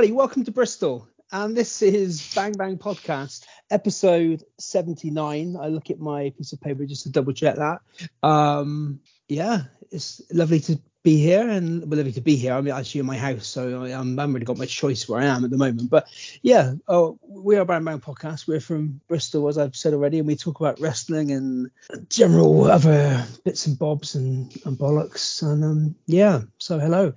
Everybody. Welcome to Bristol. And this is Bang Bang Podcast, episode 79. I look at my piece of paper just to double check that. Um, yeah, it's lovely to be here and well, lovely to be here. I'm actually in my house, so I, I haven't really got much choice where I am at the moment. But yeah, oh, we are Bang Bang Podcast. We're from Bristol, as I've said already, and we talk about wrestling and general other bits and bobs and, and bollocks. And um, yeah, so hello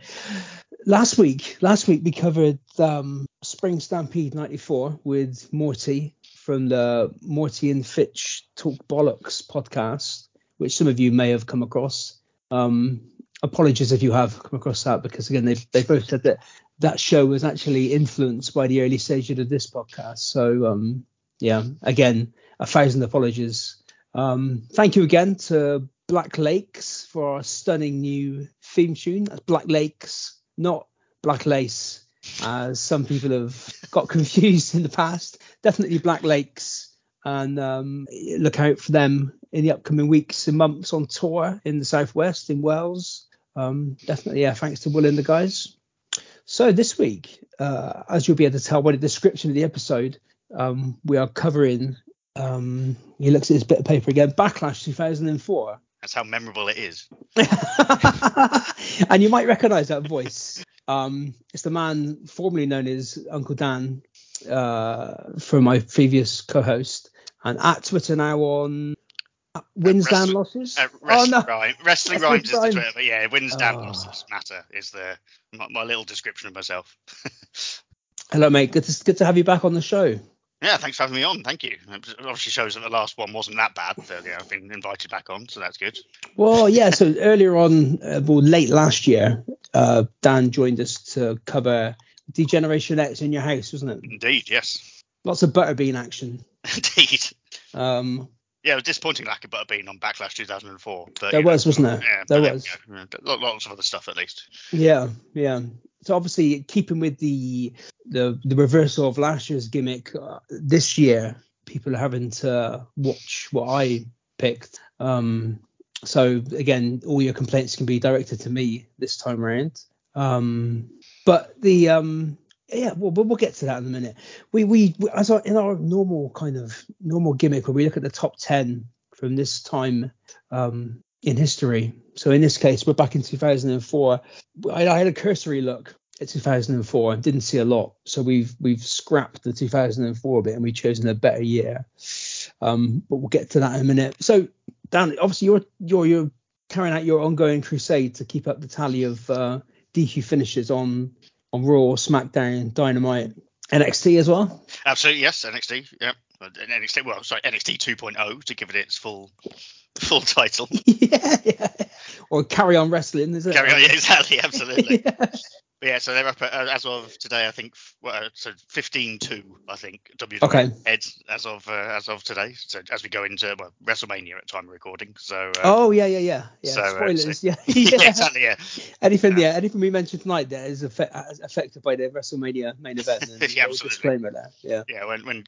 last week, last week we covered um, Spring Stampede '94 with Morty from the Morty and Fitch Talk Bollocks podcast, which some of you may have come across. Um, apologies if you have come across that, because again, they they both said that that show was actually influenced by the early stages of this podcast. So um, yeah, again, a thousand apologies. Um, thank you again to Black Lakes for our stunning new theme tune. That's Black Lakes not Black Lace, as some people have got confused in the past. Definitely Black Lakes, and um, look out for them in the upcoming weeks and months on tour in the southwest in Wales. Um, definitely, yeah. Thanks to Will and the guys. So this week, uh, as you'll be able to tell by the description of the episode, um, we are covering. Um, he looks at his bit of paper again. Backlash 2004. That's how memorable it is. and you might recognize that voice. Um, it's the man formerly known as Uncle Dan uh, from my previous co-host, and at Twitter now on wins down losses. Uh, oh, no. Rhyme. Wrestling rhymes is the Twitter, but yeah, wins down oh. losses matter is the my, my, little description of myself. Hello, mate. Good to good to have you back on the show. Yeah, thanks for having me on. Thank you. It obviously shows that the last one wasn't that bad. So, yeah, I've been invited back on, so that's good. Well, yeah. So earlier on, uh, well, late last year, uh, Dan joined us to cover D-Generation X in your house, wasn't it? Indeed, yes. Lots of butterbean action. Indeed. Um, yeah, it was disappointing lack of butterbean on Backlash 2004. But, there was, know, wasn't there? Yeah, there was. Lots of other stuff at least. Yeah, yeah so obviously keeping with the the the reversal of last year's gimmick uh, this year people are having to watch what i picked um so again all your complaints can be directed to me this time around um but the um yeah, well, we'll get to that in a minute. We we as our, in our normal kind of normal gimmick, when we look at the top ten from this time um, in history. So in this case, we're back in 2004. I, I had a cursory look at 2004 and didn't see a lot. So we've we've scrapped the 2004 bit and we've chosen a better year. Um, but we'll get to that in a minute. So Dan, obviously you're you're you're carrying out your ongoing crusade to keep up the tally of uh, DQ finishes on on Raw, SmackDown, Dynamite, NXT as well. Absolutely, yes, NXT. Yeah, NXT. Well, sorry, NXT 2.0 to give it its full full title. yeah, yeah. Or carry on wrestling, is it? Carry on, yeah, exactly, absolutely. yeah. But yeah, so they're up at, uh, as of today, I think. Well, so 15-2, I think. WWE okay. heads as of uh, as of today. So as we go into well, WrestleMania at time of recording. So. Uh, oh yeah, yeah, yeah. Yeah. So, uh, Spoilers. So, yeah. yeah. Exactly. Yeah. Anything, yeah. Anything we mentioned tonight that is affected by the WrestleMania main event. yeah, absolutely. Disclaimer there. Yeah. Yeah. When when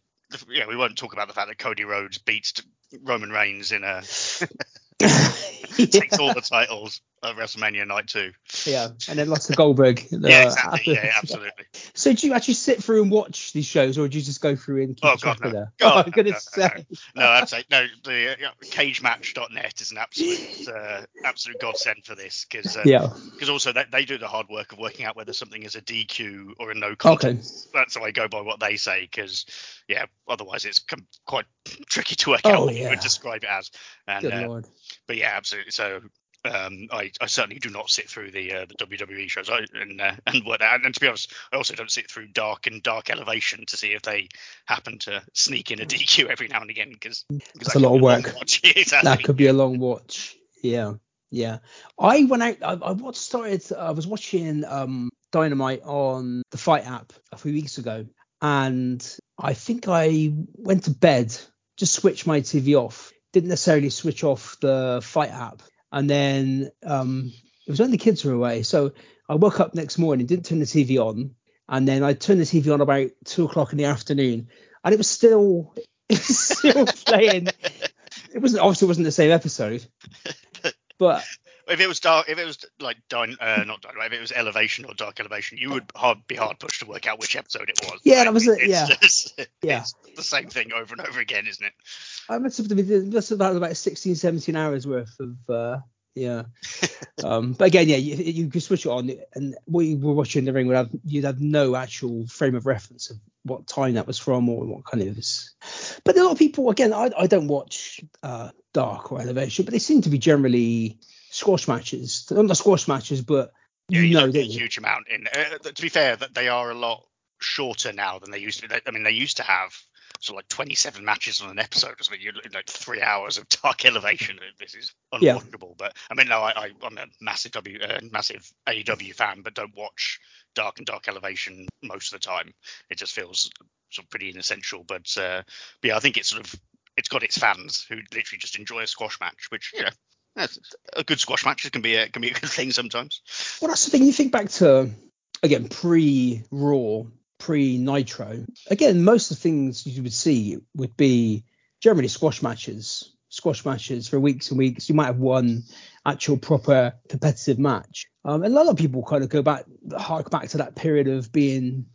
yeah, we won't talk about the fact that Cody Rhodes beats Roman Reigns in a takes all the titles at WrestleMania Night Two. Yeah, and then lots of Goldberg. yeah, exactly. Yeah, absolutely. So do you actually sit through and watch these shows, or do you just go through and keep oh, God, no. there? God, oh, I'm gonna no, say. No, no, I'd say no. The uh, CageMatch.net is an absolute uh, absolute godsend for this because uh, yeah, because also they, they do the hard work of working out whether something is a DQ or a no contest. Okay. That's how I go by what they say because yeah, otherwise it's com- quite tricky to work oh, out what yeah. you would describe it as. And, Good uh, lord. But yeah, absolutely. So um, I, I, certainly do not sit through the uh, the WWE shows, I, and uh, and what and, and to be honest, I also don't sit through Dark and Dark Elevation to see if they happen to sneak in a DQ every now and again because that's a lot of work. exactly. That could be a long watch. Yeah, yeah. I went out. I, I started. I was watching um, Dynamite on the Fight app a few weeks ago, and I think I went to bed, just switched my TV off, didn't necessarily switch off the Fight app and then um, it was when the kids were away. So I woke up next morning, didn't turn the TV on, and then I turned the TV on about two o'clock in the afternoon, and it was still it was still playing. It wasn't obviously wasn't the same episode, but if it was dark, if it was like Dyn, uh, not Dynamite, if it was Elevation or Dark Elevation, you would hard, be hard pushed to work out which episode it was. Yeah, Like, that was it, it's yeah. Just, Yeah. it's the same thing over and over again, isn't it? I must have been that's about about 16, 17 hours worth of uh, yeah. um, but again, yeah, you, you could switch it on, and what you were watching the ring would have you'd have no actual frame of reference of what time that was from or what kind of. But a lot of people, again, I, I don't watch uh, Dark or Elevation, but they seem to be generally squash matches. Not squash matches, but Yeah, you you know, get a huge amount in. Uh, to be fair, that they are a lot shorter now than they used to be. I mean, they used to have sort of like 27 matches on an episode or something. You're like three hours of dark elevation. This is Yeah. unwatchable. But I mean, no, I, I'm a massive W, uh, massive AEW fan, but don't watch dark and dark elevation most of the time. It just feels sort of pretty inessential. But, uh, but yeah, I think it's sort of it's got its fans who literally just enjoy a squash match, which you know. A good squash match can be a can be a good thing sometimes. Well, that's the thing. You think back to again pre Raw, pre Nitro. Again, most of the things you would see would be generally squash matches, squash matches for weeks and weeks. You might have one actual proper competitive match. Um, a lot of people kind of go back, hark back to that period of being.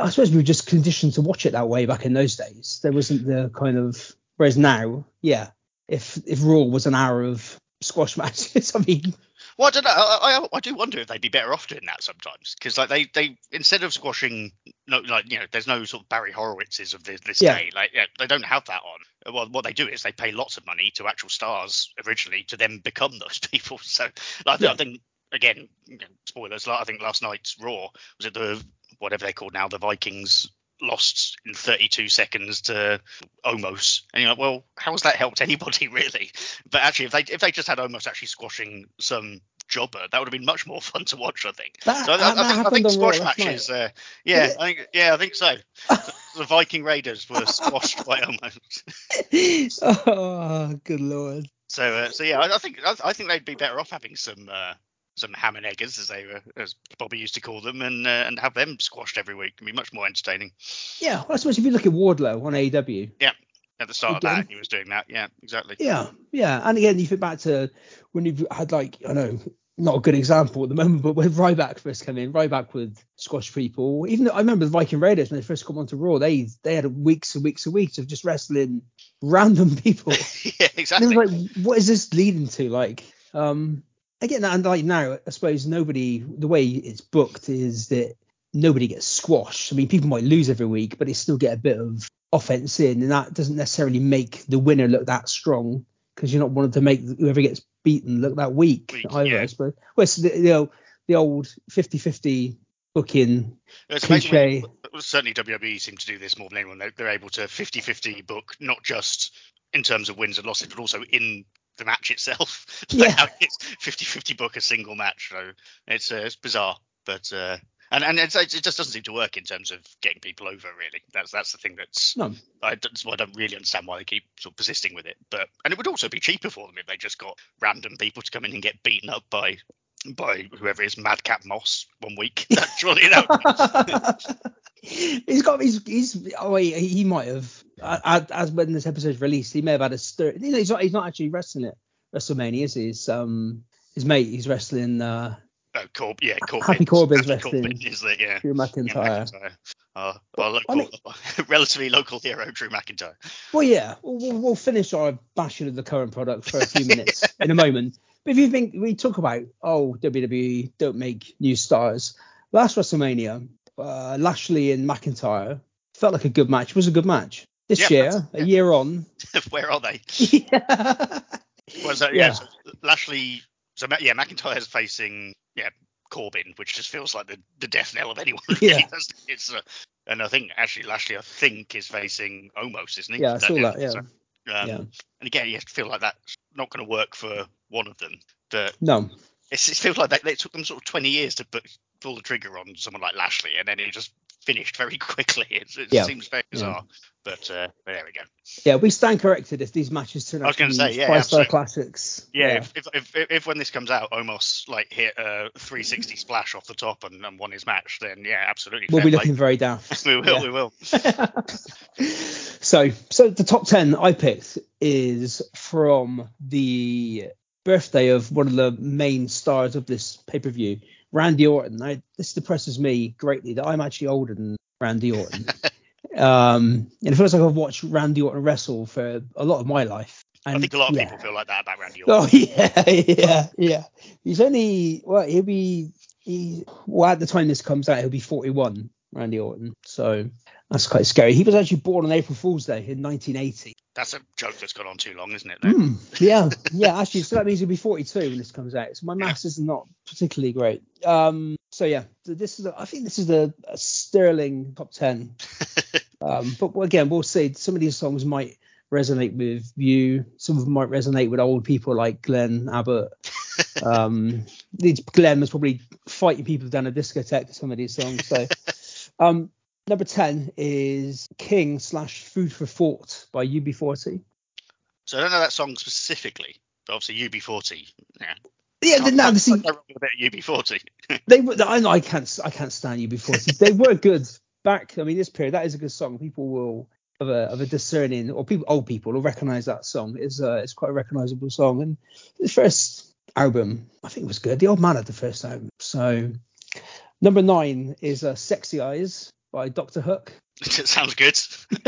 I suppose we were just conditioned to watch it that way back in those days. There wasn't the kind of. Whereas now, yeah, if if Raw was an hour of squash matches, I mean, Well, I don't know. I, I, I do wonder if they'd be better off doing that sometimes, because like they, they instead of squashing, no, like you know, there's no sort of Barry Horowitzes of this, this Yeah. day. Like yeah, they don't have that on. Well, what they do is they pay lots of money to actual stars originally to then become those people. So like, Yeah. I think again, you know, spoilers. Like, I think last night's Raw was it the whatever they're called now, the Vikings lost in 32 seconds to Omos, and you're like, well, how has that helped anybody really? But actually, if they if they just had Omos actually squashing some jobber, that would have been much more fun to watch. I think. that, So I, that I think, I think squash matches. Uh, yeah? I think yeah, I think so. the, the Viking Raiders were squashed by Omos. oh, good lord. So uh, so yeah, I, I think I, I think they'd be better off having some. Uh, some ham and eggers, as they were, as Bobby used to call them, and uh, and have them squashed every week. It'd be much more entertaining. Yeah, well, I suppose if you look at Wardlow on AEW, Yeah. At the start Again. of that, he was doing that. Yeah, exactly. yeah, yeah, and again, you think back to when you've had like I know not a good example at the moment, but when Ryback first came in, Ryback would squash people. Even though I remember the Viking Raiders when they first come onto Raw, they they had weeks and weeks and weeks of just wrestling random people. yeah, And exactly. it was like, what is this leading to? Like, um, again, and like now, I suppose nobody, the way it's booked is that nobody gets squashed. I mean, people might lose every week, but they still get a bit of offense in, and that doesn't necessarily make the winner look that strong because you're not wanting to make whoever gets beaten look that weak, Weak, either, yeah. I suppose. Well, it's the, you know, the old 50-50 booking when- cliche. certainly WWE seem to do this more than anyone. They're, they're able to 50-50 book not just in terms of wins and losses, but also in the match itself. Yeah. Like, it's 50-50 book a single match. So it's uh, it's bizarre, but uh, and and it's, it just doesn't seem to work in terms of getting people over. Really, that's that's the thing that's No, I that's I don't really understand why they keep sort of persisting with it. But and it would also be cheaper for them if they just got random people to come in and get beaten up by by whoever is Madcap Moss one week. Surely that he's got he's he's oh he, he might have as, as when this episode's released he may have had a stir he's not he's not actually wrestling at WrestleMania is he He's, um his mate he's wrestling uh Oh, Corb, yeah, Corbin. Happy Corbin's Happy wrestling. Corbin is it? Yeah. Drew Yeah, McIntyre McIntyre. Uh, well, local, I mean- relatively local hero Drew McIntyre. well yeah we'll, we'll, we'll finish our bashing of the current product for a few minutes in a moment but if you think we talk about oh WWE don't make new stars last WrestleMania uh, Lashley and McIntyre felt like a good match was a good match this Yeah, year a year on Where are they? yeah Well, so, yeah, Yeah. so Lashley. So yeah, McIntyre's facing yeah Corbin, which just feels like the, the death knell of anyone. Yeah. It's uh, and I think actually Lashley, I think, is facing Omos, isn't he? Yeah, I saw that, yeah. so, um, Yeah. And again, you have to feel like that's not going to work for one of them. But no it's, it feels like they, it took them sort of 20 years to put, pull the trigger on someone like Lashley, and then it just finished very quickly. It, it Yeah. seems very bizarre, but, uh, but there we go. Yeah, we stand corrected if these matches turn I out to be say, yeah, five star classics. Yeah, If, if, if, if, if when this comes out, Omos like hit a 360 splash off the top and, and won his match, then yeah, absolutely. we'll be play. looking very daft. We will, we will. so, so the top ten I picked is from the birthday of one of the main stars of this pay per view, Randy Orton. I, this depresses me greatly that I'm actually older than Randy Orton. um, and it feels like I've watched Randy Orton wrestle for a lot of my life. And, I think a lot of yeah. people feel like that about Randy Orton. Oh yeah, yeah, yeah. He's only well, he'll be he well at the time this comes out, he'll be 41, Randy Orton. So that's quite scary. He was actually born on April Fool's Day in 1980. That's a joke that's gone on too long, isn't it? Mm, yeah, yeah. Actually, so that means he'll be 42 when this comes out. So my maths is not particularly great. Um. So yeah, this is a, I think this is a, a sterling top 10. Um. But again, we'll see. Some of these songs might resonate with you. Some of them might resonate with old people like Glenn Abbott. um. these- Glenn was probably fighting people down a discotheque to some of these songs. So. Um. Number 10 is King slash Food for Thought by UB40. So I don't know that song specifically, but obviously UB40. Yeah. Yeah, Can't- no, can't- see, can't wrong with a bit of UB40. they were. I I can't. I can't stand you before. they were good back. I mean, this period that is a good song. People will of a of a discerning or people old people will recognize that song. It's uh, it's quite a recognizable song. And the first album, I think it was good. The Old Man had the first album. So number nine is uh, Sexy Eyes by Doctor Hook. It sounds good.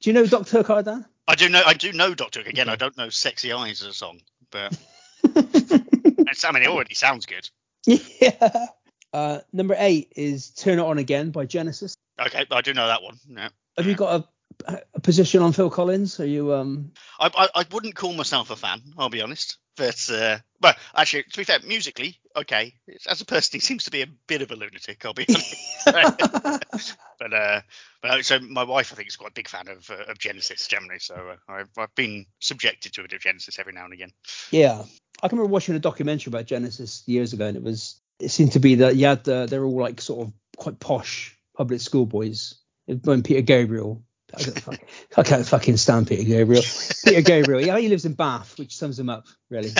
Do you know Doctor Hook, Ardan? I do know. I do know Doctor Hook. Again, I don't know "Sexy Eyes" as a song, but I mean, it already sounds good. yeah. Uh, number eight is Turn It On Again by Genesis. Okay, I do know that one. Yeah. Have you got a, a position on Phil Collins? Are you um I, I, I wouldn't call myself a fan. I'll be honest. But uh, well, actually, to be fair, musically, okay. As a person, he seems to be a bit of a lunatic. I'll be honest. but uh, but so my wife, I think, is quite a big fan of uh, of Genesis generally. So uh, I've I've been subjected to a bit of Genesis every now and again. Yeah, I can remember watching a documentary about Genesis years ago, and it was it seemed to be that you had the, they're all like sort of quite posh public school boys. When Peter Gabriel, I, don't fuck, I can't fucking stand Peter Gabriel. Peter Gabriel, yeah, he lives in Bath, which sums him up really.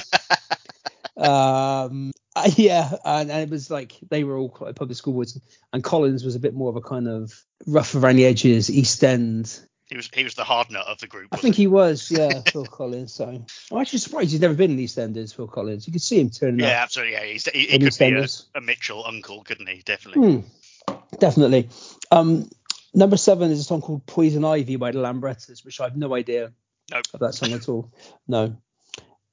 um, uh, yeah, and, and it was like they were all quite public school boys, and Collins was a bit more of a kind of rough around the edges, East End. He was he was the hard nut of the group. I think he was, yeah, Phil Collins. So I'm actually surprised he's never been in EastEnders, Phil Collins. You could see him turning Yeah, up. Yeah, absolutely. Yeah, he's, he, he could be a, EastEnders. a Mitchell uncle, couldn't he? Definitely. Hmm, definitely. Um, number seven is a song called Poison Ivy by the Lambrettas, which I have no idea Nope. of that song at all. No.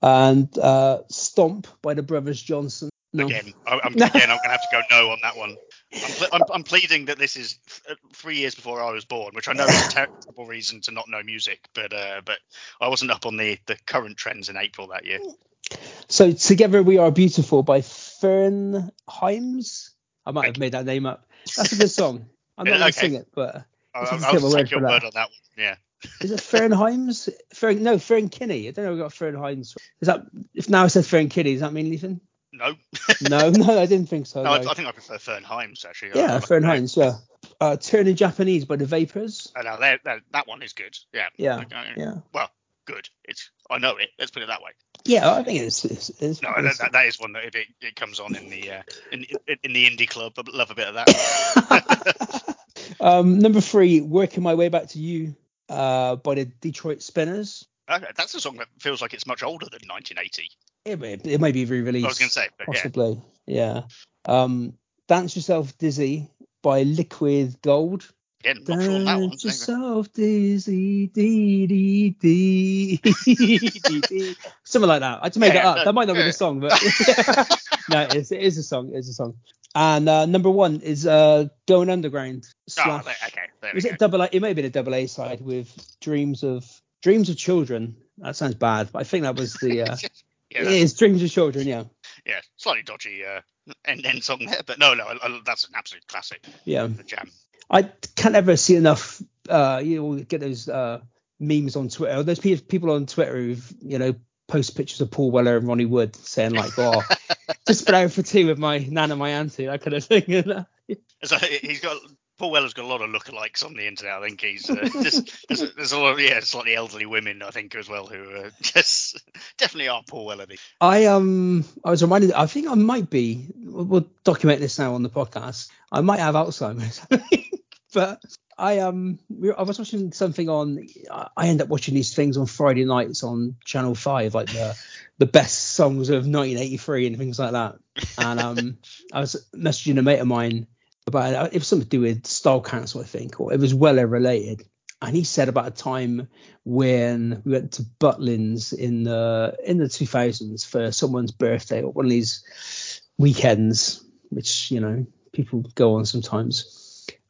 And uh, Stomp by the Brothers Johnson. No. Again, I, I'm, again, I'm gonna have to go no on that one. I'm, ple- I'm, I'm pleading that this is th- three years before I was born, which I know is a terrible reason to not know music, but uh, but I wasn't up on the the current trends in April that year. So Together We Are Beautiful by Fern Himes. I might have made that name up. That's a good song. I'm not going to sing it, but I, I'll just take your that. word on that one. Yeah. Is it Fern Himes? Fern, no, Fern Kinney. I don't know. We got Fern Himes. Is that if now I said Fern Kinney? Does that mean anything? No. No, no, I didn't think so. no, I, no. I think I prefer Fern Himes actually. yeah, I- I- Fern Himes. Yeah. Uh, Turning Japanese by the Vapors. Uh, no, that, that that one is good. Yeah. Yeah. Yeah. Well, good. It's I know it. Let's put it that way. Yeah, I think it's. it's, it's, No, it's- that, that is one that if it, it comes on in the uh, in, in the indie club, I love a bit of that. um, number three, Working My Way Back to You uh, by the Detroit Spinners. Okay, that's a song that feels like it's much older than 1980. It may, it may be re-released. I was going to say, but yeah. possibly. Yeah. Um, Dance Yourself Dizzy by Liquid Gold. Again, not sure on that one. Yourself dizzy, dee dee dee, dee. Something like that. I to make Yeah, that up. no, that might not be the song, but no, it is, it is a song. It is a song. And uh, number one is uh, Going Underground. Oh, Slash, there, okay, there go. it double A? It may have been a double A side with Dreams of Dreams of Children. That sounds bad, but I think that was the. Uh, yeah, it is Dreams of Children. Yeah. yeah, slightly dodgy uh, end, end song there, but no, no, I, I, that's an absolute classic. Yeah. The jam. I can't ever see enough. Uh, you know, get those uh, memes on Twitter. There's people on Twitter who've you know post pictures of Paul Weller and Ronnie Wood saying like, "Oh, just been out for tea with my nan and my auntie," that kind of thing. So he's got Paul Weller's got a lot of lookalikes on the internet. I think he's uh, just there's, a- there's a lot of yeah, slightly elderly women I think as well who uh, just definitely are Paul Weller. I um I was reminded. I think I might be. We'll document this now on the podcast. I might have Alzheimer's, but I um, I was watching something on. I end up watching these things on Friday nights on Channel Five, like the the best songs of 1983 and things like that. And um, I was messaging a mate of mine about it was something to do with Style Council, I think, or it was Weller related. And he said about a time when we went to Butlins in the in the 2000s for someone's birthday or one of these weekends, which you know people go on sometimes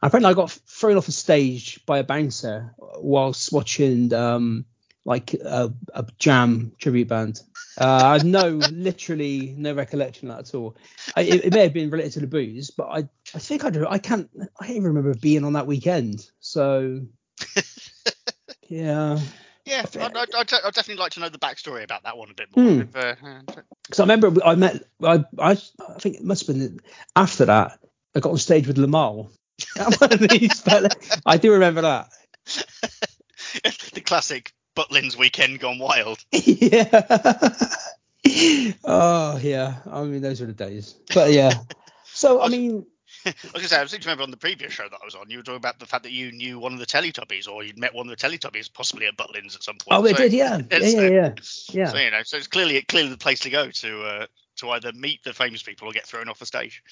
Apparently, I got thrown off a stage by a bouncer whilst watching um, like a, a jam tribute band. Uh, I have no, literally no recollection of that at all. I, it, it, may have been related to the booze, but I, I think I do. I can't, I can't even remember being on that weekend. So, yeah. Yeah, I'd, I'd, I'd, definitely like to know the backstory about that one a bit more. Because hmm. uh, I remember I met, I, I, I think it must have been after that. I got on stage with Lamal one of these, but I do remember that. the classic Butlins weekend gone wild. yeah. oh yeah. I mean, those were the days. But yeah. So I, mean. I was gonna say, I was thinking remember on the previous show that I was on, you were talking about the fact that you knew one of the Teletubbies, or you'd met one of the Teletubbies, possibly at Butlins at some point. Oh, so, did, yeah, yeah, yeah, yeah, yeah. So you know, so it's clearly clearly the place to go to uh, to either meet the famous people or get thrown off the stage.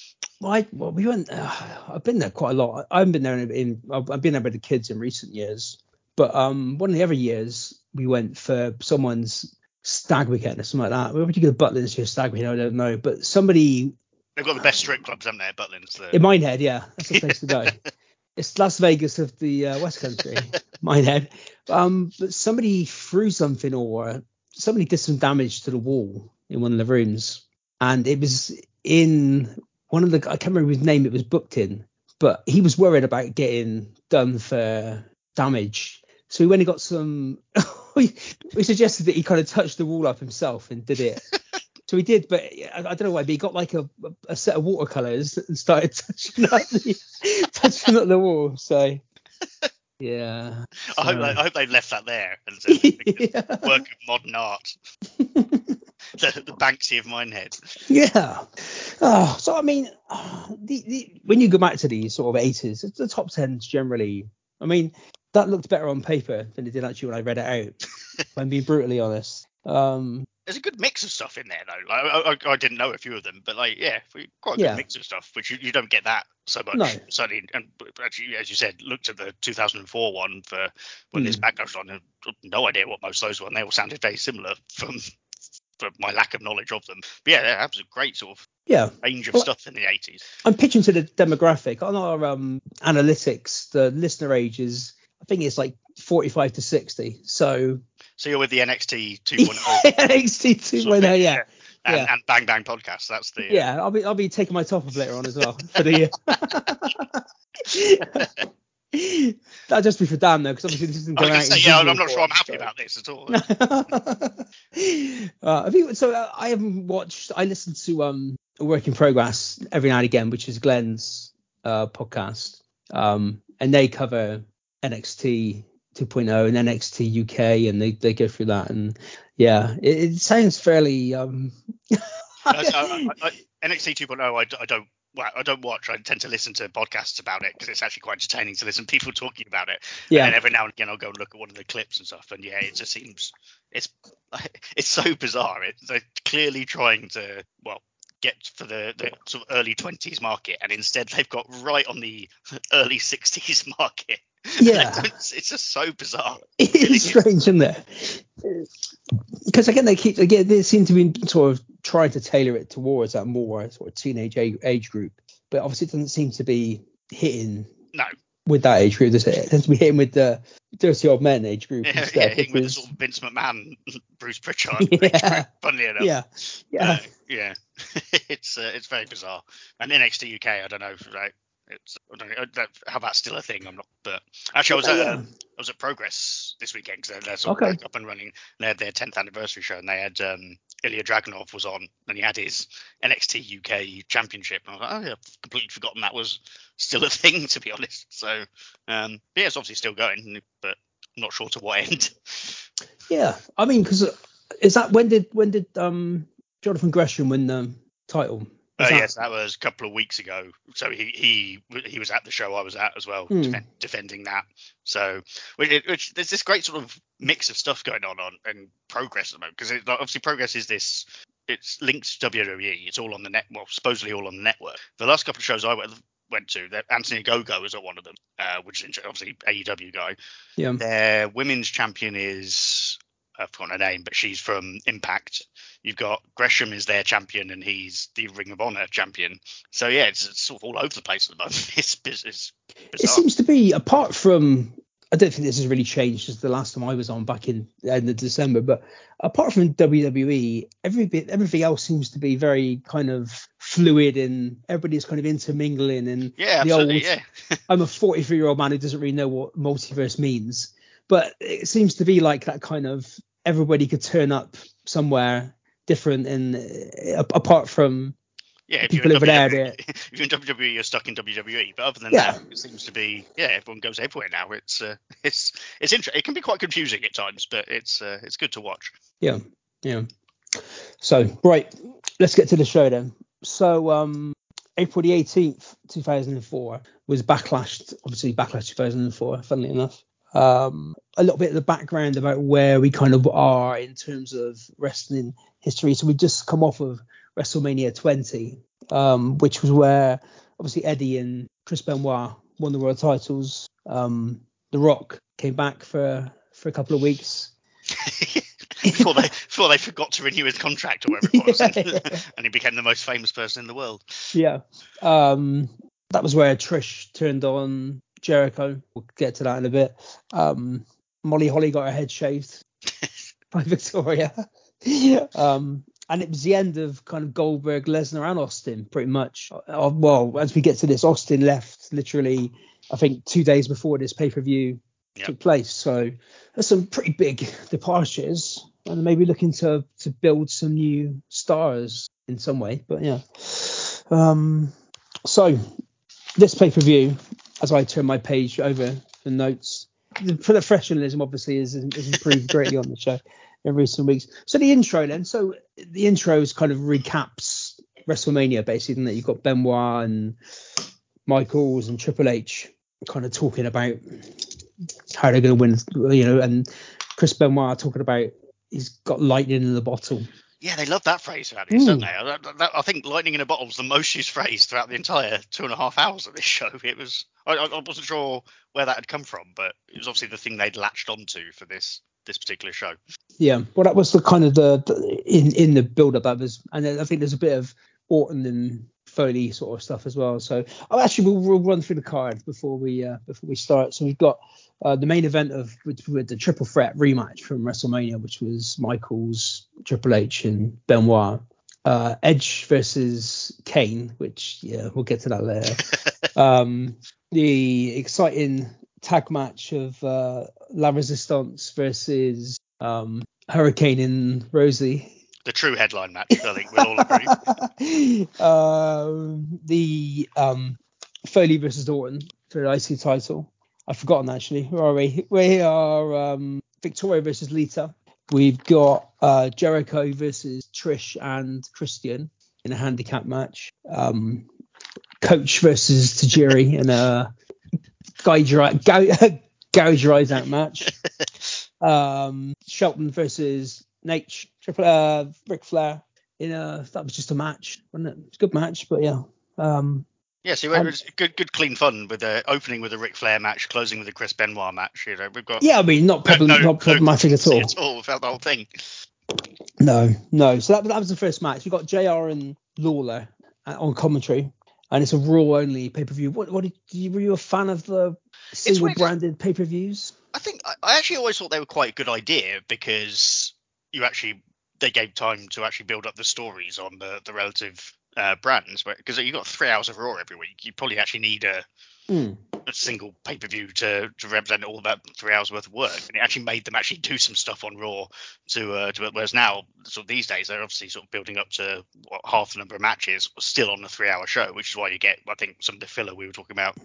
Well, I, well we went. Uh, I've been there quite a lot. I haven't been there in, in. I've been there with the kids in recent years, but um, one of the other years we went for someone's stag weekend or something like that. Where would you go to Butlins for stag weekend? I don't know, but somebody. They've got the best strip clubs, haven't they, Butlins? In Minehead, yeah, that's the place to go. it's Las Vegas of the uh, West Country, Minehead. Um, but somebody threw something or somebody did some damage to the wall in one of the rooms and it was in one of the I can't remember his name. It was booked in, but he was worried about getting done for damage. So when he got some, we, suggested that he kind of touched the wall up himself and did it. so he did, but I, I, don't know why. But he got like a, a set of watercolors and started touching up the touching up the wall. So yeah. I hope they, I hope they left that there as a yeah. work of modern art. the, the Banksy of Minehead. Yeah. Oh, so I mean, the, the, when you go back to these sort of 80s, the top tens generally. I mean, that looked better on paper than it did actually when I read it out. if I'm being brutally honest. Um, there's a good mix of stuff in there though. Like, I, I, didn't know a few of them, but like yeah, quite a good yeah. mix of stuff, which you, you don't get that so much. No. Certainly, and actually, as you said, looked at the 2004 one for when mm. this backlash on. No idea what most of those were. And they all sounded very similar from for my lack of knowledge of them. But yeah, that was a great sort of yeah range of well, stuff in the 80s. I'm pitching to the demographic on our um, analytics. The listener age is I think it's like 45 to 60. So so you're with the NXT 2.0. NXT 2.0, yeah. yeah. And, yeah. and, Bang Bang podcast. That's the. Uh... Yeah, I'll be I'll be taking my top off later on as well for the. That'll just be for Dan though, because obviously this isn't going out. Say, yeah, I'm not sure I'm happy so. about this at all. uh, have you, so uh, I haven't watched. I listen to um a work in progress every now and again, which is Glenn's uh, podcast, um, and they cover NXT 2.0 and NXT UK, and they they go through that, and yeah, it, it sounds fairly um. I, I, I, NXT 2.0, I, I don't well, I don't watch. I tend to listen to podcasts about it because it's actually quite entertaining to listen to people talking about it. Yeah. And every now and again, I'll go and look at one of the clips and stuff. And yeah, it just seems it's it's so bizarre. It, they're clearly trying to well get for the, the sort of early 20s market, and instead they've got right on the early 60s market. Yeah, it's just so bizarre. It is strange, isn't it? Because again, they keep again they seem to be sort of trying to tailor it towards that more sort of teenage age group, but obviously it doesn't seem to be hitting. No. With that age group, does it? It tends to be hitting with the dirty old men age group. Yeah, instead, yeah hitting with sort of Vince McMahon, Bruce Pritchard yeah. group, funnily enough. Yeah, yeah, uh, yeah. it's uh, it's very bizarre. And NXT UK, I don't know, right? It's I don't know that, how that's still a thing. I'm not, but actually, I was at um, I was at Progress this weekend because they're, they're sort okay. of up and running. They had their 10th anniversary show, and they had um, Ilya Dragunov was on, and he had his NXT UK Championship. And I was like, oh yeah, I've completely forgotten that was still a thing, to be honest. So um, yeah, it's obviously still going, but I'm not sure to what end. Yeah, I mean, because is that when did when did um Jonathan Gresham win the title? Uh, that- yes, that was a couple of weeks ago. So he he he was at the show I was at as well, Hmm. defen- defending that. So which, which there's this great sort of mix of stuff going on on and progress at the moment because obviously progress is this. It's linked to WWE. It's all on the net. Well, supposedly all on the network. The last couple of shows I went went to, that Anthony Ogogo was at one of them, uh, which is obviously AEW guy. Yeah. Their women's champion is I've forgotten her name, but she's from Impact. You've got Gresham is their champion, and he's the Ring of Honor champion. So yeah, it's, it's sort of all over the place at the moment. It's, It seems to be apart from I don't think this has really changed since the last time I was on back in end of December, but apart from WWE, every bit everything else seems to be very kind of fluid and everybody's kind of intermingling and yeah, the absolutely. old- yeah, I'm a 43 year old man who doesn't really know what multiverse means, but it seems to be like that kind of everybody could turn up somewhere different and uh, apart from yeah. If people you're, over in there, if you're in WWE, you're stuck in WWE. But other than Yeah. that, it seems to be yeah. Everyone goes everywhere now. It's uh, it's it's interesting. It can be quite confusing at times, but it's uh, it's good to watch. Yeah, yeah. So right, let's get to the show then. So um, April the 18th, 2004 was Backlash. Obviously, Backlash 2004. Funnily enough, um, a little bit of the background about where we kind of are in terms of wrestling history. So we just come off of WrestleMania 20, um, which was where obviously Eddie and Chris Benoit won the world titles. Um, the Rock came back for for a couple of weeks. before they before they forgot to renew his contract or whatever it was, Yeah. and he became the most famous person in the world. Yeah. Um, that was where Trish turned on Jericho. We'll get to that in a bit. Um, Molly Holly got her head shaved by Victoria. um, and it was the end of kind of Goldberg, Lesnar, and Austin, pretty much. Uh, well, as we get to this, Austin left literally, I think, two days before this pay per view Yep. took place. So there's some pretty big departures, and maybe looking to to build some new stars in some way. But yeah. Um, so this pay per view, as I turn my page over the notes, the professionalism obviously is improved greatly on the show in recent weeks. So the intro then, so the intro is kind of recaps WrestleMania basically, isn't it? You've got Benoit and Michaels and Triple H kind of talking about how they're going to win, you know, and Chris Benoit talking about he's got lightning in the bottle. Yeah, they love that phrase about this, don't Mm. they? I, that- I think "lightning in a bottle" was the most used phrase throughout the entire two and a half hours of this show. It was I, I wasn't sure where that had come from, but it was obviously the thing they'd latched onto for this this particular show. Yeah, well, that was the kind of the, the in in the build up that was, and I think there's a bit of Orton and Foley sort of stuff as well. So, oh, actually, we'll, we'll run through the card before we uh, before we start. So we've got uh, the main event of with, with the triple threat rematch from WrestleMania, which was Michaels, Triple H, and Benoit. Uh, Edge versus Kane, which yeah, we'll get to that later. um, the exciting tag match of uh, La Resistance versus um, Hurricane and Rosie. The true headline match, I think we'll all agree. um, the um, Foley versus Orton for the IC title. I've forgotten actually. Where are we? We are um, Victoria versus Lita. We've got uh, Jericho versus Trish and Christian in a handicap match. Um, Coach versus Tajiri in a gouge gou- gouge rise out match. Um, Shelton versus Nate Triple uh, Ric Flair in a that was just a match, wasn't it? It's a good match, but yeah. Um, Yeah, so it was good, good, clean fun with the opening with a Ric Flair match, closing with a Chris Benoit match. You know, we've got yeah, I mean, not problem, no, not problematic at all. At all, felt the whole thing. No, no. So that, that was the first match. We got Jr. and Lawler uh, on commentary, and it's a Raw only pay per view. What, what did you, were you a fan of the single branded pay per views? I think I, I actually always thought they were quite a good idea because you actually they gave time to actually build up the stories on the the relative uh, brands. Because you've got three hours of Raw every week, you probably actually need a, Mm. a single pay per view to to represent all that three hours worth of work, and it actually made them actually do some stuff on Raw. To, uh, to whereas now, sort of these days, they're obviously sort of building up to what, half the number of matches still on the three hour show, which is why you get I think some of the filler we were talking about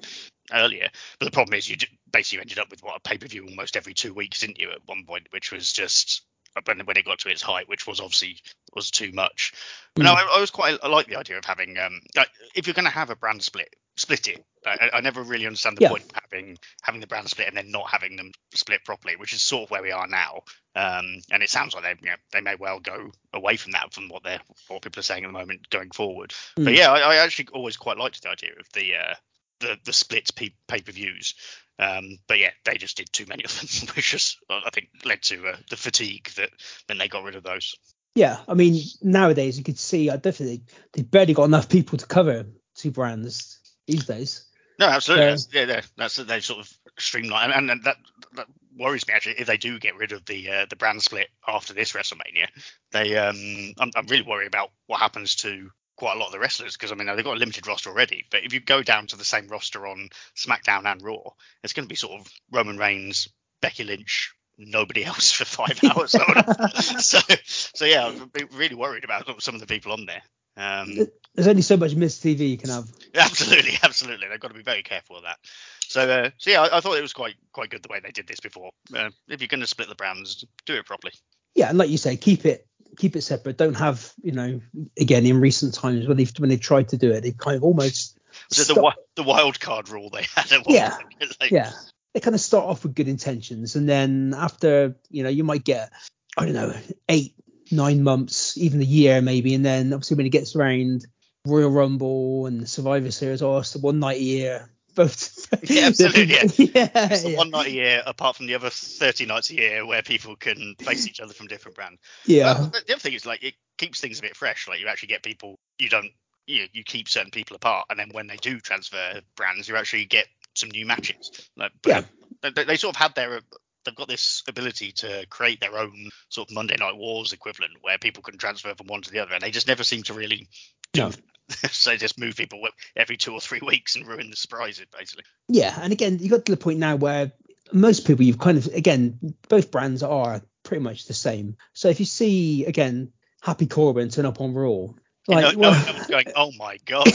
earlier. But the problem is you basically ended up with what a pay per view almost every two weeks, didn't you? At one point, which was just when, when it got to its height, which was obviously was too much. But mm. no, I, I, was quite I like the idea of having um, like, if you're going to have a brand split, split it. I, I never really understand the yeah. point of having having the brand split and then not having them split properly, which is sort of where we are now. Um, and it sounds like they you know, they may well go away from that from what they're what people are saying at the moment going forward. Mm. But yeah, I, I, actually always quite liked the idea of the uh, the the split pay per views. Um, but yeah, they just did too many of them, which just I think led to uh, the fatigue that then they got rid of those. Yeah, I mean nowadays you could see I definitely they barely got enough people to cover two brands these days. No, absolutely. So, yeah, yeah, that's they sort of streamline, and, and that that worries me actually. If they do get rid of the uh, the brand split after this WrestleMania, they um, I'm, I'm really worried about what happens to quite a lot of the wrestlers because I mean they've got a limited roster already. But if you go down to the same roster on SmackDown and Raw, it's going to be sort of Roman Reigns, Becky Lynch, nobody else for five hours. so so yeah, I'm really worried about some of the people on there. Um, There's only so much Miz TV you can have. Absolutely, absolutely. They've got to be very careful of that. So, uh, so yeah, I, I, thought it was quite quite good the way they did this before. Uh, if you're going to split the brands, do it properly. Yeah, and like you say, keep it keep it separate. Don't have you know again in recent times when they when they tried to do it, they kind of almost. Was it the the wild card rule they had? yeah, like, yeah. They kind of start off with good intentions, and then after you know you might get I don't know eight nine months, even a year maybe, and then obviously when it gets around Royal Rumble and Survivor Series, oh, it's one night a year. Both. Yeah, absolutely. Yeah. yeah, it's yeah. one night a year, apart from the other 30 nights a year where people can face each other from different brands. Yeah. But the other thing is like it keeps things a bit fresh. Like you actually get people you don't you you keep certain people apart, and then when they do transfer brands, you actually get some new matches. Like, yeah. They, they, sort of had their they've got this ability to create their own sort of Monday Night Wars equivalent where people can transfer from one to the other, and they just never seem to really do. No. so they just move people every two or three weeks and ruin the surprises, basically. Yeah, and again, you got to the point now where most people you've kind of again both brands are pretty much the same. So if you see again Happy Corbin turn up on Raw, like, no, well, no one's going, oh my god.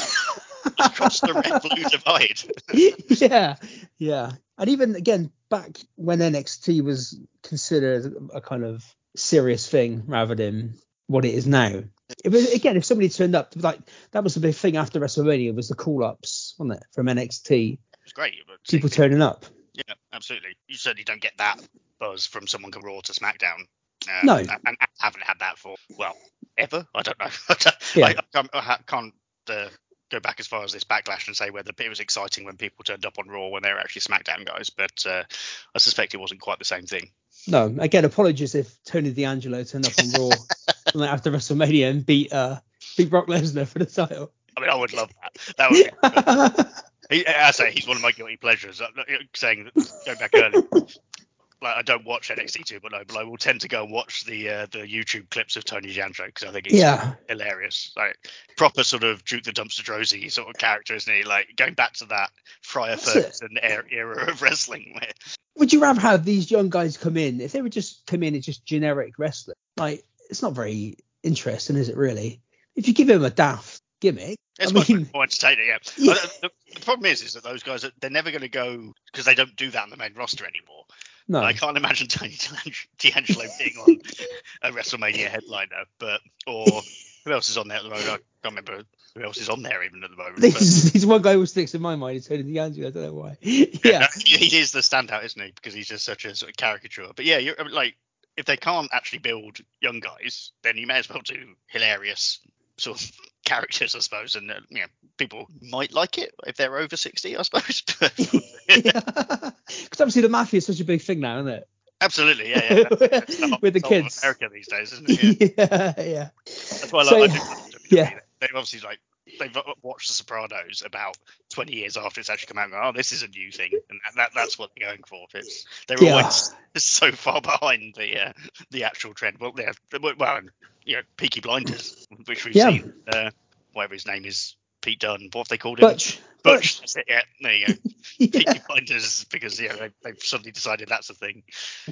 across the red blue divide. yeah, yeah, and even again back when NXT was considered a kind of serious thing rather than what it is now. It was, again, if somebody turned up, like that was the big thing after WrestleMania was the call ups, wasn't it, from NXT? It was great. People turning up. Yeah, absolutely. You certainly don't get that buzz from someone from Raw to SmackDown. Uh, no, and, and, haven't had that for well ever. I don't know. yeah. I, I, can't, I can't uh, go back as far as this backlash and say whether it was exciting when people turned up on Raw when they were actually SmackDown guys, but uh, I suspect it wasn't quite the same thing. No, again, apologies if Tony D'Angelo turned up on Raw after WrestleMania and beat uh, beat Brock Lesnar for the title. I mean, I would love that. That would. Be, he, I say he's one of my guilty pleasures. I'm saying that going back early, like I don't watch NXT too, but no, but I will tend to go and watch the uh, the YouTube clips of Tony D'Angelo because I think it's yeah. hilarious. Like proper sort of Duke the Dumpster Droese sort of character, isn't he? Like going back to that Friar Ferguson era of wrestling. Where... Would you rather have these young guys come in if they would just come in as just generic wrestling? Like it's not very interesting, is it really? If you give him a daft gimmick. It's I mean, more entertaining, yeah. yeah. Uh, the, the, problem is, is that those guys they're never going to go because they don't do that on the main roster anymore. No, I can't imagine Tony D'Angelo being on a WrestleMania headliner, but or who else is on there at the moment? I can't remember who else is on there even at the moment. He's one guy who sticks in my mind. It's Tony D'Angelo. I don't know why. yeah, he is the standout, isn't he? Because he's just such a sort of caricature. But yeah, you're like if they can't actually build young guys, then you may as well do hilarious sort of characters, I suppose, and uh, you know, people might like it if they're over sixty, I suppose. Because obviously the mafia is such a big thing now, isn't it? Absolutely, yeah, yeah. the With the kids, America these days, isn't it? Yeah, yeah. yeah. That's why I, so, like, I yeah. They've obviously like they've watched The Sopranos about 20 years after it's actually come out. And go, oh, this is a new thing, and that, that's what they're going for. It's they're yeah. always so far behind the uh, the actual trend. Well, yeah, well, you know, Peaky Blinders, which we've yeah. seen. Uh, whatever his name is, Pete Dunne. What have they called him? Butch. Butch. Butch. Yeah, there you go. yeah. Peaky Blinders, because yeah, they, they've suddenly decided that's a thing.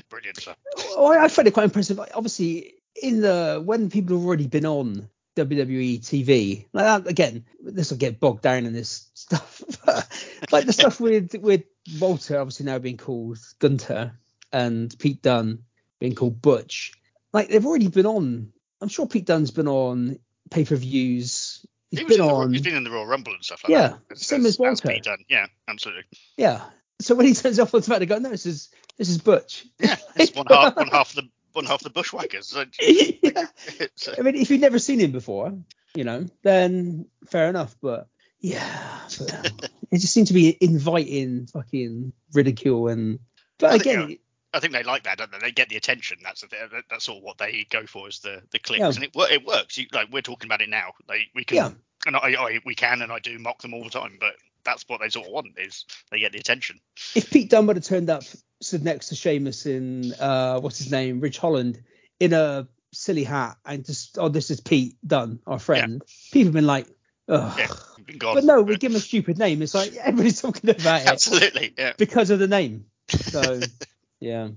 Brilliant stuff. Well, I find it quite impressive. Obviously, in the when people have already been on WWE TV. Like that, again, this will get bogged down in this stuff. like the stuff with with Walter obviously now being called Gunther and Pete Dunne being called Butch. like they've already been on. I'm sure Pete Dunne's been on pay per views. He's He been in the, on. he's been in the Royal Rumble and stuff like Yeah, that. It's- same as Walter. Pete Dunne. Yeah, absolutely. Yeah. So when he turns off on back, they go, no, this is this is Butch. Yeah, it's one half one half the one half the bushwhackers. Yeah. uh, I mean, if you've never seen him before, you know, then fair enough. But yeah, but, um, it just seemed to be inviting fucking ridicule and. But I think, again, I think they like that, don't they? They get the attention. That's the, that's sort of what they go for is the the clicks, Yeah. and it it works. You, like we're talking about it now. Like we can, Yeah. and I, I we can, and I do mock them all the time. But that's what they sort of want is they get the attention. if Pete Dunne would have turned up, stood next to Sheamus in uh, what's his name, Ridge Holland, in a silly hat, and just oh, this is Pete Dunne, our friend, people have been like, ugh. Yeah, been gone. But no, we give him a stupid name. It's like everybody's talking about it absolutely. Yeah, because of the name. So yeah,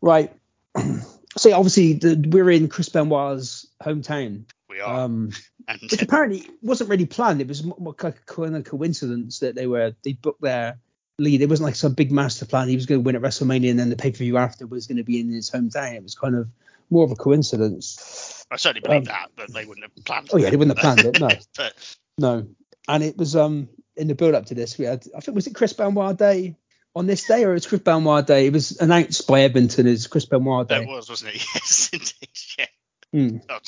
right. So obviously the, we're in Chris Benoit's hometown, we are. um, and which apparently wasn't really planned. It was more like a kind of coincidence that they were they booked their lead. It wasn't like some big master plan. He was going to win at WrestleMania, and then the pay per view after was going to be in his hometown. It was kind of more of a coincidence. I certainly believe um, that, but they wouldn't have planned. Oh yeah, they wouldn't have planned it. No, but no. And it was um in the build up to this, we had I think was it Chris Benoit Day on this day or it was Chris Benoit Day? It was announced by Edmonton as Chris Benoit that Day. was, wasn't it? Yes, indeed. Yeah. God.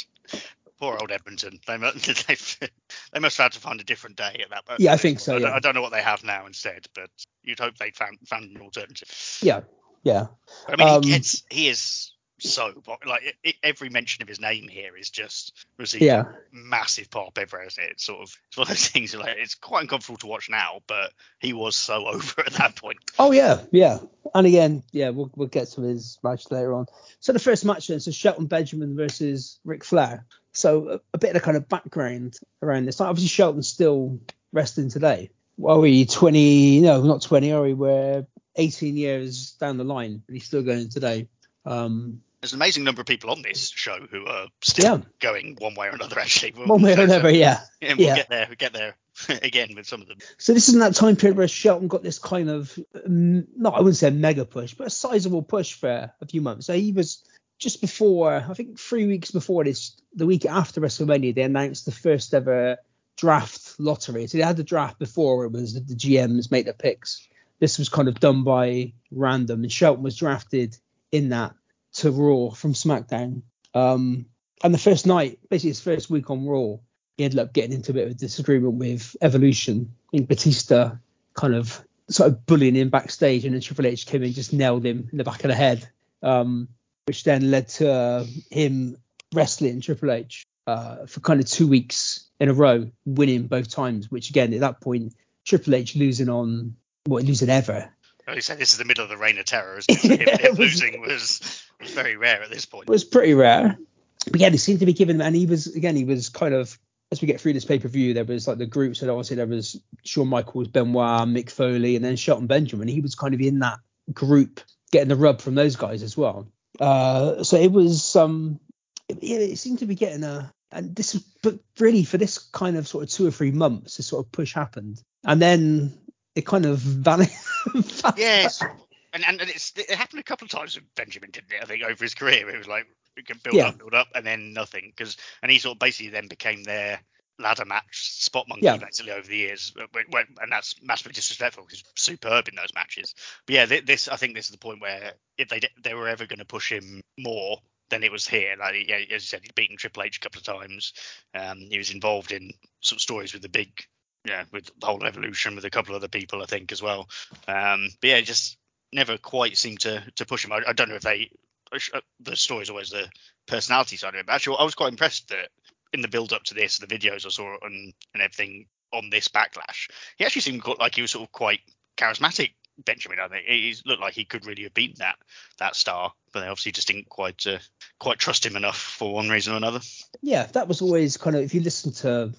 Poor old Edmonton. They must, they must have had to find a different day at that. point. Yeah, I think so, I, don't- I don't know what they have now instead, but you'd hope they'd found found an alternative. Yeah, yeah. I mean, Um, he gets he is so pop- like every mention of his name here is just receiving Yeah. massive pop everywhere. It's sort of it's one of those things like it's quite uncomfortable to watch now, but he was so over at that point. Oh yeah, yeah. And again, yeah, we'll we'll get to his match later on. So the first match then, so Shelton Benjamin versus Ric Flair. So a, a bit of kind of background around this. Obviously Shelton's still wrestling today. Are we 20? No, not 20. Are we? We're 18 years down the line, and he's still going today. Um, There's an amazing number of people on this show who are still Yeah. going one way or another. Actually, We'll- one way or so- so- another, yeah. Yeah, we'll Yeah. get there. We'll get there again with some of them. So this is in that time period where Shelton got this kind of, um, not I wouldn't say a mega push, but a sizable push for a few months. So he was just before, I think three weeks before this, the week after WrestleMania, they announced the first ever draft lottery. So they had the draft before it was the GMs make their picks. This was kind of done by random, and Shelton was drafted in that to Raw from SmackDown. Um, and the first night, basically his first week on Raw, he ended up getting into a bit of a disagreement with Evolution. I think Batista kind of sort of bullying him backstage, and then Triple H came in and just nailed him in the back of the head, um, which then led to uh, him wrestling Triple H uh, for kind of two weeks in a row, winning both times. Which again, at that point, Triple H losing on what losing ever you said, this is the middle of the reign of terror, isn't it? Him, him losing was was very rare at this point. It was pretty rare. But yeah, they seemed to be giving him, and he was again, he was kind of as we get through this pay per view, there was like the groups, and obviously there was Shawn Michaels, Benoit, Mick Foley, and then Shelton Benjamin. He was kind of in that group, getting the rub from those guys as well. Uh, so it was, um, it, it seemed to be getting a, and this, was- but really for this kind of sort of two or three months, this sort of push happened, and then it kind of vanished. Yes. And, and it's it happened a couple of times with Benjamin, didn't it? I think over his career, it was like it could build Yeah. up, build up, and then nothing. Because and he sort of basically then became their ladder match spot monkey Yeah. basically over the years, But- but- when- and that's massively disrespectful. He's superb in those matches. But yeah, this I think this is the point where if they they were ever going to push him more, then it was here. Like yeah, as you said, he'd beaten Triple H a couple of times. Um, he was involved in some stories with the big. Yeah, with the whole evolution with a couple of other people, I think as well. Um, but yeah, just never quite seemed to to push him. I, I don't know if they uh, the story's always the personality side of it. But actually, I was quite impressed that in the build up to this, the videos I saw and and everything on this backlash, he actually seemed like he was sort of quite charismatic. Benjamin, I think he looked like he could really have beaten that that star, but they obviously just didn't quite uh, quite trust him enough for one reason or another. yeah, that was always kind of if you listen to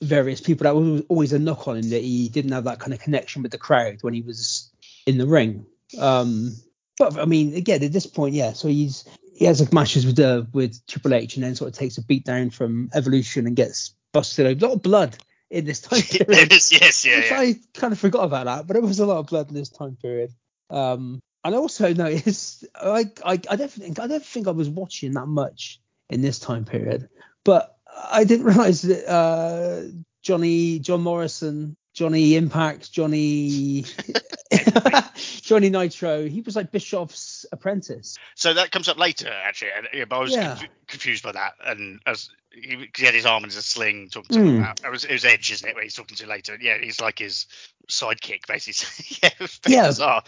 various people, that was always a knock on him that he didn't have that kind of connection with the crowd when he was in the ring. Um, but I mean, again, at this point, yeah, so he's he has like matches with uh, with Triple H and then sort of takes a beat down from Evolution and gets busted. A lot of blood in this time period. yes, yes, yeah, yeah. I kind of forgot about that, but it was a lot of blood in this time period. Um, and also noticed I, I I don't think I don't think I was watching that much in this time period, but I didn't realize that uh, Johnny John Morrison, Johnny Impact, Johnny Johnny Nitro, he was like Bischoff's apprentice. So that comes up later, actually. But I was Yeah. confu- confused by that. And as he, he had his arm in a sling talking to Mm. him about. It was, it was Edge, isn't it? Where he's talking to later. Yeah, he's like his sidekick, basically. yeah, it was very Yeah. bizarre.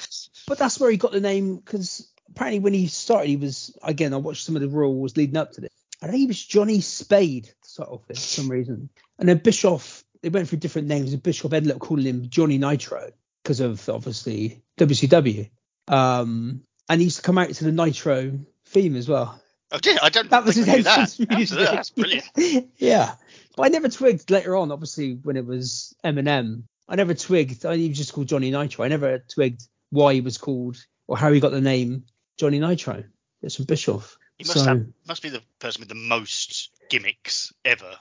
But that's where he got the name because apparently when he started, he was again. I watched some of the rules leading up to this. I think he was Johnny Spade to start off with for some reason, and then Bischoff. They went through different names, and Bischoff ended up calling him Johnny Nitro because of obviously WCW. Um, and he used to come out to the Nitro theme as well. Oh, did I don't That was his knew that. music. That's, that's brilliant. yeah, but I never twigged later on. Obviously, when it was MNM, I never twigged. I, he was just called Johnny Nitro. I never twigged why he was called or how he got the name Johnny Nitro. It's from Bischoff. He must So- have must be the person with the most gimmicks ever,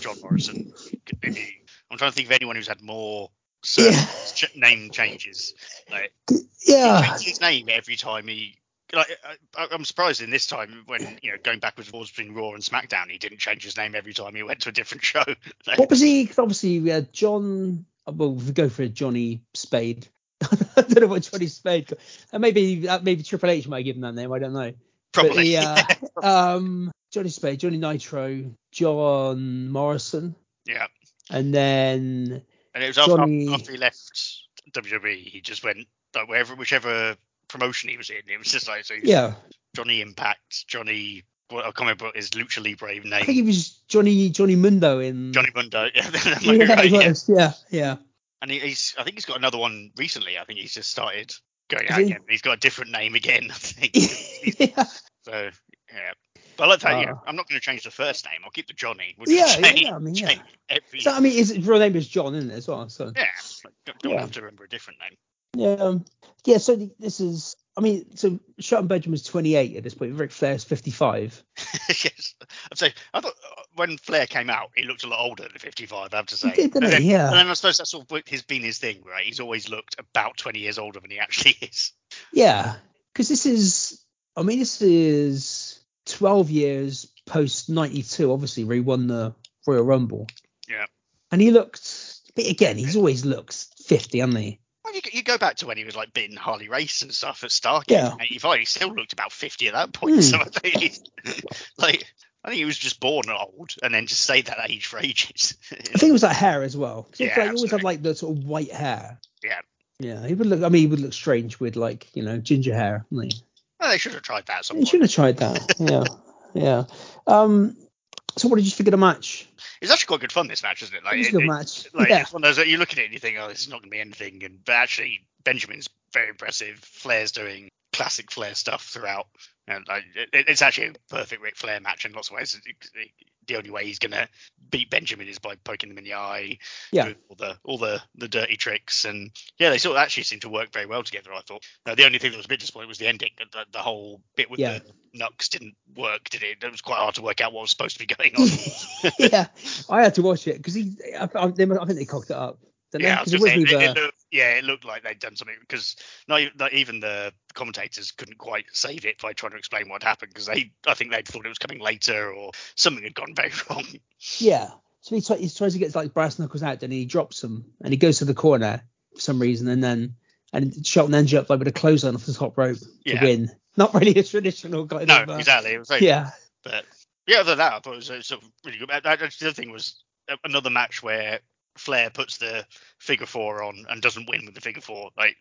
John Morrison. I'm trying to think of anyone who's had more Yeah. ch- name changes. Like, Yeah, he changes his name every time he. Like, I, I'm surprised in this time when you know going backwards and forwards between Raw and SmackDown, he didn't change his name every time he went to a different show. Like, what was he? 'cause obviously, we had John. Well, we go for Johnny Spade. I don't know what Johnny Spade. Got. Uh, maybe uh, maybe Triple H might give him that name. I don't know. Probably. uh, um, Johnny Spade, Johnny Nitro, John Morrison, yeah. and then And it was after, Johnny- after he left WWE, he just went like wherever, whichever promotion he was in. It was just like so. yeah, Johnny Impact, Johnny. Well, I can't remember what his Lucha Libre name. I think he was Johnny Johnny Mundo in. Johnny Mundo. Yeah, that might be yeah, right, yeah. yeah, yeah. And he, he's. I think he's got another one recently. I think he's just started going out he? again. He's got a different name again. I think. yeah, so yeah. But I like that. you know, Uh, I'm not going to change the first name. I'll keep the Johnny. We'll Yeah, change, yeah, I mean, yeah. every. so I mean, his real name is John, isn't it as well? So yeah. Don't, don't Yeah. have to remember a different name. yeah, um, yeah. So the- this is, I mean, so Shelton Benjamin's 28 at this point. Ric Flair's 55. yes. I'd say I thought uh, when Flair came out, he looked a lot older than 55. I have to say. did, didn't and, he? then, Yeah. and then I suppose that's sort of his been his thing, right? He's always looked about 20 years older than he actually is. Yeah, because this is, I mean, this is 12 years post 92, obviously, where he won the Royal Rumble. Yeah. And he looked, but again, he's always looks 50, hasn't he? Well, you, you go back to when he was like beating Harley Race and stuff at Starrcade Yeah. 85. He still looked about 50 at that point. Hmm. So I think, he's, like, I think he was just born old and then just stayed that age for ages. I think it was that hair as well. Yeah, like, he always had like the sort of white hair. Yeah. Yeah, he would look. I mean, he would look strange with like you know ginger hair. wouldn't he? Well, they should have tried that at some should have tried that. Yeah, yeah. Um. So what did you think of the match? It's actually quite good fun, this match, isn't it? Like, It a good it- match. like yeah. it's one of those you look at it and you think, oh, this is not going to be anything. And but actually, Benjamin's very impressive. Flair's doing classic Flair stuff throughout, and like, it, it's actually a perfect Ric Flair match in lots of ways. It- the only way he's going to beat Benjamin is by poking him in the eye, Yeah. doing all the all the the dirty tricks, and yeah, they sort of actually seem to work very well together. I thought. Now, the only thing that was a bit disappointing was the ending. The, the whole bit with Yeah. the Nux didn't work, did it? It was quite hard to work out what was supposed to be going on. yeah, I had to watch it because he. I, I, they- I think they cocked it up. They? Yeah, I was 'Cause gonna it it, looked, yeah, it looked like they'd done something because not even, not even the commentators couldn't quite save it by trying to explain what happened because they, I think they'd thought it was coming later or something had gone very wrong. Yeah. So he, try, he tries to get like brass knuckles out, then he drops them, and he goes to the corner for some reason, and then and Shelton ends up like with a clothesline off the top rope to Yeah. win. Not really a traditional kind No, of. uh, exactly. Like, Yeah. But yeah, other than that, I thought it was, sort of really good. The other thing was uh, another match where Flair puts the figure four on and doesn't win with the figure four. Like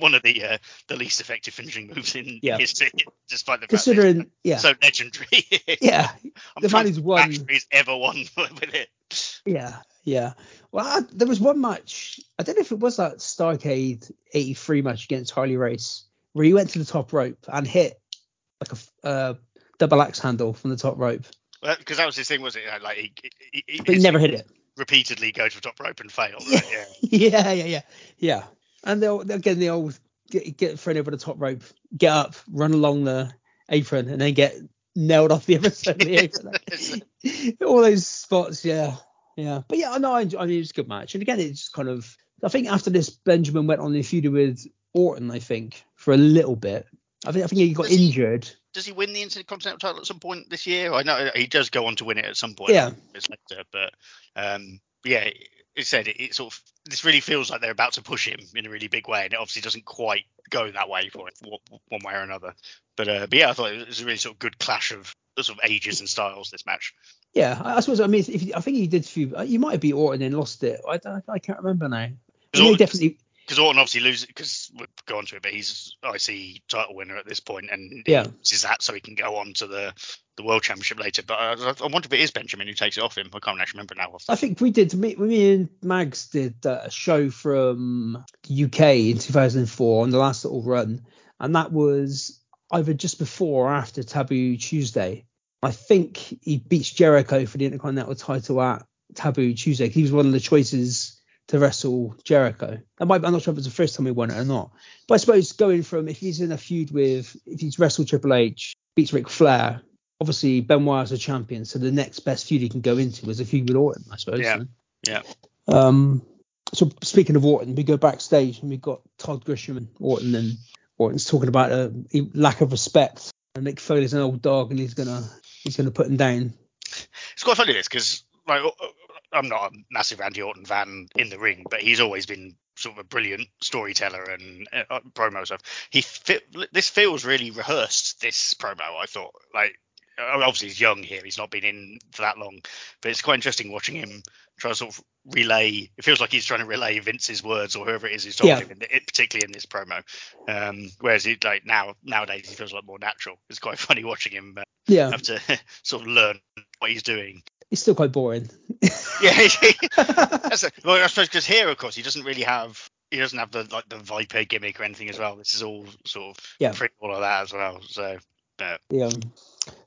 one- of the uh, the least effective finishing moves in Yeah. history, despite the fact that Considering, it's yeah, so legendary. yeah, I'm the man who's won- who's ever won with it. yeah, yeah. Well, I, there was one match. I don't know if it was that Starrcade '83 match against Harley Race, where he went to the top rope and hit like a uh, double axe handle from the top rope, Because that was his thing, was it? Like he, he, he, he never hit it. Repeatedly go to the top rope and fail. Right? Yeah. yeah, yeah, yeah, yeah. And they'll again the old get get thrown over the top rope, get up, run along the apron, and then get nailed off the other side of the apron. All those spots, yeah, yeah. But yeah, no, I, enjoy, I mean it's a good match. And again, it's just kind of I think after this, Benjamin went on the feud with Orton, I think, for a little bit. I think I think he got injured. Does he win the Intercontinental title at some point this year? I know he does go on to win it at some point. Yeah. It's later, but um, yeah, it said it, it sort of this really feels like they're about to push him in a really big way, and it obviously doesn't quite go that way for him one- way or another. But uh, but yeah, I thought it was a really sort of good clash of sort of ages and styles this match. Yeah, I, I suppose. I mean, if you, I think he did. Few, you might have beat Orton and lost it. I, don't- I can't remember now. He Orton- definitely. Because Orton obviously loses because we'll go on to it, but he's IC title winner at this point, and Yeah. uses that so he can go on to the the World Championship later. But I, I wonder if it is Benjamin who takes it off him. I can't actually remember now. I think we did. Me, me and Mags did uh, a show from the UK in 2004 on the last little run, and that was either just before or after Taboo Tuesday. I think he beats Jericho for the Intercontinental title at Taboo Tuesday. He was one of the choices to wrestle Jericho. That might, I'm not sure if it's the first time he won it or not. But I suppose going from if he's in a feud with if he's wrestled Triple H, beats Ric Flair, obviously Benoit is a champion, so the next best feud he can go into is a feud with Orton, I suppose. Yeah. Yeah. Um. So speaking of Orton, we go backstage and we've got Todd Grisham and Orton, and Orton's talking about a lack of respect. And Mick Foley's an old dog, and he's gonna he's gonna put him down. It's quite funny this because like I'm not a massive Randy Orton fan in the ring, but he's always been sort of a brilliant storyteller and uh, promo stuff. He fit, this feels really rehearsed. This promo, I thought, like uh, obviously he's young here, he's not been in for that long, but it's quite interesting watching him try to sort of relay. It feels like he's trying to relay Vince's words or whoever it is who's talking Yeah. him, it, particularly in this promo. Um, whereas it like now nowadays he feels like more natural. It's quite funny watching him uh, Yeah, have to sort of learn what he's doing. He's still quite boring. Yeah, that's a, well, I suppose because here, of course, he doesn't really have he doesn't have the like the Viper gimmick or anything as well. This is all sort of Yeah. free all of that as well. So, but yeah.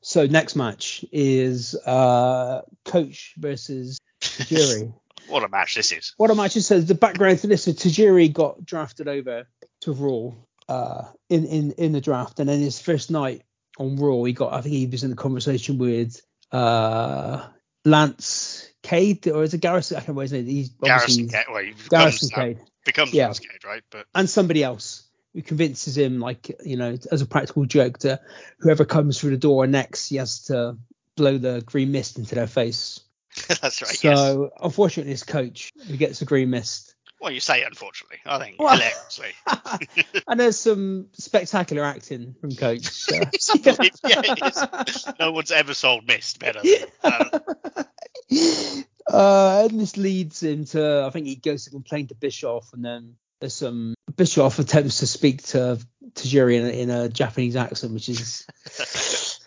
So next match is uh Coach versus Tajiri. what a match this is. what a match! It says the background to this: so Tajiri got drafted over to Raw uh, in in in the draft, and then his first night on Raw, he got I think he was in a conversation with uh, Lance Cade or is it Garrison? I can't remember his name. He's Garrison, Cade, well, he becomes, Garrison Cade, becomes Yeah. Lance Cade, right? But and somebody else who convinces him, like you know, as a practical joke, to whoever comes through the door next, he has to blow the green mist into their face. that's right. yes. so unfortunately, his coach who gets the green mist. Well, you say unfortunately. I think Well- and there's some spectacular acting from Coach. So. Unbelievable. Yeah, no one's ever sold Mist better. Than, uh, and this leads into, I think he goes to complain to Bischoff, and then there's some Bischoff attempts to speak to Tajiri in, a- in a Japanese accent, which is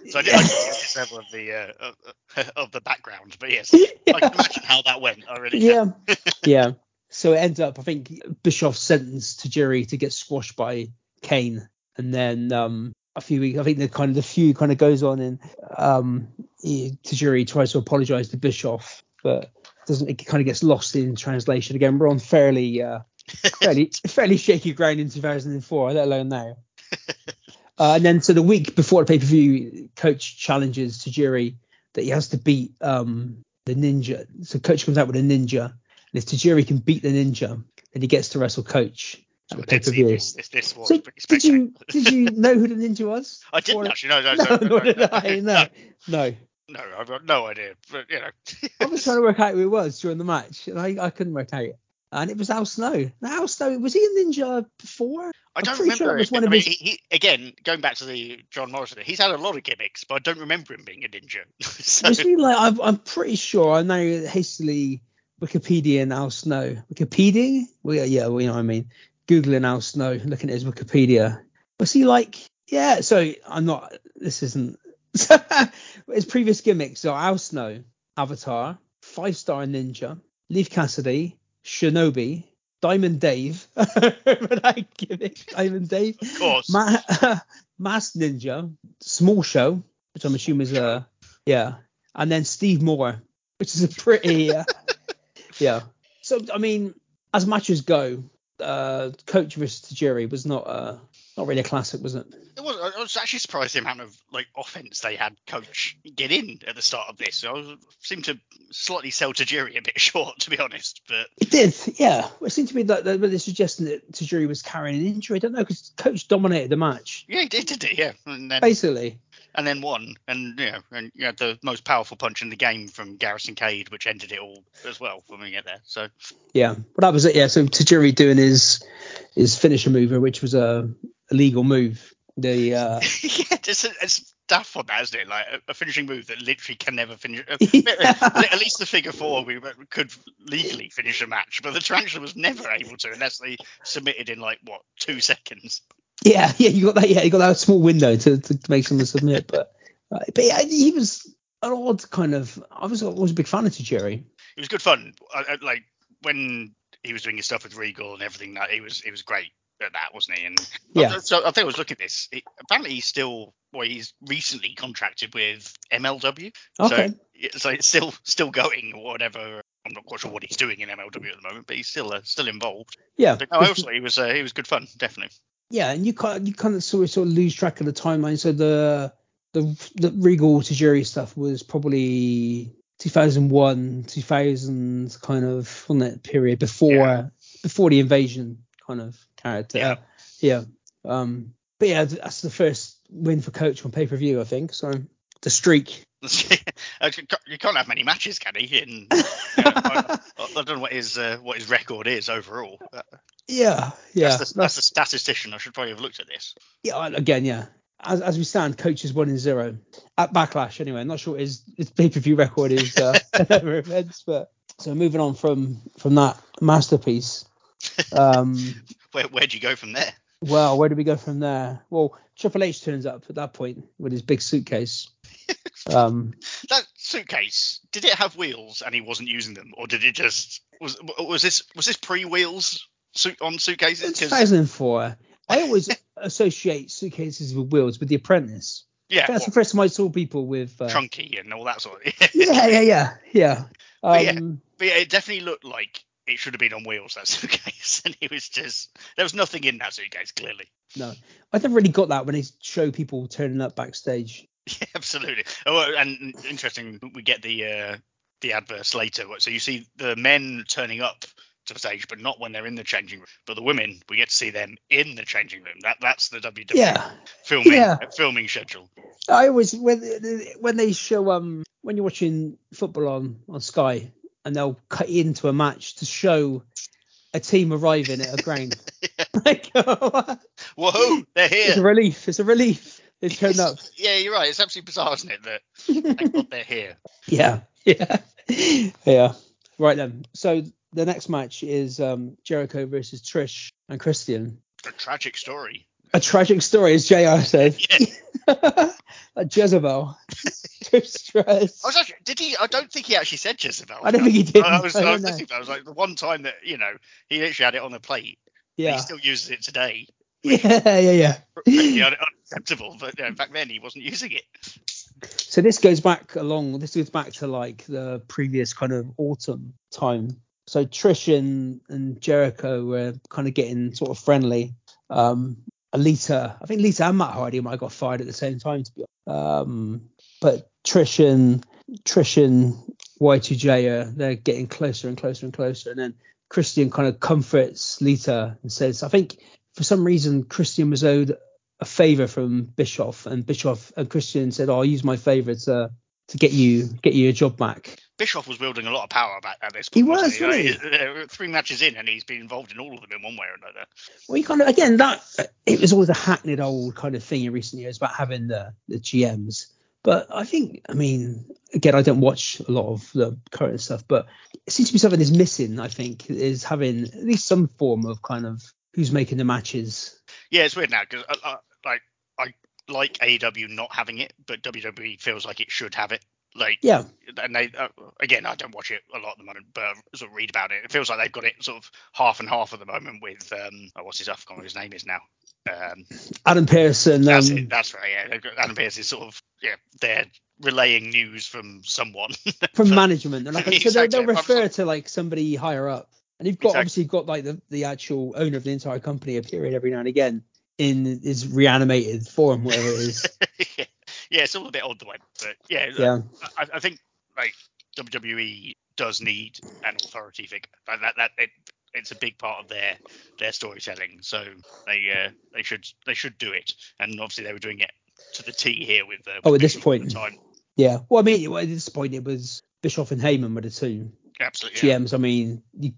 so I did like this level of the uh, of, of the background, but yes, I can imagine how that went. I really can. yeah, yeah. So it ends up, I think Bischoff sentenced Tajiri to get squashed by Kane, and then um, a few weeks, I think the kind of the feud kind of goes on, and um, he, Tajiri tries to apologise to Bischoff, but doesn't. It kind of gets lost in translation again. We're on fairly, uh, fairly, fairly shaky ground in 2004, let alone now. Uh, and then so the week before the pay per view, Coach challenges Tajiri that he has to beat um, the ninja. So Coach comes out with a ninja, and if Tajiri can beat the ninja, then he gets to wrestle Coach at the I pay did per see this, this, this was So pretty did you did you know who the ninja was? I didn't Or- actually. No, no, No, no, no, no, I. No, no. no, I've got no idea. But you know, I was trying to work out who it was during the match, and I, I couldn't work out. And it was Al Snow. Now, Al Snow was he a ninja before? I don't pretty sure remember. that was one I of mean, his- he, he, again, going back to the John Morrison, he's had a lot of gimmicks, but I don't remember him being a ninja. so, like? I'm, I'm pretty sure. I know hastily Wikipedia and Al Snow. Wikipedia? Well, yeah, yeah, well, you know what I mean. Googling Al Snow, looking at his Wikipedia. Was he like? Yeah. So I'm not. This isn't. his previous gimmicks are Al Snow, Avatar, Five Star Ninja, Leif Cassidy, Shinobi, Diamond Dave. That gimmick? Diamond Dave. of course, Ma- Ninja, Small Show, which I'm assuming is a yeah, and then Steve Moore, which is a pretty uh, yeah. So I mean, as matches go, uh, Coach versus Tajiri was not uh, not really a classic, was it? It was, I was actually surprised the amount of like offense they had Coach get in at the start of this. I was, seemed to slightly sell Tajiri a bit short, to be honest. But It did, yeah. It seemed to be like they were suggesting that Tajiri was carrying an injury. I don't know because Coach dominated the match yeah, he did, did he? Yeah, and then basically. and then won, and you know, and you had the most powerful punch in the game from Garrison Cade, which ended it all as well when we get there. So Yeah, but that was it. Yeah, so Tajiri doing his his finisher mover, which was a illegal move. The uh, yeah, just a, it's daft on that, isn't it? Like a, a finishing move that literally can never finish. uh, Yeah. At least the figure four we could legally finish a match, but the tarantula was never able to unless they submitted in like what two seconds. yeah, yeah, you got that. Yeah, you got that small window to, to make someone submit. But uh, but yeah, he was an odd kind of. I was always a big fan of Tajiri. It was good fun. I, I, like when he was doing his stuff with Regal and everything, that he was he was great at that, wasn't he? And Yeah. so I think I was looking at this. He, apparently, he's still well, he's recently contracted with MLW. Okay. So, so it's still still going or whatever. I'm not quite sure what he's doing in MLW at the moment, but he's still uh, still involved. Yeah, But no, also he was uh, he was good fun, definitely. yeah, and you kind you kind of sort of, sort of lose track of the timeline. So the the the Regal Tajiri stuff was probably 2001, 2000 kind of on that period before Yeah. before the invasion kind of character. Yeah. yeah. Um, but yeah, that's the first win for Coach on pay per view, I think. So the streak. you can't have many matches, can he? In, I, I don't know what his uh, what his record is overall. Uh, yeah, yeah, that's, the, that's the statistician. I should probably have looked at this. yeah. Again, yeah. As, as we stand, Coach is one in zero at Backlash. Anyway, I'm not sure what his his pay per view record is uh, events, but so moving on from from that masterpiece. Um, Where where'd you go from there? well, where do we go from there? Well, Triple H turns up at that point with his big suitcase. Um, That suitcase did it have wheels and he wasn't using them, or did it just was was this was this pre wheels suit on suitcases? it's 'Cause- 2004. I always associate suitcases with wheels with The Apprentice. yeah, That's the first time I saw people with. Uh, trunky and all that sort of. yeah, yeah, yeah, yeah. But yeah. Um, But yeah, it definitely looked like it should have been on wheels that suitcase, and it was just there was nothing in that suitcase clearly. No, I never really got that when they show people turning up backstage. Yeah, absolutely. Oh, and interesting, we get the uh, the adverse later. So you see the men turning up to the stage, but not when they're in the changing room. But the women, we get to see them in the changing room. That that's the WWE Yeah, filming Yeah. filming schedule. I always when when they show um when you're watching football on on Sky and they'll cut into a match to show a team arriving at a ground. like, Whoa, they're here! it's a relief. It's a relief. They turn up. Yeah, you're right. It's absolutely bizarre, isn't it? That thank God they're here. Yeah, yeah, yeah. Right then. So the next match is um, Jericho versus Trish and Christian. A tragic story. A tragic story, as Jr. said. Yeah. a Jezebel. Stratus. I was actually, did he? I don't think he actually said Jezebel. I don't think he did. I was, I I was know. listening to that. I was like, the one time that you know he literally had it on the plate. Yeah. He still uses it today. yeah, yeah, yeah. Unacceptable, but you know, back then he wasn't using it. So this goes back along. This goes back to like the previous kind of autumn time. So Trish and, and Jericho were kind of getting sort of friendly. Um, Alita, I think Lita and Matt Hardy might have got fired at the same time to be honest. Um, but Trish and Trish and Y2J are they're getting closer and closer and closer. And then Christian kind of comforts Lita and says, I think for some reason Christian was owed a favor from Bischoff, and Bischoff and Christian said, "Oh, I'll use my favor to to get you get you a job back." Bischoff was wielding a lot of power back at this He point. was, wasn't wasn't he? Three matches in, and he's been involved in all of them in one way or another. Well, you kind of again that it was always a hackneyed old kind of thing in recent years about having the the GMs. But I think, I mean, again, I don't watch a lot of the current stuff, but it seems to be something that's missing. I think is having at least some form of kind of who's making the matches. Yeah, it's weird now because uh, uh, like I like AEW not having it, but WWE feels like it should have it. Like, Yeah, and they uh, again, I don't watch it a lot at the moment, but I sort of read about it. It feels like they've got it sort of half and half at the moment with um, oh, what's his? I forgot what his name is now. Um, Adam Pearson. that's um, it. That's right. Yeah, Adam Pearce is sort of yeah, they're relaying news from someone. from management. And like, so they'll, they'll refer to like somebody higher up. And you've got Exactly. obviously got like the, the actual owner of the entire company appearing every now and again in his reanimated form, whatever it is. yeah. Yeah, it's all a bit odd the way, but yeah, yeah. I, I think like WWE does need an authority figure. Like that that it, it's a big part of their their storytelling. So they uh, they should they should do it. And obviously they were doing it to the T here with uh, Oh, at this point. the time. Yeah. Well, I mean, at this point, it was Bischoff and Heyman were the two Absolutely. yeah. GMs. I mean, you,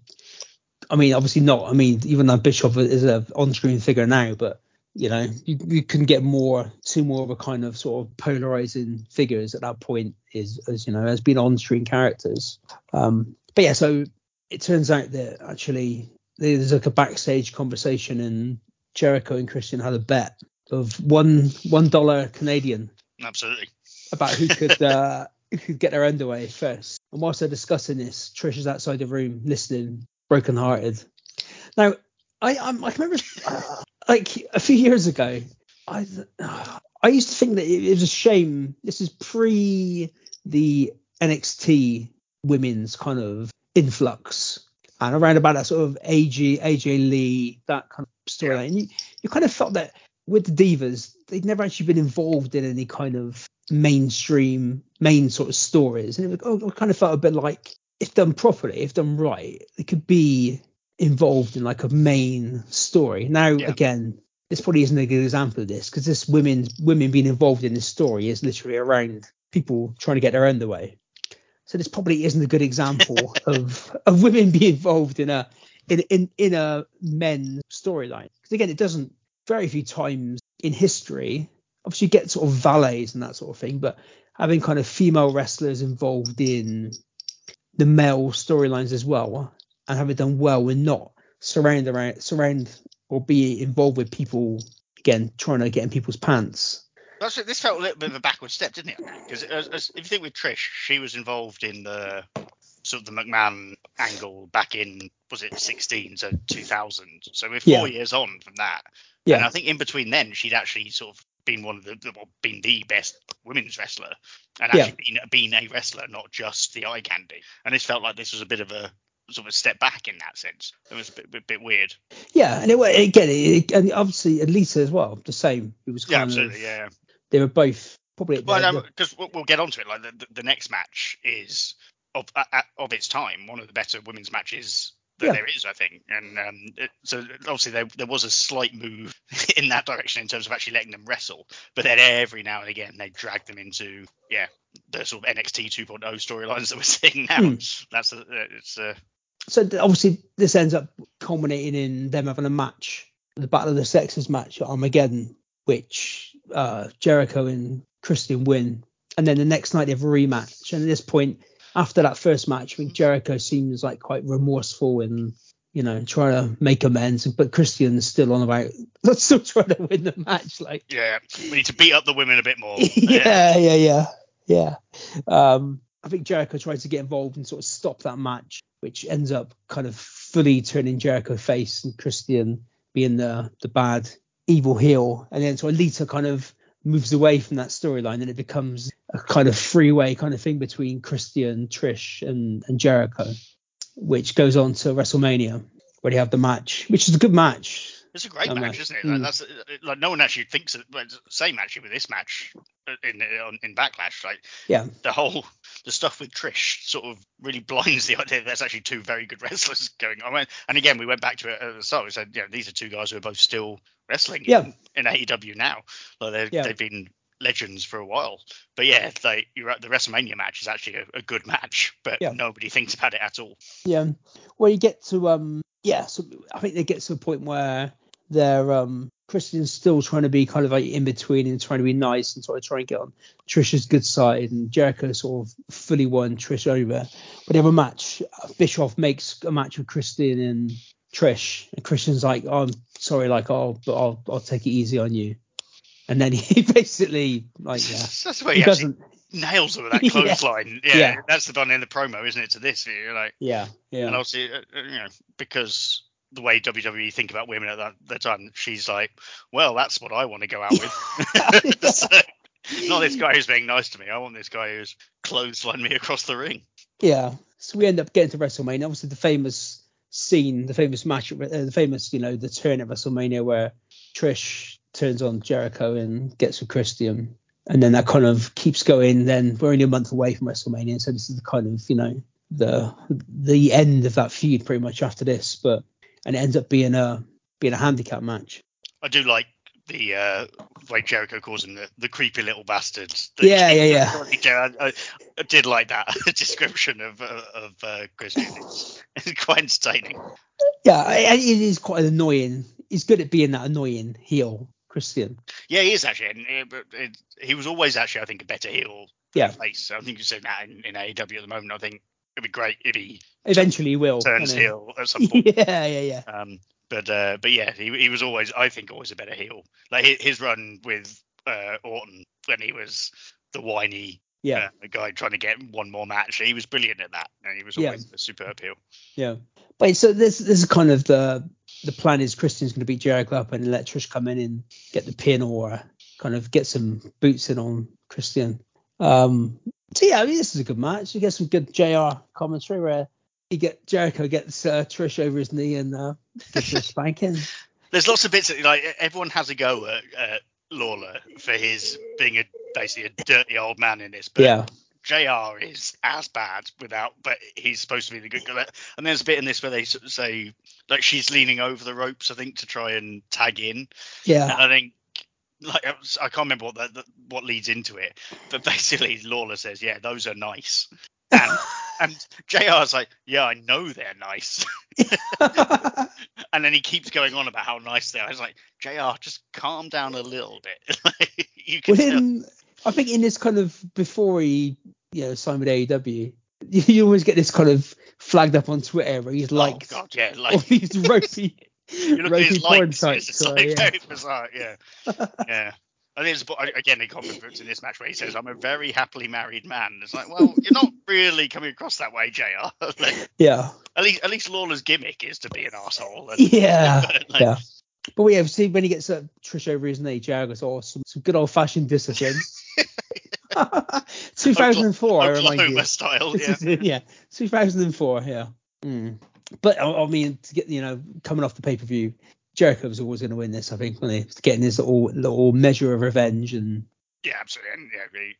I mean, obviously not. I mean, even though Bischoff is a on-screen figure now, but you know, you, you can get more, two more of a kind of sort of polarizing figures at that point, is as you know, as being on-screen characters. Um, but yeah, so it turns out that actually there's like a backstage conversation, and Jericho and Christian had a bet of one one dollar Canadian Absolutely. about who could uh, who could get their underway first. And whilst they're discussing this, Trish is outside the room listening, broken hearted. Now, I I'm, I can remember uh, like a few years ago, I I used to think that it, it was a shame. This is pre the NXT women's kind of influx. And around about that sort of AJ, AJ Lee, that kind of storyline. And You, you kind of felt that with the divas, they'd never actually been involved in any kind of mainstream, main sort of stories. And it, was, oh, I kind of felt a bit like, if done properly, if done right, it could be involved in like a main story. Now, Yeah. again, this probably isn't a good example of this because this women women being involved in this story is literally around people trying to get their own the way. So this probably isn't a good example of of women being involved in a in in, in a men's storyline. Because again, it doesn't very few times in history. Obviously, you get sort of valets and that sort of thing, but having kind of female wrestlers involved in the male storylines as well, and have it done well, and not surround around surround or be involved with people again trying to get in people's pants. That's it. This felt a little bit of a backward step, didn't it? Because if you think with Trish, she was involved in the sort of the McMahon angle back in was it 16 to 2000. So we're four Yeah. years on from that. Yeah. And I think in between then, she'd actually sort of been one of the well, been the best women's wrestler, and Yeah. actually been, been a wrestler, not just the eye candy. And this felt like this was a bit of a sort of a step back in that sense. It was a bit, bit, bit weird. Yeah, and it, again, it, and obviously Elisa as well, the same. It was Yeah, kind absolutely. of Yeah. they were both probably Well, because we'll, we'll get onto it. Like the, the, the next match is of uh, uh, of its time one of the better women's matches that Yeah. there is, I think. And um, it, so obviously there there was a slight move in that direction in terms of actually letting them wrestle, but then every now and again they drag them into yeah the sort of NXT 2.0 storylines that we're seeing now. Hmm. That's a, it's uh, so obviously this ends up culminating in them having a match, the Battle of the Sexes match at Armageddon, which uh, Jericho and Christian win, and then the next night they have a rematch. And at this point, after that first match, I think Jericho seems like quite remorseful and you know trying to make amends, but Christian's still on about let's still trying to win the match, like. yeah we need to beat up the women a bit more. yeah, yeah, yeah, yeah. Um, I think Jericho tried to get involved and sort of stop that match, which ends up kind of fully turning Jericho face and Christian being the the bad evil heel, and then so Alita kind of moves away from that storyline and it becomes a kind of freeway kind of thing between Christian, Trish, and and Jericho, which goes on to WrestleMania where they have the match, which is a good match. It's a great Um, match, isn't it? mm. Like, that's like no one actually thinks it. Well, same actually with this match uh, in in, in Backlash. Like Yeah, the whole the stuff with Trish sort of really blinds the idea that there's actually two very good wrestlers going on. And- And again, we went back to it at the start. We said, yeah, these are two guys who are both still wrestling Yeah. in, in AEW now. Like Yeah. they've been legends for a while. But yeah, like you're right, the WrestleMania match is actually a, a good match, but Yeah. nobody thinks about it at all. Yeah. Well, you get to um yeah, so I think they get to a point where they're um Christian's still trying to be kind of like in between and trying to be nice and sort of trying to get on Trish's good side and Jericho sort of fully won Trish over. But they have a match. Bischoff makes a match with Christian and Trish, and Christian's like, oh, I'm sorry, like, oh, but I'll I'll take it easy on you. And then he basically like yeah, That's where he he actually doesn't nails her with that clothesline. Yeah, Yeah. that's the one in the promo, isn't it? To this, you're like. yeah yeah And obviously, uh, uh, you know, because the way WWE think about women at that, time, she's like, well, that's what I want to go out with. So, not this guy who's being nice to me. I want this guy who's clotheslined me across the ring. Yeah. So we end up getting to WrestleMania. Obviously, the famous scene, the famous match, uh, the famous, you know, the turn at WrestleMania where Trish turns on Jericho and gets with Christian, and then that kind of keeps going. Then we're only a month away from WrestleMania, so this is the kind of, you know, the the end of that feud pretty much after this, but and it ends up being a being a handicap match. I do like the uh, way Jericho calls him the, the creepy little bastard. The Yeah, yeah, yeah. I, I, did like that description of uh, of uh, Christian. It's, it's quite entertaining. Yeah, it is quite annoying. He's good at being that annoying heel, Christian. Yeah, he is actually, and it, it, he was always actually, I think, a better heel Yeah, face. I think you're saying that in, in AEW at the moment. I think it'd be great if he eventually he will. turns heel at some point. Yeah, yeah, yeah. Um, but uh, but yeah, he, he was always, I think, always a better heel. Like his, his run with uh, Orton when he was the whiny Yeah, uh, guy trying to get one more match, he was brilliant at that, and he was Yeah. always a superb heel. yeah. But so this this is kind of the the plan is Christian's going to beat Jericho up and let Trish come in and get the pin or kind of get some boots in on Christian. Um, so yeah, I mean this is a good match. You get some good JR commentary where you get Jericho gets uh, Trish over his knee and uh, gives her a spanking. There's lots of bits that, like everyone has a go at, at Lawler for his being a basically a dirty old man in this, but Yeah, JR is as bad without, but he's supposed to be the good guy. And there's a bit in this where they sort of say like she's leaning over the ropes, I think, to try and tag in. yeah, And I think like I can't remember what that, that- what leads into it, but basically Lawler says, "Yeah, those are nice," and and JR's like, "Yeah, I know they're nice," and then he keeps going on about how nice they are. I was like, "JR, just calm down a little bit." You can tell- When I think in this kind of before he you know signed with AEW, you always get this kind of flagged up on Twitter where he's like oh god, yeah, all like these ropey, you look at his porn likes, sites. it's so, like yeah. very bizarre, yeah, yeah. I think it's again he comments in this match where he says, "I'm a very happily married man." It's like, well, you're not really coming across that way, Jr. Like, yeah, at least, at least Lawler's gimmick is to be an asshole. And, yeah, like, yeah. But we have seen when he gets uh, Trish over his knee, Jagger goes, "Oh, some, some good old fashioned discipline." 2004, I remind you. Style, yeah. yeah, 2004, yeah. Mm. But I, I mean, to get you know, coming off the pay per view, Jericho was always going to win this. I think when he getting his little little measure of revenge and Yeah, absolutely. And yeah, it, it-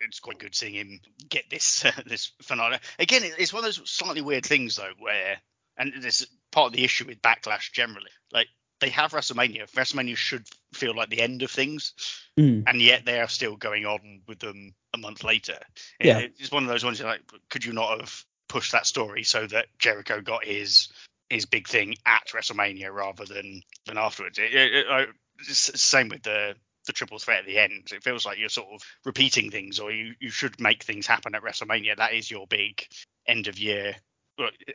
it's quite good seeing him get this uh, this finale. Again, it's one of those slightly weird things though, where and this is part of the issue with backlash generally. Like they have WrestleMania. WrestleMania should feel like the end of things, Mm. and yet they are still going on with them a month later. Yeah. it's one of those ones. You're like, could you not have pushed that story so that Jericho got his his big thing at WrestleMania rather than than afterwards? It, it, it, same with the the triple threat at the end. It feels like you're sort of repeating things, or you you should make things happen at WrestleMania. That is your big end of year.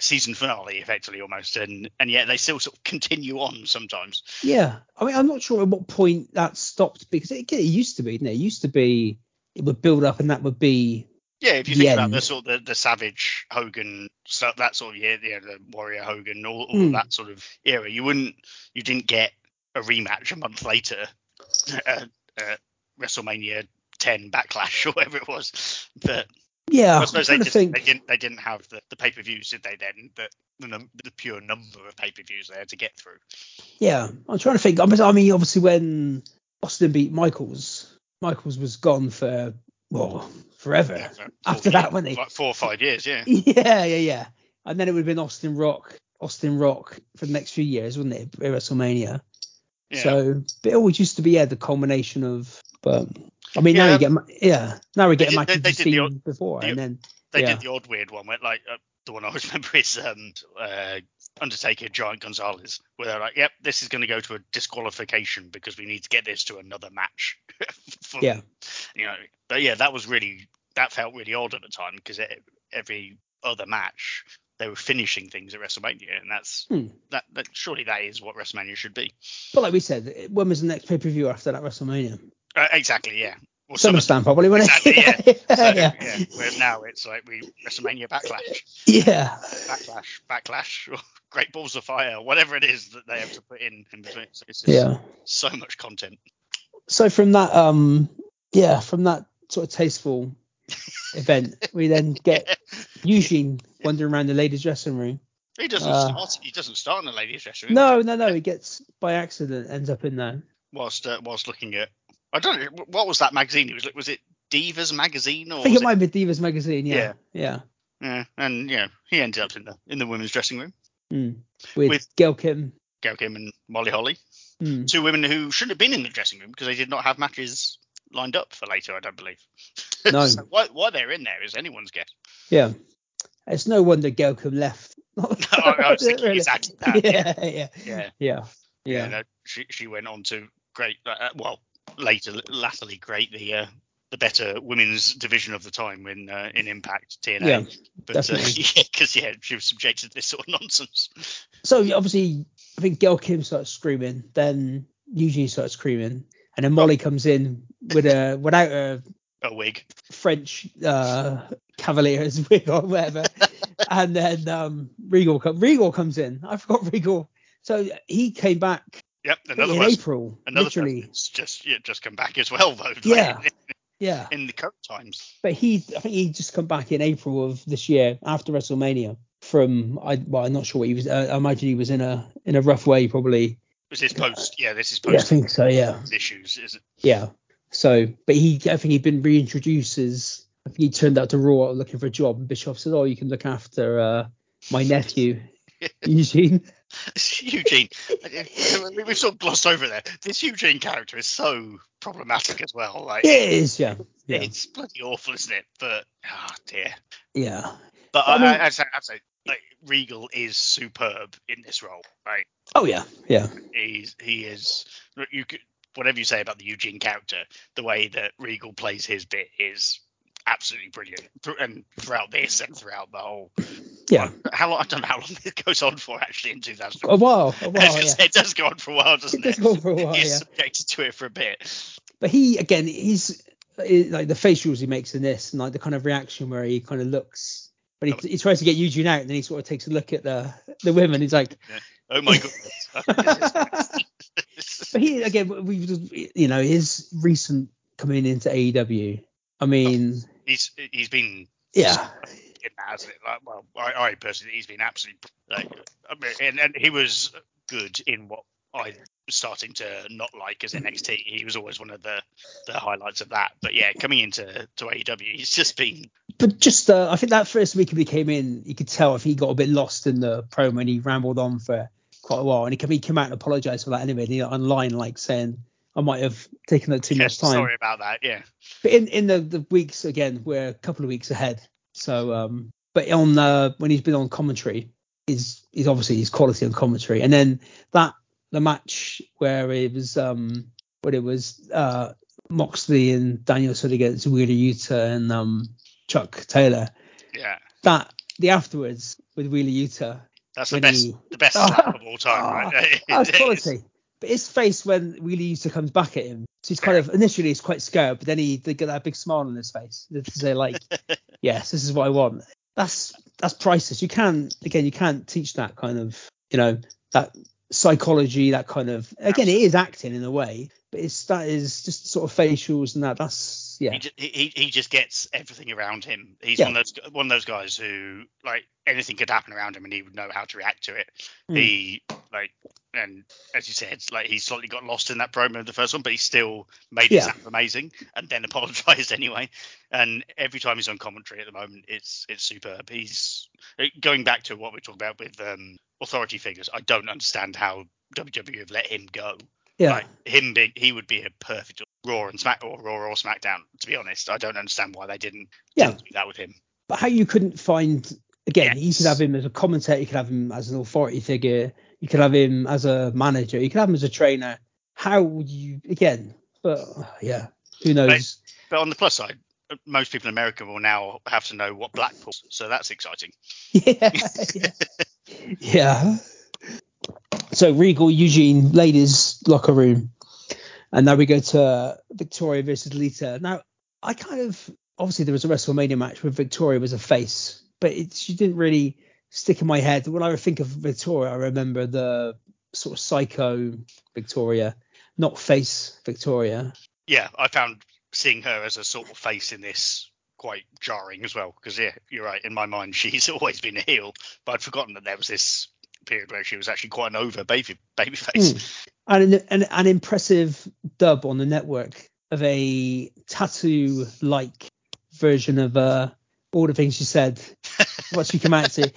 Season finale, effectively, almost, and and yet they still sort of continue on sometimes. yeah. I mean, I'm not sure at what point that stopped because it, it used to be, didn't it? It used to be it would build up and that would be Yeah, if you think about end. the sort of the, the Savage Hogan stuff, that sort of yeah, yeah, the Warrior Hogan, all, all Mm. that sort of era, you wouldn't, you didn't get a rematch a month later, uh, uh, WrestleMania 10 Backlash or whatever it was. But yeah. I suppose they, just, think. they didn't, they didn't have the, the pay per views, did they? Then the the, num- the pure number of pay per views they had to get through. Yeah, I'm trying to think. I mean, obviously when Austin beat Michaels, Michaels was gone for well forever. Yeah, for After that, wasn't he? Like four or five years, yeah. Yeah, yeah, yeah. And then it would have been Austin Rock, Austin Rock for the next few years, wouldn't it? At WrestleMania. Yeah. So, but it always used to be yeah the culmination of. But I mean, now Yeah. you get yeah now we get They a match they- you've they did the seen before, the- and then they Yeah. did the odd weird one where like uh, the one I always remember is um uh Undertaker Giant Gonzalez where they're like yep this is going to go to a disqualification because we need to get this to another match For- Yeah. you know but yeah that was really that felt really odd at the time because every other match they were finishing things at WrestleMania and that's Hmm. that, that surely that is what WrestleMania should be but like we said, when was the next pay per view after that WrestleMania? uh, exactly yeah Summer- SummerSlam probably, wasn't it? Yeah. so, yeah. yeah. Whereas now it's like we WrestleMania Backlash yeah. backlash, backlash, or great balls of fire, whatever it is that they have to put in in between. It's just Yeah. so much content. so from that um yeah from that sort of tasteful event we then get Eugene wandering around the ladies dressing room He doesn't Uh, start. He doesn't start in the ladies' dressing room. No, no, no. He gets by accident ends up in there. Whilst uh, whilst looking at, I don't know what was that magazine. It was was it Divas magazine or I think was it might be Divas magazine. Yeah, Yeah. yeah. Yeah, and yeah, he ended up in the in the women's dressing room. Mm. With, With- Gail Kim. Gail Kim and Molly Holly, Mm. two women who shouldn't have been in the dressing room because they did not have matches lined up for later. I don't believe. No. so why, why they're in there is anyone's guess. Yeah. It's no wonder Kim left. I, I was thinking Really. exactly that. Yeah, yeah, yeah. yeah, yeah. no, she she went on to great. Uh, well, later, latterly, great the uh, the better women's division of the time in uh, in Impact TNA. Yeah, but uh, yeah, because yeah, she was subjected to this sort of nonsense. So obviously, I think Gail Kim starts screaming, then Eugene starts screaming, and then Molly comes in with a without a A wig. French uh, Cavalier's wig or whatever, and then um, Regal Regal comes in. I forgot Regal. So he came back Yep, another in one. April, Another literally. person's just yeah, just come back as well though. Yeah. in, Yeah, in the current times. but he, I think he just come back in April of this year after WrestleMania. From I, well, I'm not sure what he was. Uh, I imagine he was in a in a rough way, probably. Was this post? Yeah, this is Yeah, I think so. Yeah, issues, is it? yeah. So, but he, I think he'd been reintroduced as. I think he turned out to Raw looking for a job, and Bischoff said, "Oh, you can look after uh, my nephew, Eugene." Eugene, we- we've sort of glossed over there. This Eugene character is so problematic as well. Like It is, yeah, yeah, it's bloody awful, isn't it? But oh dear. yeah. But I I, mean- I, I'd say, I'd say like Regal is superb in this role. Right? Oh yeah, yeah, He's he is. You could whatever you say about the Eugene character, the way that Regal plays his bit is absolutely brilliant. And throughout this and throughout the whole, yeah. how long I don't know how long it goes on for actually in 2000. A while, a while. Yeah. it does go on for a while, doesn't does it? go on for a while, He's yeah. subjected to it for a bit. But he again, he's like the facials he makes in this, and like the kind of reaction where he kind of looks but he, he tries to get Eugene out, and then he sort of takes a look at the the women. He's like, Oh my goodness. but he again, we just you know his recent coming into AEW. I mean, he's he's been yeah, in that, hasn't it? Like, well, I, I personally, he's been absolutely like, I mean, and, and he was good in what I was starting to not like as NXT. He was always one of the the highlights of that. But yeah, coming into to AEW, he's just been but just uh, I think that first week he came in, you could tell if he got a bit lost in the promo and he rambled on for quite a while, and he came, he came out and apologized for that anyway. And he online like saying. I might have taken up too yeah, much time. sorry about that. Yeah, But in in the, the weeks again, we're a couple of weeks ahead. So um, but on uh, when he's been on commentary, is is obviously his quality on commentary. And then that the match where it was um when it was uh Moxley and Danielson against Wheeler Yuta and um Chuck Taylor. yeah, That the afterwards with Wheeler Yuta. that's the best he- the best Ah, slap of all time, ah, right? That's quality. But his face when Wheeler Yuta comes back at him, so he's kind of initially he's quite scared, but then he they get that big smile on his face to say like, yes, this is what I want. That's that's priceless. You can't again, you can't teach that kind of you know that psychology, that kind of again, it is acting in a way, but it's that is just sort of facials and that. That's yeah, He, ju- he he just gets everything around him. He's Yeah. one of those one of those guys who like anything could happen around him and he would know how to react to it. Mm. He like and as you said, like he slightly got lost in that promo in the first one, but he still made it sound amazing and then apologized anyway. And every time he's on commentary at the moment, it's it's superb. He's going back to what we talked about with um, authority figures. I don't understand how WWE have let him go. Yeah. Like him being, he would be a perfect Raw and Smack or Raw or SmackDown. To be honest, I don't understand why they didn't, Yeah. didn't do that with him. But how you couldn't find again, you could have him as a commentator, you could have him as an authority figure, you could have him as a manager, you could have him as a trainer. How would you again? But yeah, who knows? But on the plus side, most people in America will now have to know what Blackpool. So that's exciting. yeah, yeah. yeah. So Regal Eugene ladies locker room, and now we go to Victoria versus Lita. Now I kind of obviously there was a WrestleMania match where Victoria was a face, but it, she didn't really stick in my head. When I think of Victoria, I remember the sort of psycho Victoria, not face Victoria. Yeah, I found seeing her as a sort of face in this quite jarring as well because yeah, you're right. In my mind, she's always been a heel, but I'd forgotten that there was this period where she was actually quite an over baby baby face. Mm. And an, an, an impressive dub on the network of a tattoo like version of uh, all the things she said. what she came out to.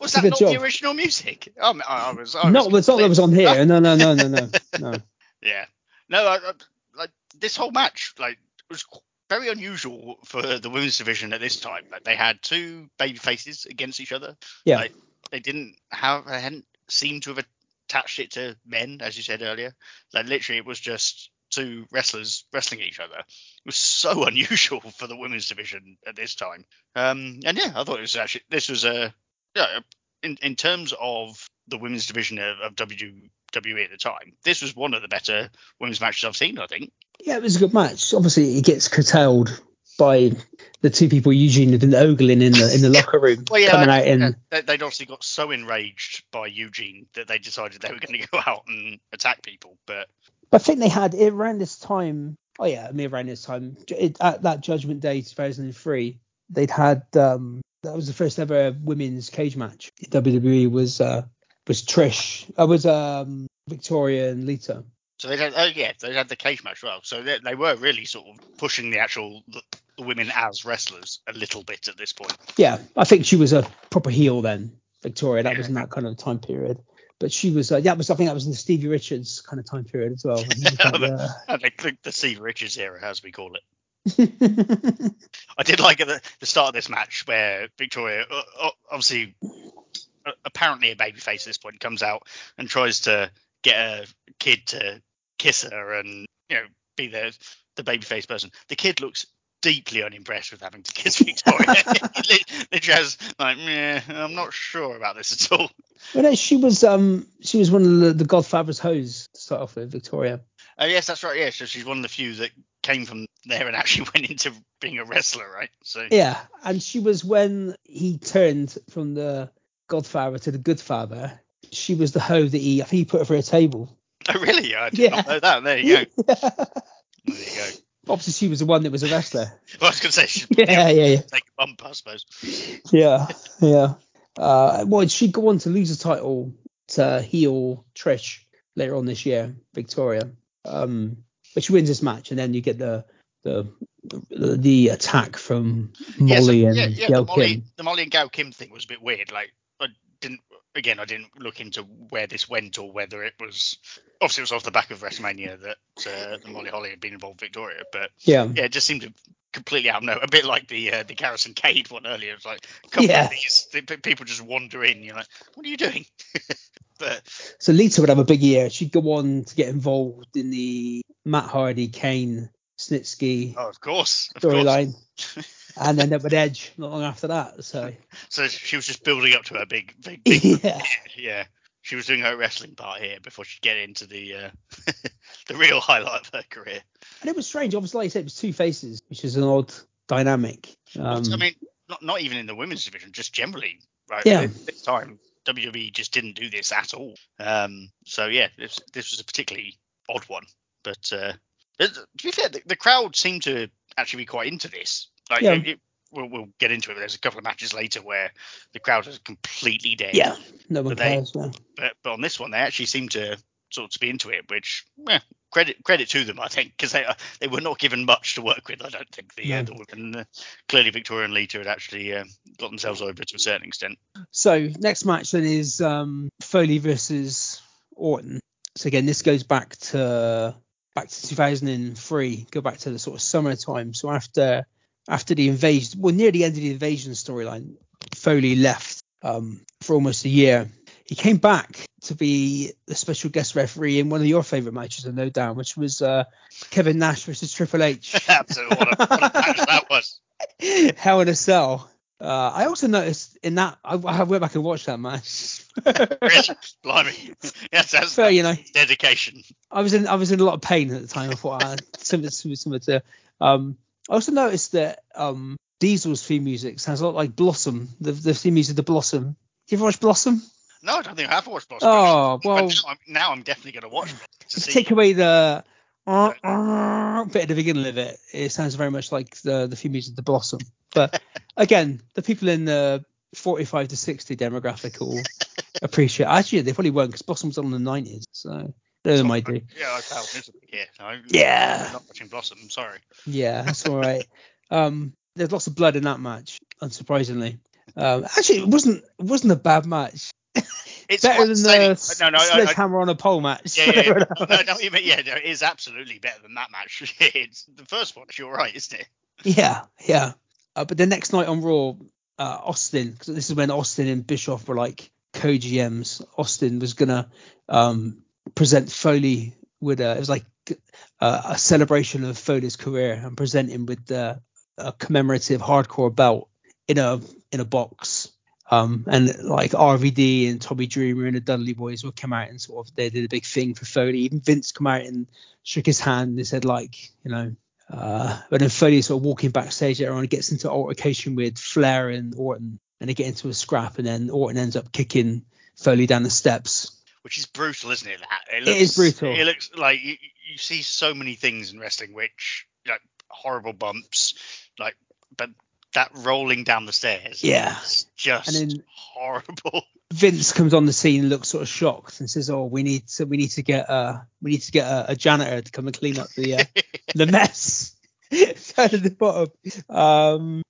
Was that not job. the original music? I, I, was. I Not, was not that was on here. No, no, no, no, no, no. Yeah. No, I, I, like this whole match, like was very unusual for the women's division at this time. Like they had two baby faces against each other. Yeah. Like they didn't have, they hadn't seemed to have attached it to men, as you said earlier. Like literally, it was just two wrestlers wrestling each other. It was so unusual for the women's division at this time. Um, and yeah, I thought it was actually this was a yeah in in terms of the women's division of, of WWE at the time. This was one of the better women's matches I've seen. I think. Yeah, it was a good match. Obviously, it gets curtailed by the two people Eugene have been ogling in the in the locker room Well, yeah, coming out in. they'd obviously got so enraged by Eugene that they decided they were going to go out and attack people. But I think they had around this time. Oh yeah, I mean around this time it, at that Judgment Day 2003, they'd had um that was the first ever women's cage match. WWE was uh was Trish. I was um Victoria and Lita. So they had, oh yeah, they had the cage match as well. So they, they were really sort of pushing the actual the, the women as wrestlers a little bit at this point. Yeah, I think she was a proper heel then. Victoria, that Yeah. was in that kind of time period. But she was, uh, yeah, was I think that was in the Stevie Richards kind of time period as well. was And they the, the Steve Richards era, as we call it. uh, I did like at the, the start of this match where Victoria, uh, uh, obviously, uh, apparently a babyface at this point, comes out and tries to get a kid to kiss her and you know be the the babyface person. The kid looks deeply unimpressed with having to kiss Victoria. literally has like, meh, I'm not sure about this at all. well, no, she was um she was one of the, the Godfather's hoes to start off with, Victoria. Oh yes, that's right. Yeah, so she's one of the few that came from there and actually went into being a wrestler, right? So Yeah, and she was when he turned from the Godfather to the Good Father. She was the hoe that he I think he put her through a table. oh really? I did Yeah. not know that. There you go. There you go. Obviously, she was the one that was a wrestler. Well, I was going to say she's Yeah, yeah, yeah. take a bump, I suppose. Yeah, yeah. Uh, well, she go on to lose the title to heel Trish later on this year, Victoria. Um, but she wins this match, and then you get the the the, the attack from Yeah, so- Molly and yeah, yeah, Gail the Molly, Kim. the Molly and Gail Kim thing was a bit weird. Like, I didn't. Again, I didn't look into where this went or whether it was. Obviously, it was off the back of WrestleMania that uh, the Molly Holly had been involved with Victoria, but Yeah, yeah, it just seemed to completely out of nowhere. A bit like the uh, the Garrison Cade one earlier. It's like a couple Yeah. of these the, people just wander in. You're like, what are you doing? but so Lita would have a big year. She'd go on to get involved in the Matt Hardy, Kane, Snitsky oh, of course, of course. storyline, and then up with Edge not long after that. So So she was just building up to her big, big, big yeah. yeah. She was doing her wrestling part here before she'd get into the uh, the real highlight of her career. And it was strange. Obviously, like you said, it was two faces, which is an odd dynamic. Um, I mean, not not even in the women's division, just generally, right? Yeah. This time, WWE just didn't do this at all. Um, so yeah, this this was a particularly odd one. But uh, to be fair, the, the crowd seemed to actually be quite into this. Like, Yeah. it- it- we'll, we'll get into it. But there's a couple of matches later where the crowd is completely dead. yeah, no one But they- cares. Yeah. but but on this one they actually seem to sort of to be into it, which yeah, credit credit to them I think because they uh, they were not given much to work with. I don't think the, uh, No. the women uh, clearly Victoria and Lita had actually uh, got themselves over to a certain extent. So next match then is um, Foley versus Orton. So again, this goes back to back to 2003. Go back to the sort of summertime. So after after the invasion, well, near the end of the invasion storyline, Foley left um, for almost a year. He came back to be the special guest referee in one of your favorite matches, of No Doubt, which was uh, Kevin Nash versus Triple H. Absolutely, what a, what a match that was. Hell in a Cell. Uh, I also noticed in that I, I went back and watched that match. Really, blimey, yes, that's so you know, dedication. I was in I was in a lot of pain at the time. I thought uh, similar, similar, similar to. Um, I also noticed that um, Diesel's theme music sounds a lot like Blossom. The the theme music of the Blossom. Do you ever watch Blossom? No, I don't think I have watched Blossom. Oh well, now I'm, now I'm definitely going to watch to take away the uh, uh, bit at the beginning of it, it sounds very much like the the theme music of the Blossom. But again, the people in the 45 to 60 demographic will appreciate. Actually, they probably won't because Blossom's on the 90s, so they might do. Yeah, I felt miserably here. Yeah. I'm not watching Blossom. I'm sorry. Yeah, that's all right. um, there's lots of blood in that match, unsurprisingly. Um, actually, it wasn't it wasn't a bad match. It's Better than the no, no, sledgehammer on a pole match. yeah, yeah, yeah. no, no, you mean, yeah, no, it is absolutely better than that match. it's the first one. You're right, isn't it? Yeah, yeah. Uh, but the next night on Raw, uh, Austin, because this is when Austin and Bischoff were like co-GMs. Austin was gonna um, present Foley with a, it was like uh, a celebration of Foley's career and present him with uh, a commemorative hardcore belt in a in a box. Um, and like RVD and Tommy Dreamer and the Dudley Boys would come out and sort of they did a big thing for Foley. Even Vince come out and shook his hand and said like, you know, uh, but then Foley sort of walking backstage later on, gets into altercation with Flair and Orton, and they get into a scrap, and then Orton ends up kicking Foley down the steps. Which is brutal, isn't it? That it, It is brutal. It looks like you, you see so many things in wrestling, which like horrible bumps, like but that rolling down the stairs, Yeah. just And then- horrible. Vince comes on the scene, looks sort of shocked, and says, "Oh, we need to we need to get uh we need to get a, a janitor to come and clean up the uh, the mess down at the bottom." Um,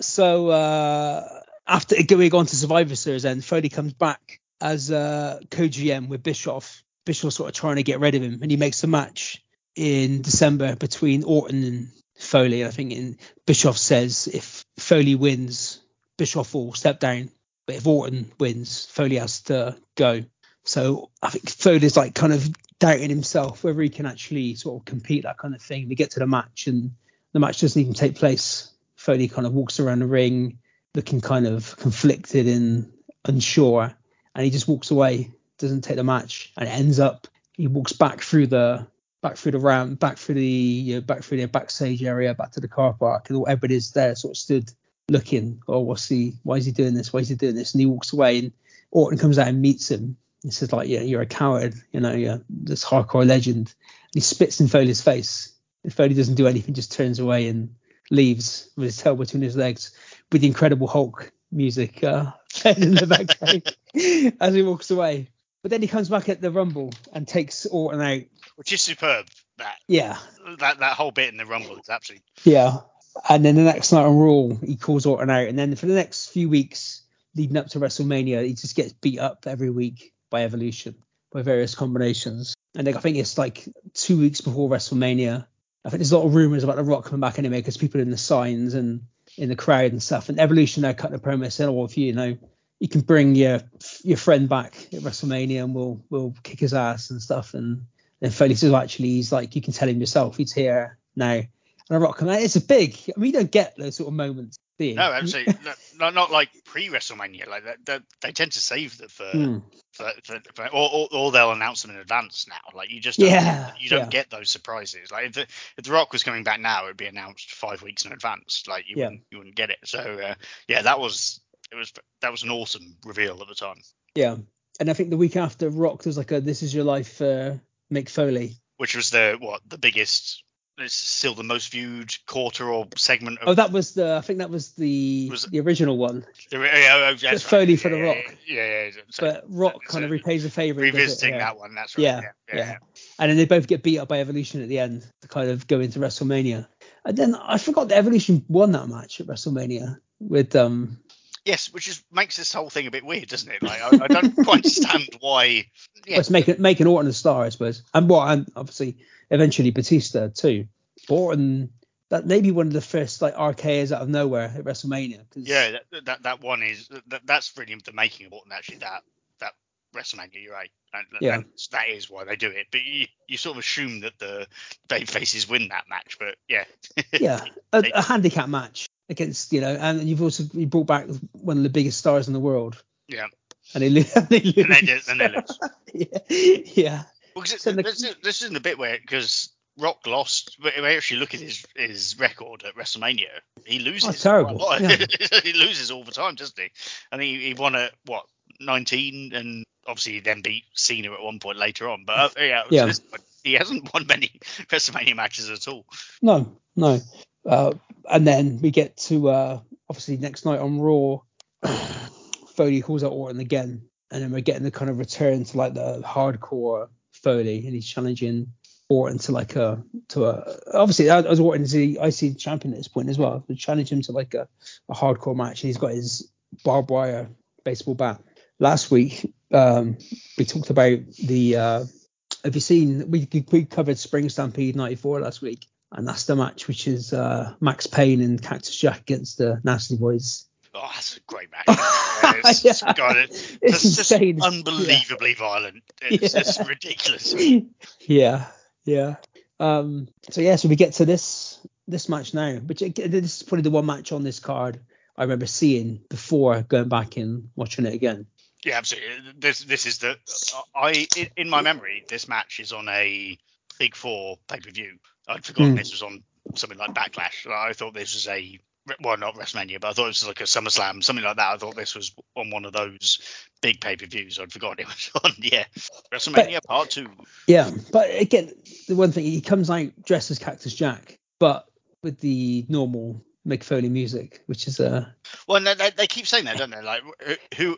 so uh, after going on to Survivor Series, then Foley comes back as uh, co-GM with Bischoff. Bischoff sort of trying to get rid of him, and he makes a match in December between Orton and Foley. I think in Bischoff says if Foley wins, Bischoff will step down, but if Orton wins, Foley has to go. So I think Foley's like kind of doubting himself whether he can actually sort of compete that kind of thing. We get to the match and the match doesn't even take place. Foley kind of walks around the ring looking kind of conflicted and unsure, and he just walks away, doesn't take the match, and it ends up he walks back through the back through the ramp, back through the you know, back through the backstage area, back to the car park, and everybody's there sort of stood looking, oh, what's he? Why is he doing this? Why is he doing this? And he walks away, and Orton comes out and meets him. He says like, yeah, you're a coward, you know, you're this hardcore legend. And he spits in Foley's face. And Foley doesn't do anything, just turns away and leaves with his tail between his legs, with the Incredible Hulk music uh, playing in the background as he walks away. But then he comes back at the Rumble and takes Orton out. Which is superb. That Yeah, that that whole bit in the rumble is absolutely Yeah. And then the next night on Raw, he calls Orton out. And then for the next few weeks leading up to WrestleMania, he just gets beat up every week by Evolution, by various combinations. And like, I think it's like two weeks before WrestleMania. I think there's a lot of rumors about The Rock coming back anyway because people in the signs and in the crowd and stuff. And Evolution now cutting a promo saying, oh, if you, you know, you can bring your your friend back at WrestleMania and we'll we'll kick his ass and stuff. And then Foley says, actually, he's like, you can tell him yourself, he's here now and a rock out. It's a big. I mean, you don't get those sort of moments. No, absolutely not, not like pre WrestleMania. Like that, that, they tend to save them for, Hmm. for, for, for or, or, or they'll announce them in advance now. Like you just don't, Yeah, you don't yeah. get those surprises. Like if the, if the Rock was coming back now, it would be announced five weeks in advance. Like you Yeah. wouldn't you wouldn't get it. So uh, yeah, that was it was that was an awesome reveal at the time. Yeah. And I think the week after Rock, there's like a "This Is Your Life" uh, Mick Foley. Which was the what the biggest. It's still the most viewed quarter or segment of Oh, that was the. I think that was the Was the original one. the, yeah, oh, that's right. Foley for The Rock. Yeah, yeah. yeah. So- But Rock so kind of repays the favor. does it, yeah. that one. That's right. Yeah, yeah, yeah. And then they both get beat up by Evolution at the end to kind of go into WrestleMania. And then I forgot that Evolution won that match at WrestleMania with um. Yes, which is makes this whole thing a bit weird, doesn't it? Like I, I don't quite understand why. Yeah, Let's make it making Orton a star, I suppose. And what and obviously eventually Batista too. Orton that may be one of the first like RKO's out of nowhere at WrestleMania. 'cause- yeah, that, that that one is that, that's really the making of Orton actually. That that WrestleMania, you're right. And, Yeah. and that is why they do it. But you, you sort of assume that the baby faces win that match. But yeah, yeah, a, a handicap match against you know, and you've also you brought back one of the biggest stars in the world, yeah. and they, lo- they lose. And they, and they lose. yeah, yeah, Well, 'cause it, the- this, is- this isn't a bit where because Rock lost. But if I actually look at his his record at WrestleMania, he loses. Oh, terrible, quite a lot. yeah. he loses all the time, doesn't he? And he, he won at what 19, and obviously he then beat Cena at one point later on. But uh, yeah, Yeah. so he hasn't won many WrestleMania matches at all. No, no. Uh, and then we get to uh, obviously next night on Raw. Foley calls out Orton again, and then we're getting the kind of return to like the hardcore Foley, and he's challenging Orton to like a to a obviously as Orton's the IC champion at this point as well. We challenge him to like a, a hardcore match. He's got his barbed wire baseball bat. Last week um, we talked about the. Uh, have you seen we we covered Spring Stampede '94 last week, and that's the match which is uh, Maxx Payne and Cactus Jack against the Nasty Boys. Oh, that's a great match. it's, Yeah. got it. It's It's just unbelievably violent. It's Yeah. just ridiculous. yeah, yeah. Um, so yeah, so we get to this this match now, which this is probably the one match on this card I remember seeing before going back and watching it again. Yeah, absolutely. This this is the I in my memory this match is on a Big Four pay per view. I'd forgotten Hmm. this was on something like Backlash. I thought this was a well not WrestleMania, but I thought it was like a SummerSlam, something like that. I thought this was on one of those big pay per views. I'd forgotten it was on yeah WrestleMania Part Two. Yeah, but again, the one thing he comes out dressed as Cactus Jack, but with the normal Mick Foley music, which is uh Well, no, they, they keep saying that, don't they? Like who?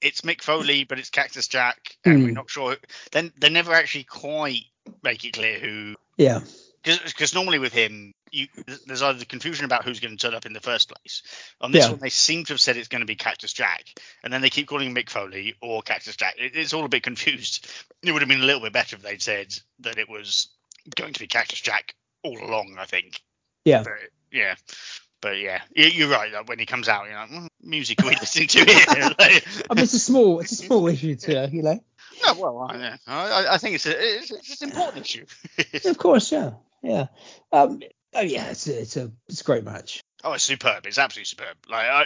It's Mick Foley, but it's Cactus Jack, and Hmm. we're not sure. Then they never actually quite make it clear who yeah, because normally with him, you, there's either the confusion about who's going to turn up in the first place. On this Yeah. one, they seem to have said it's going to be Cactus Jack, and then they keep calling him Mick Foley or Cactus Jack. It, it's all a bit confused. It would have been a little bit better if they'd said that it was going to be Cactus Jack all along. I think. yeah. But, yeah. But yeah, you- you're right. Like, when he comes out, you're like, "Mm, music are we listening to here? Like, I mean, it's a small, it's a small issue to you know. No, well, I, yeah. I, I think it's, a, it's, it's an important issue. Of course, yeah, yeah. Um, oh yeah, it's a, it's a it's a great match. Oh, it's superb. It's absolutely superb. Like I,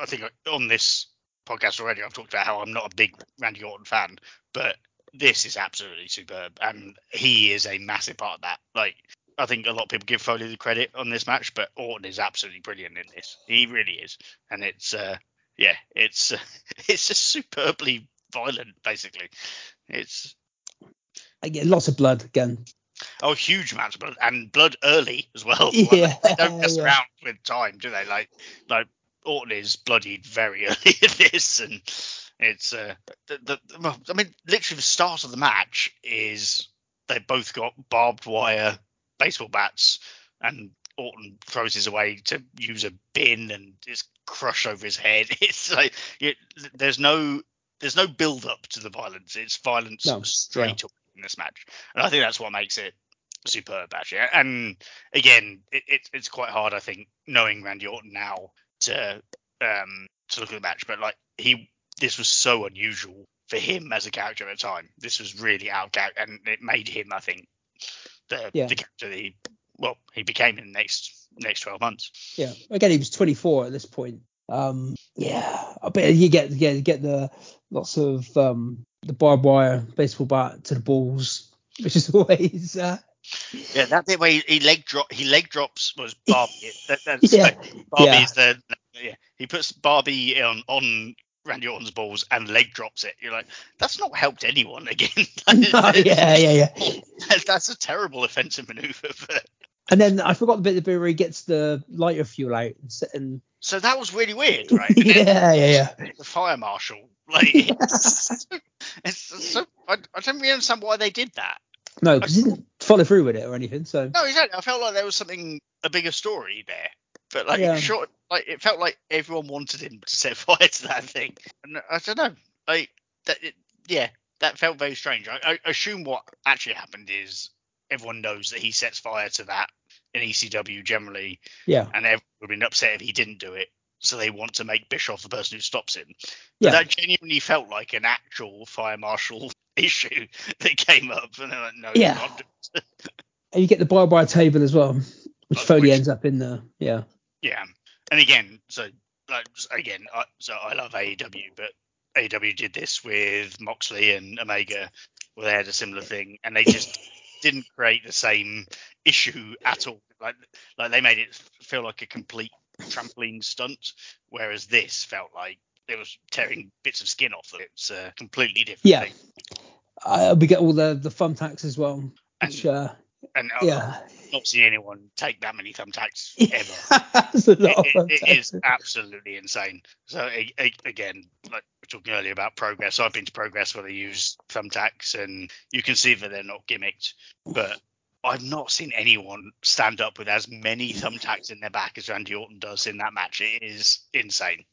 I think on this podcast already, I've talked about how I'm not a big Randy Orton fan, but this is absolutely superb, and he is a massive part of that. Like I think a lot of people give Foley the credit on this match, but Orton is absolutely brilliant in this. He really is, and it's uh, yeah, it's uh, it's just superbly violent, basically. It's Again, lots of blood again. Oh, huge amounts of blood and blood early as well. Yeah, they don't mess yeah. around with time, do they? Like, like Orton is bloodied very early in this, and it's uh, the, the, the- I mean, literally the start of the match is they both got barbed wire baseball bats, and Orton throws his away to use a bin, and just crush over his head. It's like it, there's no there's no build up to the violence. It's violence No, straight away in this match, and I think that's what makes it superb actually. And again, it, it, it's quite hard I think knowing Randy Orton now to um to look at the match, but like he this was so unusual for him as a character at the time. This was really out of character, and it made him I think the Yeah. the character that he well he became in the next next 12 months. Yeah. Again, he was 24 at this point. Um, yeah, but you get yeah, you get the lots of um the barbed wire baseball bat to the balls, which is always uh, Yeah, that bit where he, he leg drop he leg drops was Barbie. that, that's Yeah, Barbie yeah. is the yeah. He puts Barbie on on Randy Orton's balls and leg drops it. You're like, that's not helped anyone again. no, yeah, yeah, yeah. that's a terrible offensive maneuver. But, And then I forgot the bit, the bit where he gets the lighter fuel out and, s- and so that was really weird, right? Yeah, yeah, yeah. The fire marshal, like, it's, it's so I, I don't really understand why they did that. No, because he didn't follow through with it or anything. So No, exactly. I felt like there was something a bigger story there, but like Yeah. short, like it felt like everyone wanted him to set fire to that thing, and I don't know, like that. It, yeah, that felt very strange. I, I assume what actually happened is everyone knows that he sets fire to that in ECW generally, yeah, and everyone would have been upset if he didn't do it. So they want to make Bischoff the person who stops him. But yeah, that genuinely felt like an actual fire marshal issue that came up, and they're like, no, Yeah. you're not doing it. and you get the barbed wire table as well, which Uh, Foley which- ends up in the yeah, Yeah, and again, so like again, I, so I love AEW, but AEW did this with Moxley and Omega, where they had a similar thing, and they just didn't create the same issue at all. Like like they made it feel like a complete trampoline stunt, whereas this felt like it was tearing bits of skin off. It. It's a completely different Yeah. thing. uh, we get all the the thumbtacks as well, And- which uh, And uh, yeah, I've not seen anyone take that many thumbtacks ever. That's a lot of it, it, it is absolutely insane. So again, like we were talking earlier about progress, I've been to progress where they use thumbtacks, and you can see that they're not gimmicked. But I've not seen anyone stand up with as many thumbtacks in their back as Randy Orton does in that match. It is insane.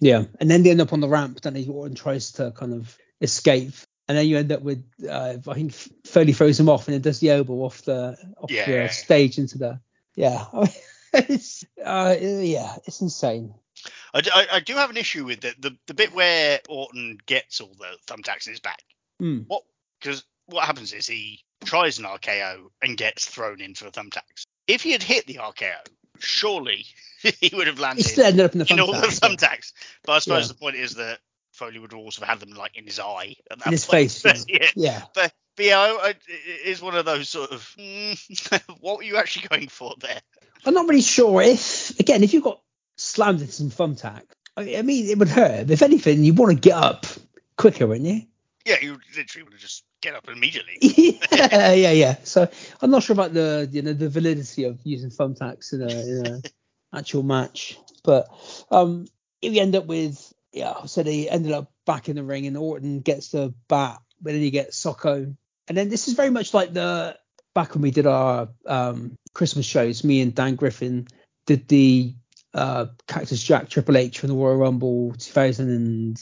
Yeah, and then they end up on the ramp. Then he Orton tries to kind of escape, and then you end up with uh, I think Foley throws him off, and then does the elbow off the off Yeah. the stage into the yeah. it's uh, yeah, it's insane. I, do have an issue with the, the the bit where Orton gets all the thumbtacks in his back. Hmm. What? Because what happens is he tries an RKO and gets thrown into the thumbtacks. If he had hit the RKO, surely he would have He landed still ended up in the in all the thumbtacks, yeah. But I suppose Yeah. the point is that Foley would also have had them like in his eye. At that in his point. face. Yeah. yeah. yeah. But, but yeah, I, I, it is one of those sort of mm, what were you actually going for there? I'm not really sure if again if you got slammed into some thumbtack. I, I mean, it would hurt. If anything, you want to get up quicker, wouldn't you? Yeah, you literally would just get up immediately. yeah, yeah, yeah. So I'm not sure about the you know the validity of using thumbtacks in a in a actual match, but um, if you end up with yeah, so they ended up back in the ring and Orton gets the bat, but then you get Socko, and then this is very much like the back when we did our um Christmas shows. Me and Dan Griffin did the uh Cactus Jack Triple H from the Royal Rumble 2000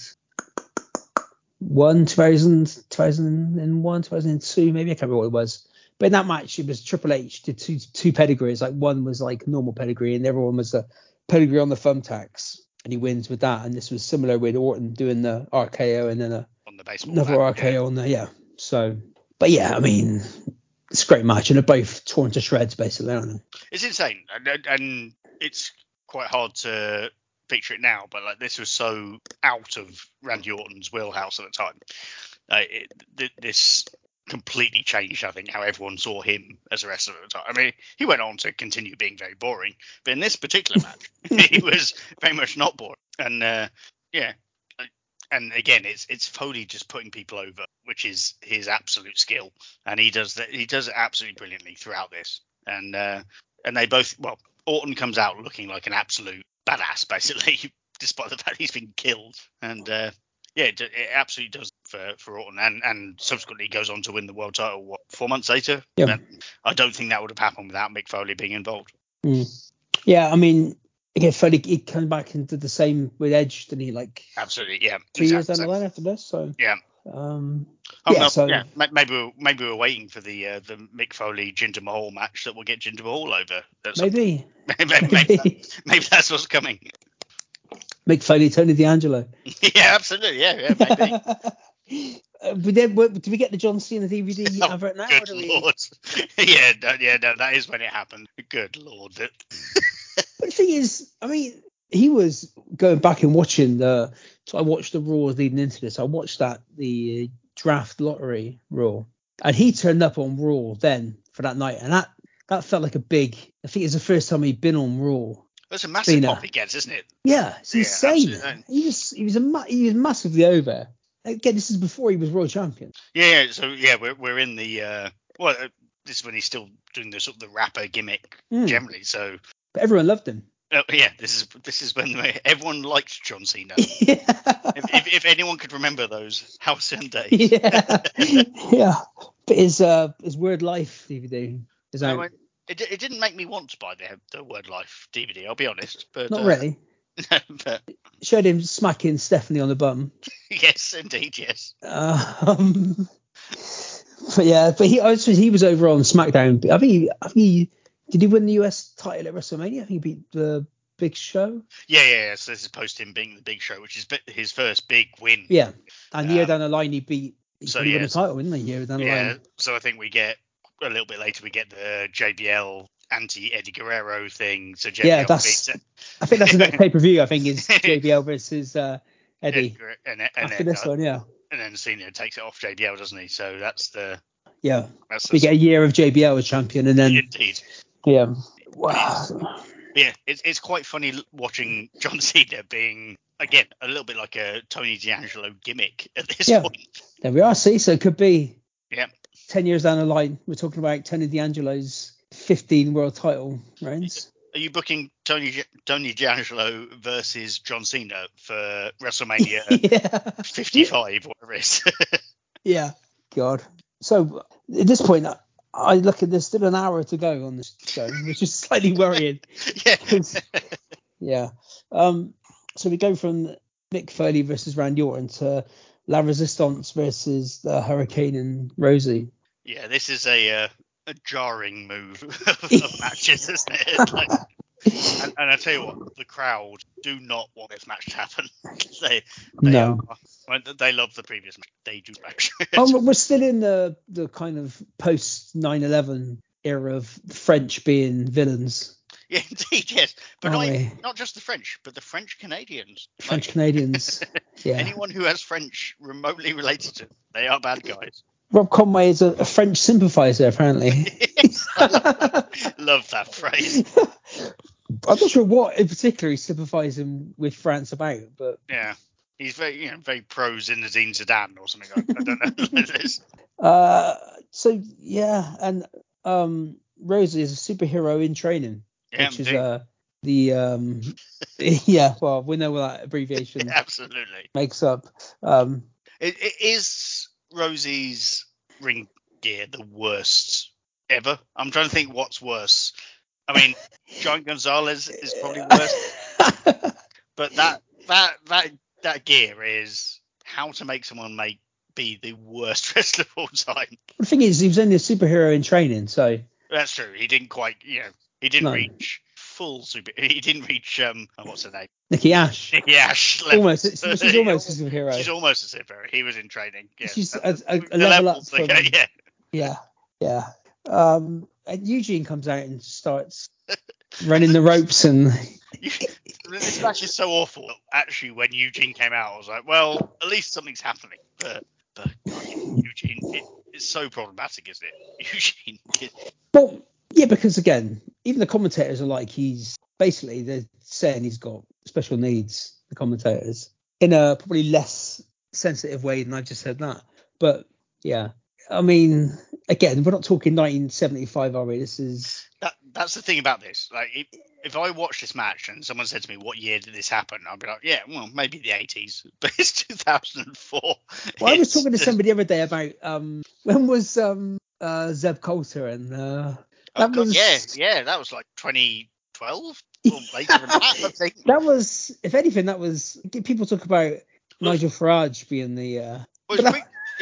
one 2000 2001 2002 maybe i can't remember what it was but in that match it was triple h did two two pedigrees like one was like normal pedigree and the other one was a pedigree on the thumbtacks and he wins with that and this was similar with orton doing the rko and then a, on the baseball another bat. rko on there yeah so but yeah i mean it's a great match and they're both torn to shreds basically aren't they? It's insane, and, and- and it's quite hard to picture it now. But like this was so out of Randy Orton's wheelhouse at the time. Uh, it, th- this completely changed, I think, how everyone saw him as a wrestler at the time. I mean, he went on to continue being very boring, but in this particular match, he was very much not boring. And uh, yeah, and again, it's it's Foley just putting people over, which is his absolute skill, and he does that. He does it absolutely brilliantly throughout this. And uh, and they both well, Orton comes out looking like an absolute badass, basically, despite the fact he's been killed. And uh, yeah, it, it absolutely does for for Orton, and and subsequently goes on to win the world title. What four months later? Yeah. And I don't think that would have happened without Mick Foley being involved. yeah i mean again Foley, he came back and did the same with edge didn't he like Absolutely, yeah. two years down the line after this so Yeah. um Oh, Yeah, no, so- yeah. Maybe we're, maybe we're waiting for the uh, the Mick Foley Jinder Mahal match that will get Jinder Mahal over. maybe maybe, maybe, that- maybe that's what's coming. Mick Foley, Tony D'Angelo. yeah, absolutely. Yeah, yeah, maybe. Uh, but then, do we get the John Cena DVD Oh, advert now? or Good lord. yeah, no, yeah, no, that is when it happened. Good lord. But the thing is, I mean, he was going back and watching the. So I watched the Raw leading into this. I watched that the uh, draft lottery Raw, and he turned up on Raw then for that night, and that that felt like a big. I think it's the first time he'd been on Raw. That's a massive Cena. pop he gets, isn't it? Yeah, it's Yeah, insane. absolutely. He was he was a he was massively over. Again, this is before he was world champion. Yeah, so yeah, we're we're in the uh well uh, this is when he's still doing the sort of the rapper gimmick Mm. generally. So But everyone loved him. uh, yeah, this is this is when everyone liked John Cena. yeah. if, if, if anyone could remember those halcyon days. yeah, yeah. But his uh his word life DVD is I went- it, it didn't make me want to buy the the Word Life DVD. I'll be honest, but Not uh, really. but Showed him smacking Stephanie on the bum. yes, indeed, yes. Um, but yeah, but he I suppose he was over on SmackDown. I think he, I think he did he win the US title at WrestleMania? I think he beat the Big Show. Yeah, yeah, yeah. So this is post him being the Big Show, which is his first big win. Yeah, and the year Um, down the line he beat. He so, yeah, the title, didn't he? Year down the Yeah, line. so I think we get a little bit later. We get the JBL anti Eddie Guerrero thing. So JBL Yeah, that's- beats I think that's the next pay per view. I think is JBL versus uh, Eddie. Guerrero- and, and, After then, this uh, one, yeah, and then Cena takes it off JBL, doesn't he? So that's the yeah. that's the We get a year of JBL as champion, and then indeed. yeah. Wow. Yeah, it's it's quite funny watching John Cena being again a little bit like a Tony D'Angelo gimmick at this Yeah. point. There we are. See, so it could be Yeah. 10 years down the line. We're talking about Tony D'Angelo's 15 world title reigns. Are you booking Tony Tony D'Angelo versus John Cena for WrestleMania yeah. 55, whatever it is? Yeah. God. So at this point, I look at there's still an hour to go on this show, which is slightly worrying. yeah. Yeah. Um. So we go from Mick Foley versus Randy Orton to La Resistance versus the Hurricane and Rosie. Yeah, this is a uh, a jarring move of matches, isn't it? Like, and, and I tell you what, the crowd do not want this match to happen. they, they No. are- they love the previous match. They do match. Oh, we're still in the the kind of post 9/11 era of French being villains. yeah, indeed, yes. But not, not just the French, but the French Canadians. French Like, Canadians. Yeah. Anyone who has French remotely related to, them, they are bad guys. Rob Conway is a, a French sympathiser, apparently. Love that phrase. I'm not sure what in particular he's sympathising with France about, but Yeah. He's very, you know, very pro Zinedine Zidane or something. I, I don't know. it is. uh, so yeah, and um, Rosie is a superhero in training, Yeah, which is uh, the um, yeah, well, we know what that abbreviation absolutely. makes up. Um, It, it is Rosie's ring gear the worst ever. I'm trying to think what's worse. I mean, Giant Gonzalez is probably worse, but that that that that gear is how to make someone make be the worst wrestler of all time. the thing is, he was only a superhero in training, so That's true. He didn't quite, you know, he didn't No. reach full super. He didn't reach um, oh, what's her name? Nikki Ash. Nikki Ash. Almost, she's almost a superhero. She's almost a superhero. He was in training. Yeah. She's a- a- a level up from- okay, yeah. Yeah, yeah. Um, and Eugene comes out and starts running the ropes, and this match is so awful. Actually, when Eugene came out, I was like, well, at least something's happening. But, but God, Eugene, it, it's so problematic, isn't it? Eugene, it- Well, yeah, because again, even the commentators are like he's basically they're saying he's got special needs. The commentators in a probably less sensitive way than I just said that. But yeah, I mean, again, we're not talking 1975, are we? This is that, that's the thing about this. Like, if, if I watch this match and someone said to me, "What year did this happen?" I'd be like, "Yeah, well, maybe the 80s, but it's 2004." Well, I was talking to somebody the other day about um when was um uh Zeb Colter and uh that was yeah, yeah, that was like 2012 or later than that, that was if anything that was people talk about Nigel Farage being the uh Well, it,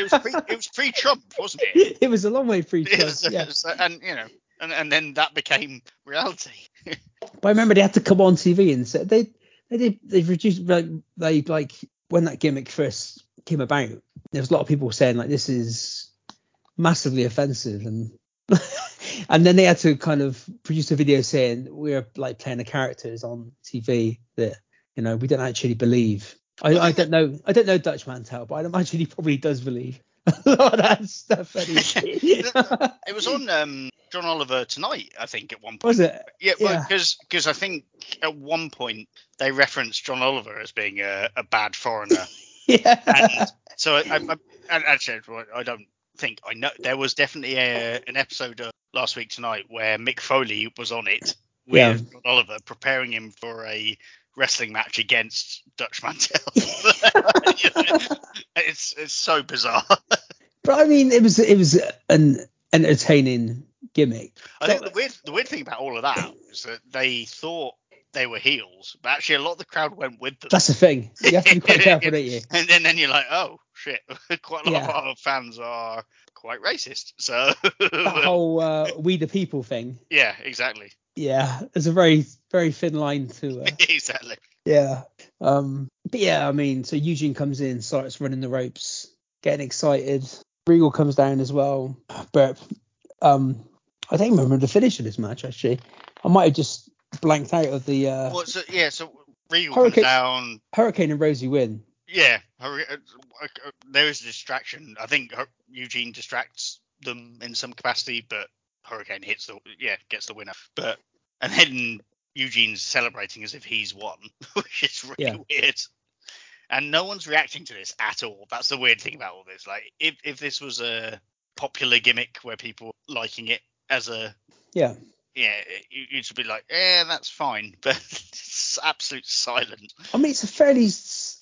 was pre, it was pre, pre-Trump, wasn't it? it was a long way Yeah, Trump, yeah. and you know, and, and then that became reality. But I remember they had to come on TV and said they they did they've reduced like they like when that gimmick first came about, there was a lot of people saying like this is massively offensive and and then they had to kind of produce a video saying we're like playing the characters on TV that you know we don't actually believe. I, I don't know I don't know Dutch Mantell, but I imagine he probably does believe a lot of that stuff. It was on um, John Oliver tonight, I think, at one point. was it? Yeah, Yeah. because I think at one point they referenced John Oliver as being a, a bad foreigner. Yeah. and so I, I, I actually I don't think I know there was definitely a, an episode of last week tonight where Mick Foley was on it with Yeah. John Oliver preparing him for a wrestling match against Dutch Mantell. it's it's so bizarre. But I mean, it was it was an entertaining gimmick. I think the weird the weird thing about all of that is that they thought they were heels, but actually a lot of the crowd went with them. That's the thing. You have to be quite careful, don't you? And then, then you're like, oh shit, quite a lot Yeah. of our fans are quite racist. So That whole uh, "we the people" thing. yeah, exactly, Yeah, there's a very very thin line to. Uh, exactly. yeah. Um. But yeah, I mean, so Eugene comes in, starts running the ropes, getting excited. Regal comes down as well. But um, I don't remember the finish of this match actually. I might have just blanked out of the uh, Well, so yeah, so Regal Hurricane- comes down. Hurricane and Rosie win. Yeah, uh, uh, there is a distraction. I think Eugene distracts them in some capacity, but Hurricane hits the yeah gets the winner. But and then Eugene's celebrating as if he's won, which is really Yeah. weird. and no one's reacting to this at all. That's the weird thing about all this. Like, if if this was a popular gimmick where people liking it as a Yeah. Yeah, you- you'd be like, yeah, that's fine, but it's absolute silence. I mean, it's a fairly,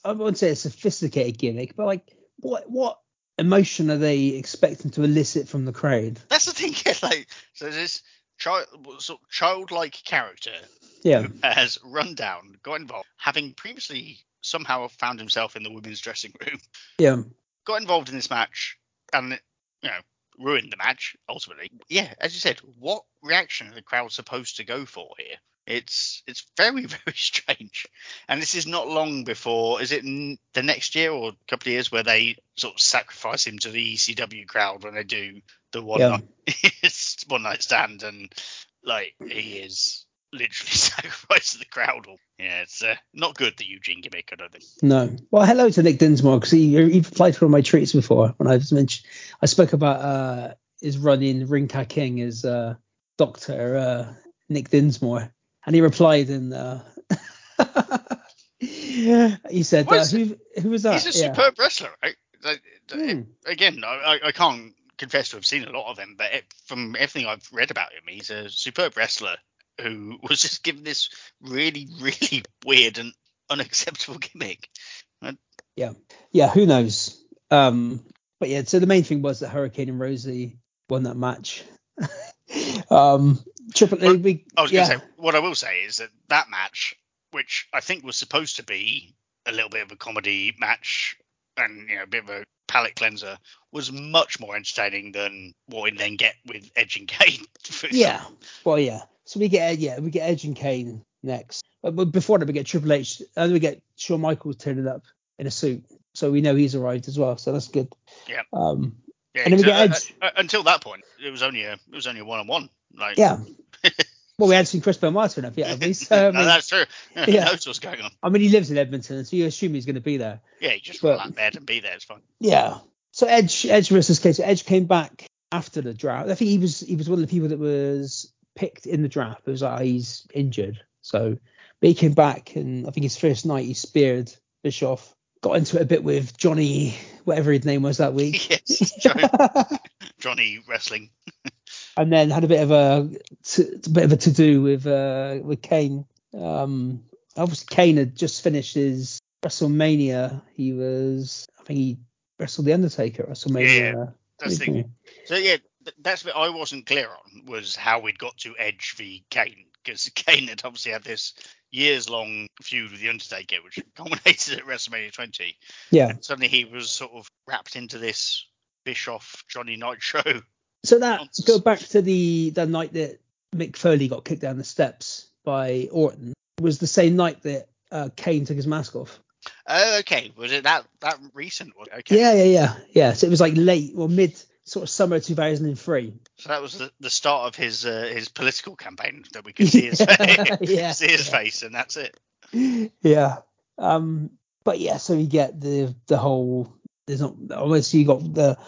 I wouldn't say a sophisticated gimmick, but like, what what emotion are they expecting to elicit from the crowd? That's the thing. Yeah, like, so this child, sort of childlike character Yeah. has run down, got involved, having previously somehow found himself in the women's dressing room, Yeah. got involved in this match, and you know ruined the match ultimately. Yeah, as you said, what reaction are the crowd supposed to go for here? It's it's very very strange, and this is not long before. Is it n- the next year or a couple of years where they sort of sacrifice him to the ECW crowd when they do the one Yeah. night one night stand, and like he is literally sacrificed to the crowd. All. Yeah, it's uh, not good the Eugene gimmick. I don't think. No. Well, hello to Nick Dinsmore because he he applied for one of my treats before when I was mentioned. I spoke about uh his run in Ring Ka King as uh Doctor uh, Nick Dinsmore, and he replied and uh, he said, uh, who who was that? He's a Yeah. superb wrestler, right? Like, Hmm. Again, I, I- I can't confess to have seen a lot of him, but it, from everything I've read about him, he's a superb wrestler who was just given this really, really weird and unacceptable gimmick. yeah, yeah. who knows? Um, but yeah, so the main thing was that Hurricane and Rosie won that match. um, Triple Well, we, I was yeah, going to say, what I will say is that that match, which I think was supposed to be a little bit of a comedy match and you know a bit of a palate cleanser, was much more entertaining than what we then get with Edge and Kane. yeah, well, yeah. So we get yeah, we get Edge and Kane next, but, but before that we get Triple H, and we get Shawn Michaels turning up in a suit, so we know he's arrived as well. So that's good. Yeah. Um, Yeah, And then we get uh, Edge. uh, until that point, it was only a it was only a one on one. Like yeah. well, we had seen Chris Benoit turn up, yeah. Uh, I, no, that's true. He yeah. knows what's going on. I mean, he lives in Edmonton, so you assume he's going to be there. Yeah, you just But- roll out bed and be there. It's fine. Yeah. So Edge, Edge versus Kane. So Edge came back after the draft. I think he was he was one of the people that was picked in the draft. It was like oh, he's injured, so but he came back and I think his first night he speared Bischoff. Got into it a bit with Johnny, whatever his name was that week. yes, Joe- Johnny wrestling. and then had a bit of a, t- a bit of a to do with uh with Kane. Um, obviously Kane had just finished his WrestleMania. He was, I think he wrestled the Undertaker at WrestleMania. That's the thing. So yeah, that's what I wasn't clear on was how we'd got to Edge v Kane because Kane had obviously had this years long feud with the Undertaker, which culminated at WrestleMania 20. Yeah. And suddenly he was sort of wrapped into this Bischoff Johnny Nitro. So that Nonsense. go back to the the night that Mick Foley got kicked down the steps by Orton was the same night that uh, Kane took his mask off. Oh, okay. Was it that that recent one? Okay. Yeah, yeah, yeah, yeah. So it was like late or mid sort of summer 2003. So that was the, the start of his uh, his political campaign that we could see his face, Yeah, see his yeah. face, and that's it. yeah. Um. But yeah, so you get the the whole. There's not obviously you got the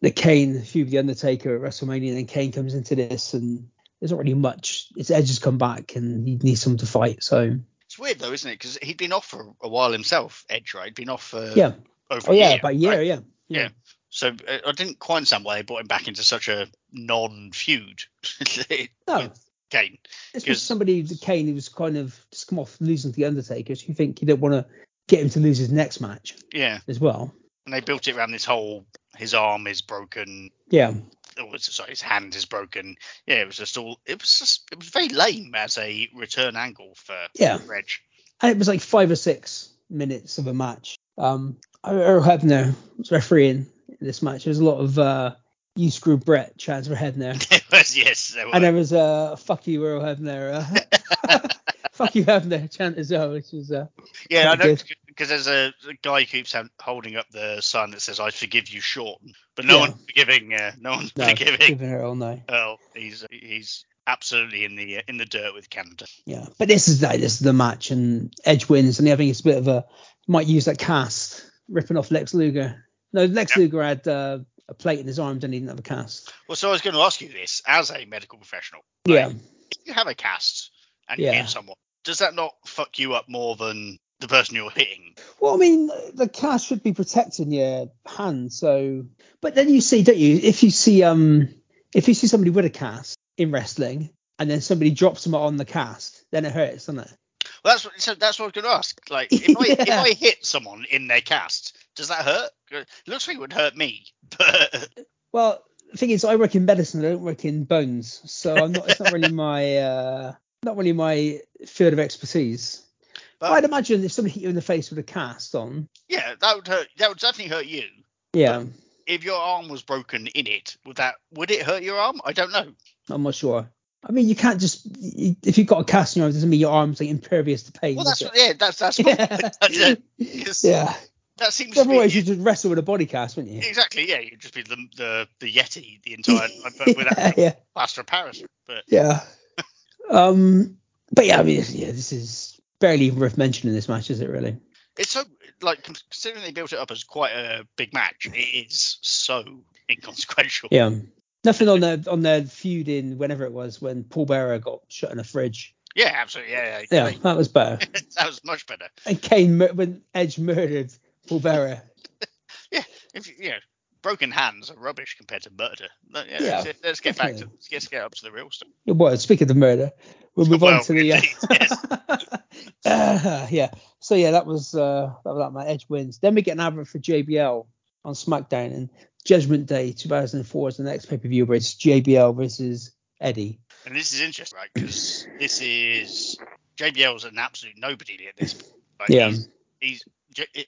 the Kane feud with the Undertaker at WrestleMania, and then Kane comes into this, and there's not really much. It's Edge has come back, and he needs someone to fight. So It's weird though, isn't it? Because he'd been off for a while himself, Edge, right? He'd been off for yeah. over Oh a yeah, year, about a year. right? Yeah. Yeah. So uh, I didn't quite understand why they brought him back into such a non-feud. No, Kane. it's 'Cause- just somebody the Kane who was kind of just come off losing to the Undertaker. So you think you don't want to get him to lose his next match Yeah, as well. and they built it around this whole his arm is broken. Yeah. Was sorry, his hand is broken. Yeah, it was just all. It was just. It was very lame as a return angle for Yeah. Edge. and it was like five or six minutes of a match. Um, Earl Hebner was refereeing this match. There's a lot of uh, "you screw Brett" chants for Hebner, It was yes. There were. and there was a uh, "fuck you Earl Hebner," uh, "fuck you Hebner" chant as well, which was uh, Yeah, I know because there's a, a guy who keeps holding up the sign that says "I forgive you, Shorten," but no Yeah. one's forgiving. Uh, no one's no, forgiving giving Earl no. Earl. He's he's absolutely in the uh, in the dirt with Canada. Yeah, but this is like, this is the match, and Edge wins, and I think it's a bit of a might use that cast ripping off Lex Luger. No, Lex Yeah. Luger had uh, a plate in his arm, and he didn't have a cast. Well, so I was going to ask you this as a medical professional. Yeah. If you have a cast and you hit someone, does that not fuck you up more than the person you're hitting. Well, I mean, the cast should be protecting your hand. So, but then you see, don't you? If you see, um, if you see somebody with a cast in wrestling, and then somebody drops them on the cast, then it hurts, doesn't it? Well, that's what, so that's what I was going to ask. Like, if I if I hit someone in their cast, does that hurt? It looks like it would hurt me, but Well, the thing is, I work in medicine. I don't work in bones, so I'm not. It's not really my, uh, not really my field of expertise. But- I'd imagine if somebody hit you in the face with a cast on, yeah, that would hurt. That would definitely hurt you. yeah, If your arm was broken in it, would that would it hurt your arm? I don't know. I'm not sure. I mean, you can't just if you've got a cast in your arm, it doesn't mean your arm's like impervious to pain. Well, that's it? yeah, that's that's what, yeah. that's it. 'Cause yeah. That seems to Otherwise, be you just wrestle with a body cast, wouldn't you? exactly yeah. You'd just be the the, the yeti the entire time, but without yeah, yeah, plaster of Paris. But yeah. Um, but yeah, I mean, yeah, this is barely even worth mentioning this match, is it really? it's so like considering they built it up as quite a big match, it is so inconsequential. Yeah. Nothing on their on their feud in whenever it was when Paul Bearer got shut in a fridge. Yeah, absolutely. Yeah, yeah. Yeah, that was better. that was much better. And Kane when Edge murdered Paul Bearer. If you, yeah, broken hands are rubbish compared to murder. But, yeah, Yeah, let's, let's get back to let's get up to the real stuff. Was. Speaking of the murder, we'll move Well, on to the. Uh, Uh, yeah. So yeah, that was uh, that was that. My Edge wins. Then we get an advert for JBL on SmackDown and Judgment Day 2004 is the next pay per view where it's JBL versus Eddie. And this is interesting, right? Because this is JBL's an absolute nobody at this point. Like, Yeah. He's, he's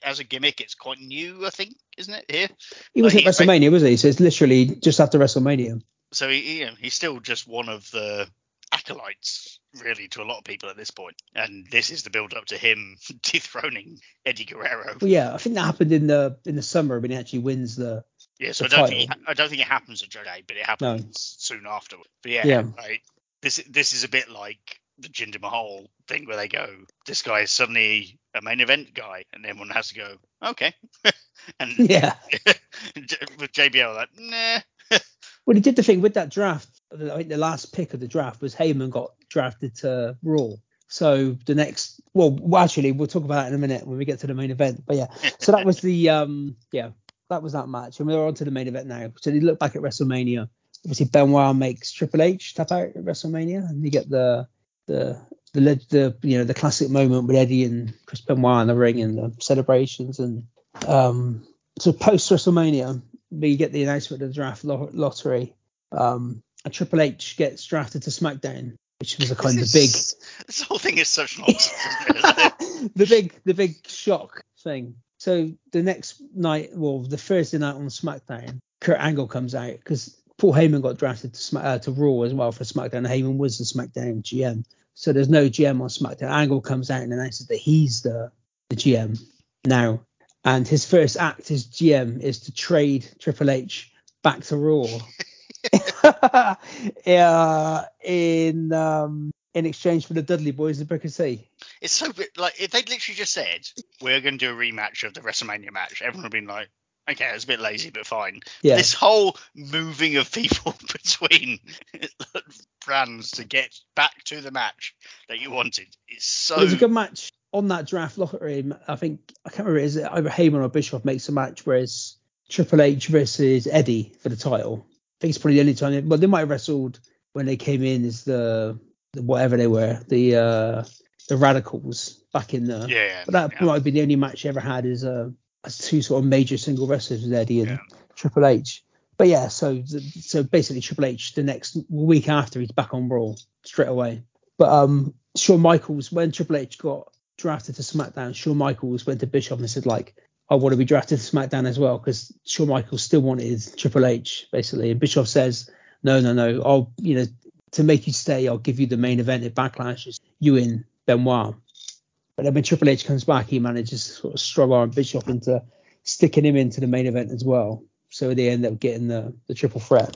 as a gimmick, it's quite new, I think, isn't it? Here. He was Like, at WrestleMania, was he? So it's literally just after WrestleMania. So he, you know, he's still just one of the acolytes, really, to a lot of people at this point. And this is the build up to him dethroning Eddie Guerrero. Well, yeah, I think that happened in the in the summer when he actually wins the. Yeah, so I don't think title. I don't think it happens at Day, but it happens soon after. But yeah, Yeah. Like, this this is a bit like the Jinder Mahal thing where they go, this guy is suddenly a main event guy, and everyone has to go, okay. and Yeah. with JBL, like, nah. Well, he did the thing with that draft. I think the last pick of the draft was Heyman got drafted to Raw. So the next, well, actually, we'll talk about that in a minute when we get to the main event. But yeah, so that was the, um, yeah, that was that match, and we're on to the main event now. So you look back at WrestleMania. Obviously, Benoit makes Triple H tap out at WrestleMania, and you get the the the the you know the classic moment with Eddie and Chris Benoit in the ring and the celebrations and um so post WrestleMania we get the announcement of the draft lo- lottery um and Triple H gets drafted to SmackDown which was a kind of big This- This whole thing is such nonsense. the big the big shock thing. So the next night, well, the Thursday night on SmackDown, Kurt Angle comes out because Paul Heyman got drafted to uh, to Raw as well for SmackDown. Heyman was the SmackDown GM, so there's no GM on SmackDown. Angle comes out and announces that he's the the GM now, and his first act as GM is to trade Triple H back to Raw. yeah, in um, in exchange for the Dudley Boys and Booker T. It's so like if they'd literally just said we're going to do a rematch of the WrestleMania match, everyone would have been like, okay, it's a bit lazy, but fine. Yeah. This whole moving of people between brands to get back to the match that you wanted is so. It was a good match on that draft lottery. I think I can't remember is it either Heyman or Bischoff makes a match where it's Triple H versus Eddie for the title. I think it's probably the only time. They, well, they might have wrestled when they came in as the, the whatever they were, the uh, the Radicals back in the. yeah, yeah, But that yeah. might have been the only match they ever had as uh, as two sort of major single wrestlers with Eddie and Yeah. Triple H. But yeah, so so basically Triple H the next week after he's back on Raw straight away. But um, Shawn Michaels when Triple H got drafted to SmackDown, Shawn Michaels went to Bischoff and said like, I want to be drafted to SmackDown as well because Shawn Michaels still wanted Triple H basically, and Bischoff says, no, no, no, I'll you know to make you stay, I'll give you the main event at Backlash, is you and Benoit. But then when Triple H comes back, he manages to sort of strong arm Bischoff into sticking him into the main event as well. So they end up getting the, the triple threat.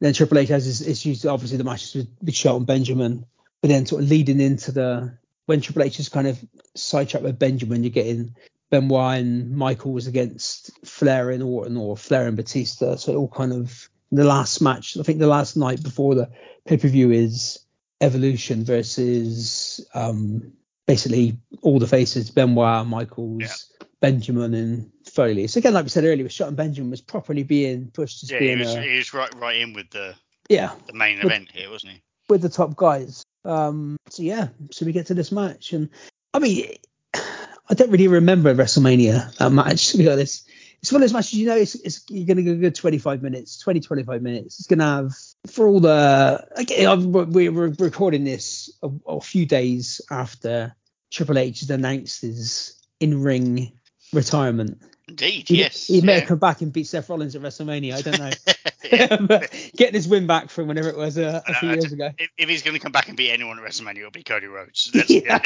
Then Triple H has his issues, obviously the matches with Big Show and Benjamin, but then sort of leading into the when Triple H is kind of sidetracked with Benjamin, you're getting Benoit and Michaels against Flair and Orton or Flair and Batista. So it all kind of the last match. I think the last night before the pay per view is Evolution versus um basically all the faces: Benoit, Michaels, Yeah. Benjamin, and Foley. So again, like we said earlier, Shelton Benjamin was properly being pushed as Yeah, he being was, a, he was right right in with the yeah the main But- event here, wasn't he? with the top guys. Um, so yeah, so we get to this match, and I mean, I don't really remember WrestleMania that match to be honest. It's one of those matches, you know, it's, it's you're going to go good 25 minutes, 20, 25 minutes. It's going to have for all the. Again, we're recording this a, a few days after Triple H has announced his in-ring retirement. Indeed, He, yes. he may yeah. have come back and beat Seth Rollins at WrestleMania. I don't know. Getting his win back from whenever it was uh, a know, few I years ago. if, if he's going to come back and beat anyone at WrestleMania, it'll be Cody Rhodes. Yeah.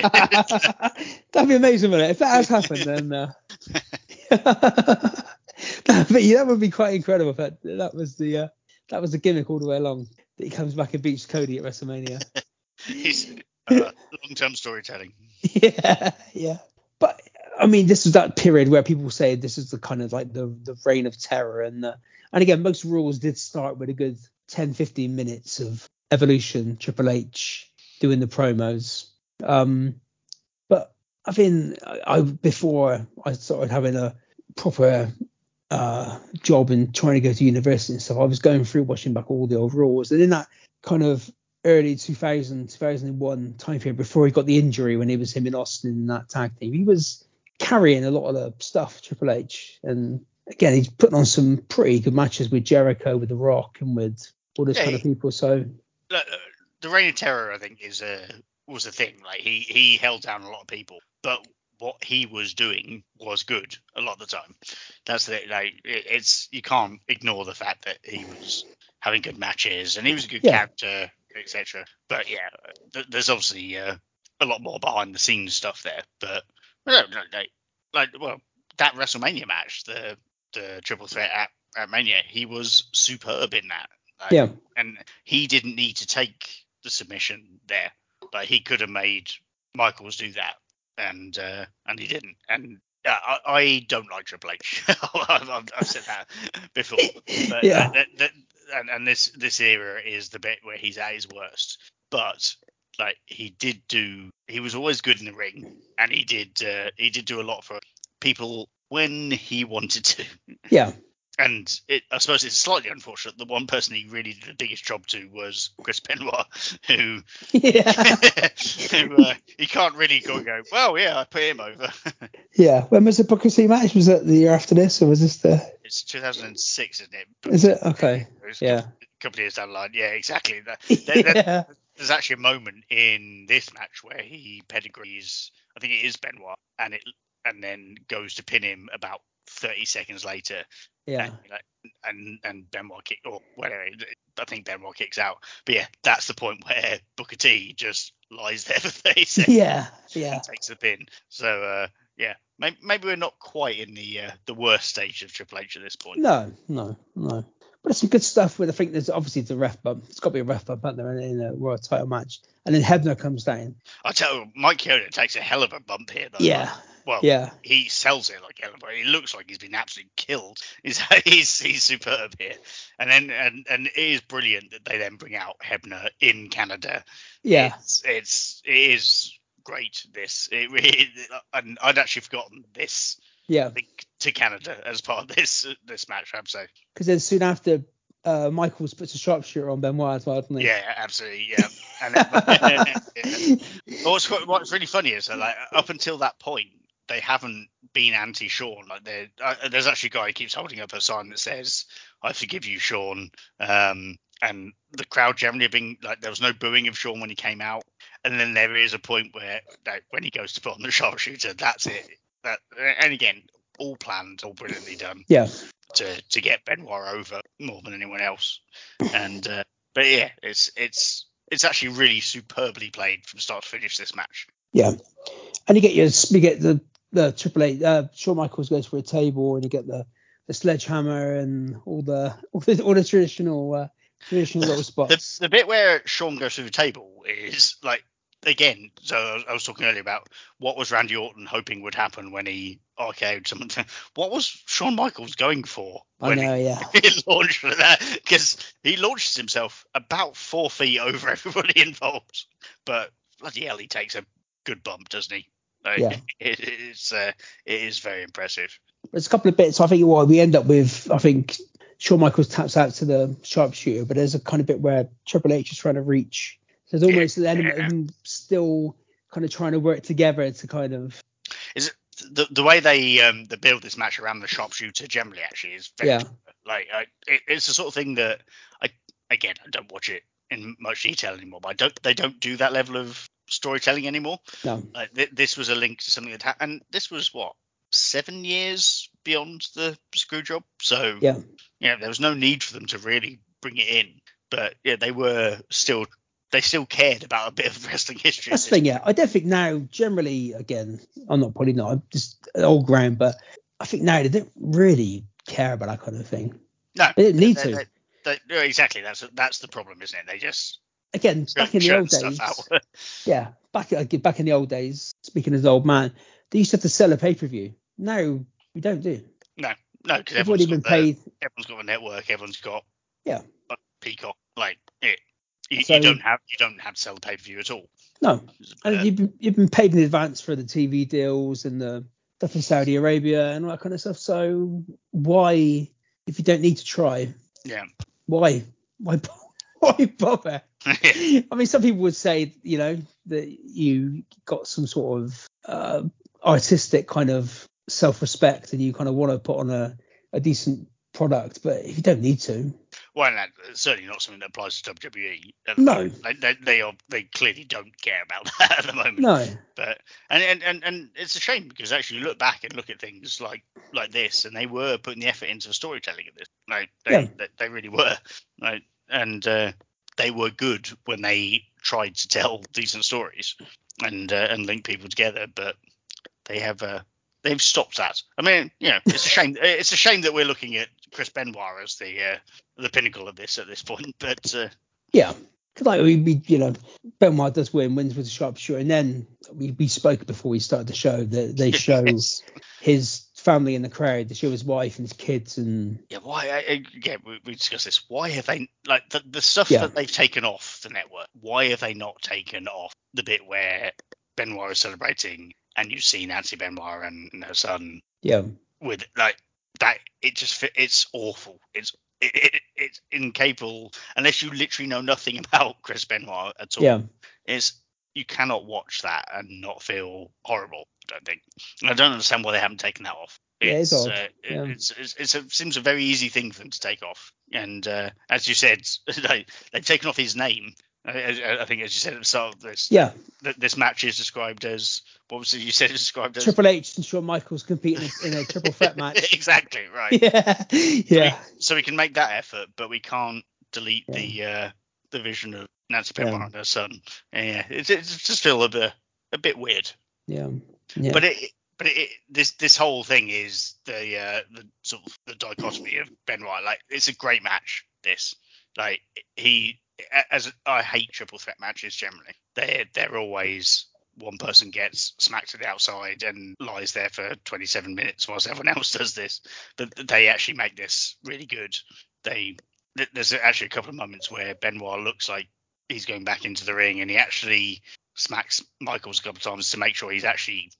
That'd be amazing, wouldn't it? If that has happened, then. Uh... that, yeah, that would be quite incredible. But that was the uh, that was the gimmick all the way along. That he comes back and beats Cody at WrestleMania. He's uh, long-term storytelling. yeah, yeah. But I mean, this is that period where people say this is the kind of like the the reign of terror, and uh, and again, most rules did start with a good 10, 15 minutes of evolution. Triple H doing the promos. Um, but I think I, I before I started having a proper uh, job and trying to go to university and stuff, I was going through watching back all the old rules, and in that kind of early 2000 2001 time period before he got the injury when he was him in Austin in that tag team, he was carrying a lot of the stuff Triple H, and again he's putting on some pretty good matches with Jericho, with The Rock, and with all those Yeah, kind of people. So Look, uh, the reign of terror, I think, is a was a thing. Like he he held down a lot of people, but what he was doing was good a lot of the time. That's the like it, it's you can't ignore the fact that he was having good matches and he was a good Yeah. character, etc. But yeah, th- there's obviously uh, a lot more behind the scenes stuff there. But no, no, like, like well, that WrestleMania match, the the triple threat at, at Mania, he was superb in that. Like, yeah, and he didn't need to take the submission there. Like he could have made Michaels do that, and uh, and he didn't. And uh, I, I don't like Triple H. I've, I've, said that before. But Yeah. that, that, and, and this this era is the bit where he's at his worst. But like he did do, he was always good in the ring, and he did uh, he did do a lot for people when he wanted to yeah, and it, I suppose it's slightly unfortunate. The one person he really did the biggest job to was Chris Benoit, who, yeah, who uh, he can't really go and go. Well, yeah, I put him over. yeah. When was the Booker T match? Was it the year after this, or was this the? it's 2006, isn't it? Is it okay? It's a Yeah. couple, couple of years down the line. Yeah, exactly. That- there- there- yeah, there's actually a moment in this match where he pedigrees. I think it is Benoit, and it and then goes to pin him about 30 seconds later. Yeah, and, and and Benoit kick or whatever. I think Benoit kicks out. But yeah, that's the point where Booker T just lies there for 30 seconds yeah, yeah. takes the pin. So uh, yeah, maybe, maybe we're not quite in the uh, the worst stage of Triple H at this point. No, no, no. But it's some good stuff with I think there's obviously the ref bump. It's got to be a ref bump out there in a Royal title match. And then Hebner comes down. I tell you, Mike Chioda takes a hell of a bump here. Though. Yeah. Well, Yeah. he sells it like hell, but he looks like he's been absolutely killed. He's he's, he's superb here, and then and and it is brilliant that they then bring out Hebner in Canada. Yeah. it's, it's it is great. This it really, and I'd actually forgotten this Yeah. to Canada as part of this this match. I'm so Because then soon after, uh, Michaels puts a sharpshooter on Benoit as well, doesn't he? yeah, absolutely, yeah. And then, what's what's really funny is that like up until that point they haven't been anti Shawn. Like uh, there's actually a guy who keeps holding up a sign that says "I forgive you, Shawn." Um, and the crowd generally have been like there was no booing of Shawn when he came out, and then there is a point where like, when he goes to put on the sharpshooter, that's it. That and again, all planned, all brilliantly done Yeah. to to get Benoit over more than anyone else. And uh, but yeah, it's it's it's actually really superbly played from start to finish this match. Yeah. And you get your you get the the Triple H. Uh, Shawn Michaels goes for a table, and you get the the sledgehammer and all the all the, all the traditional uh, traditional little The, spots. the bit where Shawn goes through the table is like again. So I was, I was talking earlier about what was Randy Orton hoping would happen when he RKO'd someone. What was Shawn Michaels going for I when know. he, Yeah. he launched for that? Because he launches himself about four feet over everybody involved. But bloody hell, he takes a good bump, doesn't he? Like, Yeah. It, it's uh, it is very impressive. There's a couple of bits. I think what we end up with, I think Shawn Michaels taps out to the sharpshooter, but there's a kind of bit where Triple H is trying to reach. So there's almost an element of them still kind of trying to work together to kind of Is it the the way they um they build this match around the sharpshooter generally actually is very Yeah. like I, it, it's the sort of thing that I again I don't watch it in much detail anymore, but I don't they don't do that level of storytelling anymore. no Like th- this was a link to something that happened, and this was what seven years beyond the screw job. So yeah yeah, there was no need for them to really bring it in, but yeah, they were still they still cared about a bit of wrestling history. That's the thing, yeah. I don't think now, generally, again, I'm not probably not, I'm just old ground, but I think now they don't really care about that kind of thing. No, They don't need they- to. they- they- exactly. That's that's the problem, isn't it? They just Again, back in the old days, yeah, back back in the old days, speaking as an old man, they used to have to sell a pay per view. No, we don't do. no, no, because everyone's been got paid. everyone's got a network. Everyone's got Yeah. a Peacock. Like it, you, So- you don't have you don't have to sell the pay per view at all. No, and Uh, you've been you've been paid in advance for the TV deals and the stuff in Saudi Arabia and all that kind of stuff. So why, if you don't need to try, yeah, why, why, why bother? I mean, some people would say, you know, that you got some sort of uh, artistic kind of self-respect and you kind of want to put on a, a decent product, but if you don't need to, well, that's certainly not something that applies to WWE. No. they, they, they are they clearly don't care about that at the moment. no, but and, and and and it's a shame because actually you look back and look at things like like this and they were putting the effort into the storytelling of this like they Yeah. they, they really were right and uh, they were good when they tried to tell decent stories and uh, and link people together but they have uh they've stopped that i mean you know it's a shame it's a shame that we're looking at chris benoit as the uh, the pinnacle of this at this point but uh, yeah. Because like we, we, you know, Benoit does win, wins with a sharpshooter, and then we, we spoke before we started the show that they shows his family in the crowd, they show his wife and his kids, and Yeah, why? I, again, we, we discussed this. Why have they like the, the stuff Yeah. that they've taken off the network? Why have they not taken off the bit where Benoit is celebrating and you see Nancy Benoit and, and her son yeah, with like that? It just. It's awful. It's it, it, it's incapable unless you literally know nothing about Chris Benoit at all. yeah, It's you cannot watch that and not feel horrible. I don't think. I don't understand why they haven't taken that off. Yeah, it's uh, it- Yeah. it's, it's, it's a, seems a very easy thing for them to take off. And uh, as you said, they, they've taken off his name. I, I- think, as you said at the start of this, yeah. that this match is described as what was it you said? It's described as Triple H and Shawn Michaels competing in a triple threat match. exactly right. yeah, yeah, So we can make that effort, but we can't delete Yeah. the uh, the vision of Nancy Yeah. Benoit and her son. Yeah, it's, it's just feel a bit a bit weird. yeah, yeah. But it, but it, this this whole thing is the uh, the sort of the dichotomy of Ben Benoit. Like it's a great match. This like he as I hate triple threat matches generally. They they're always one person gets smacked to the outside and lies there for 27 minutes whilst everyone else does this. But they actually make this really good. They there's actually a couple of moments where Benoit looks like he's going back into the ring and he actually smacks Michaels a couple of times to make sure he's actually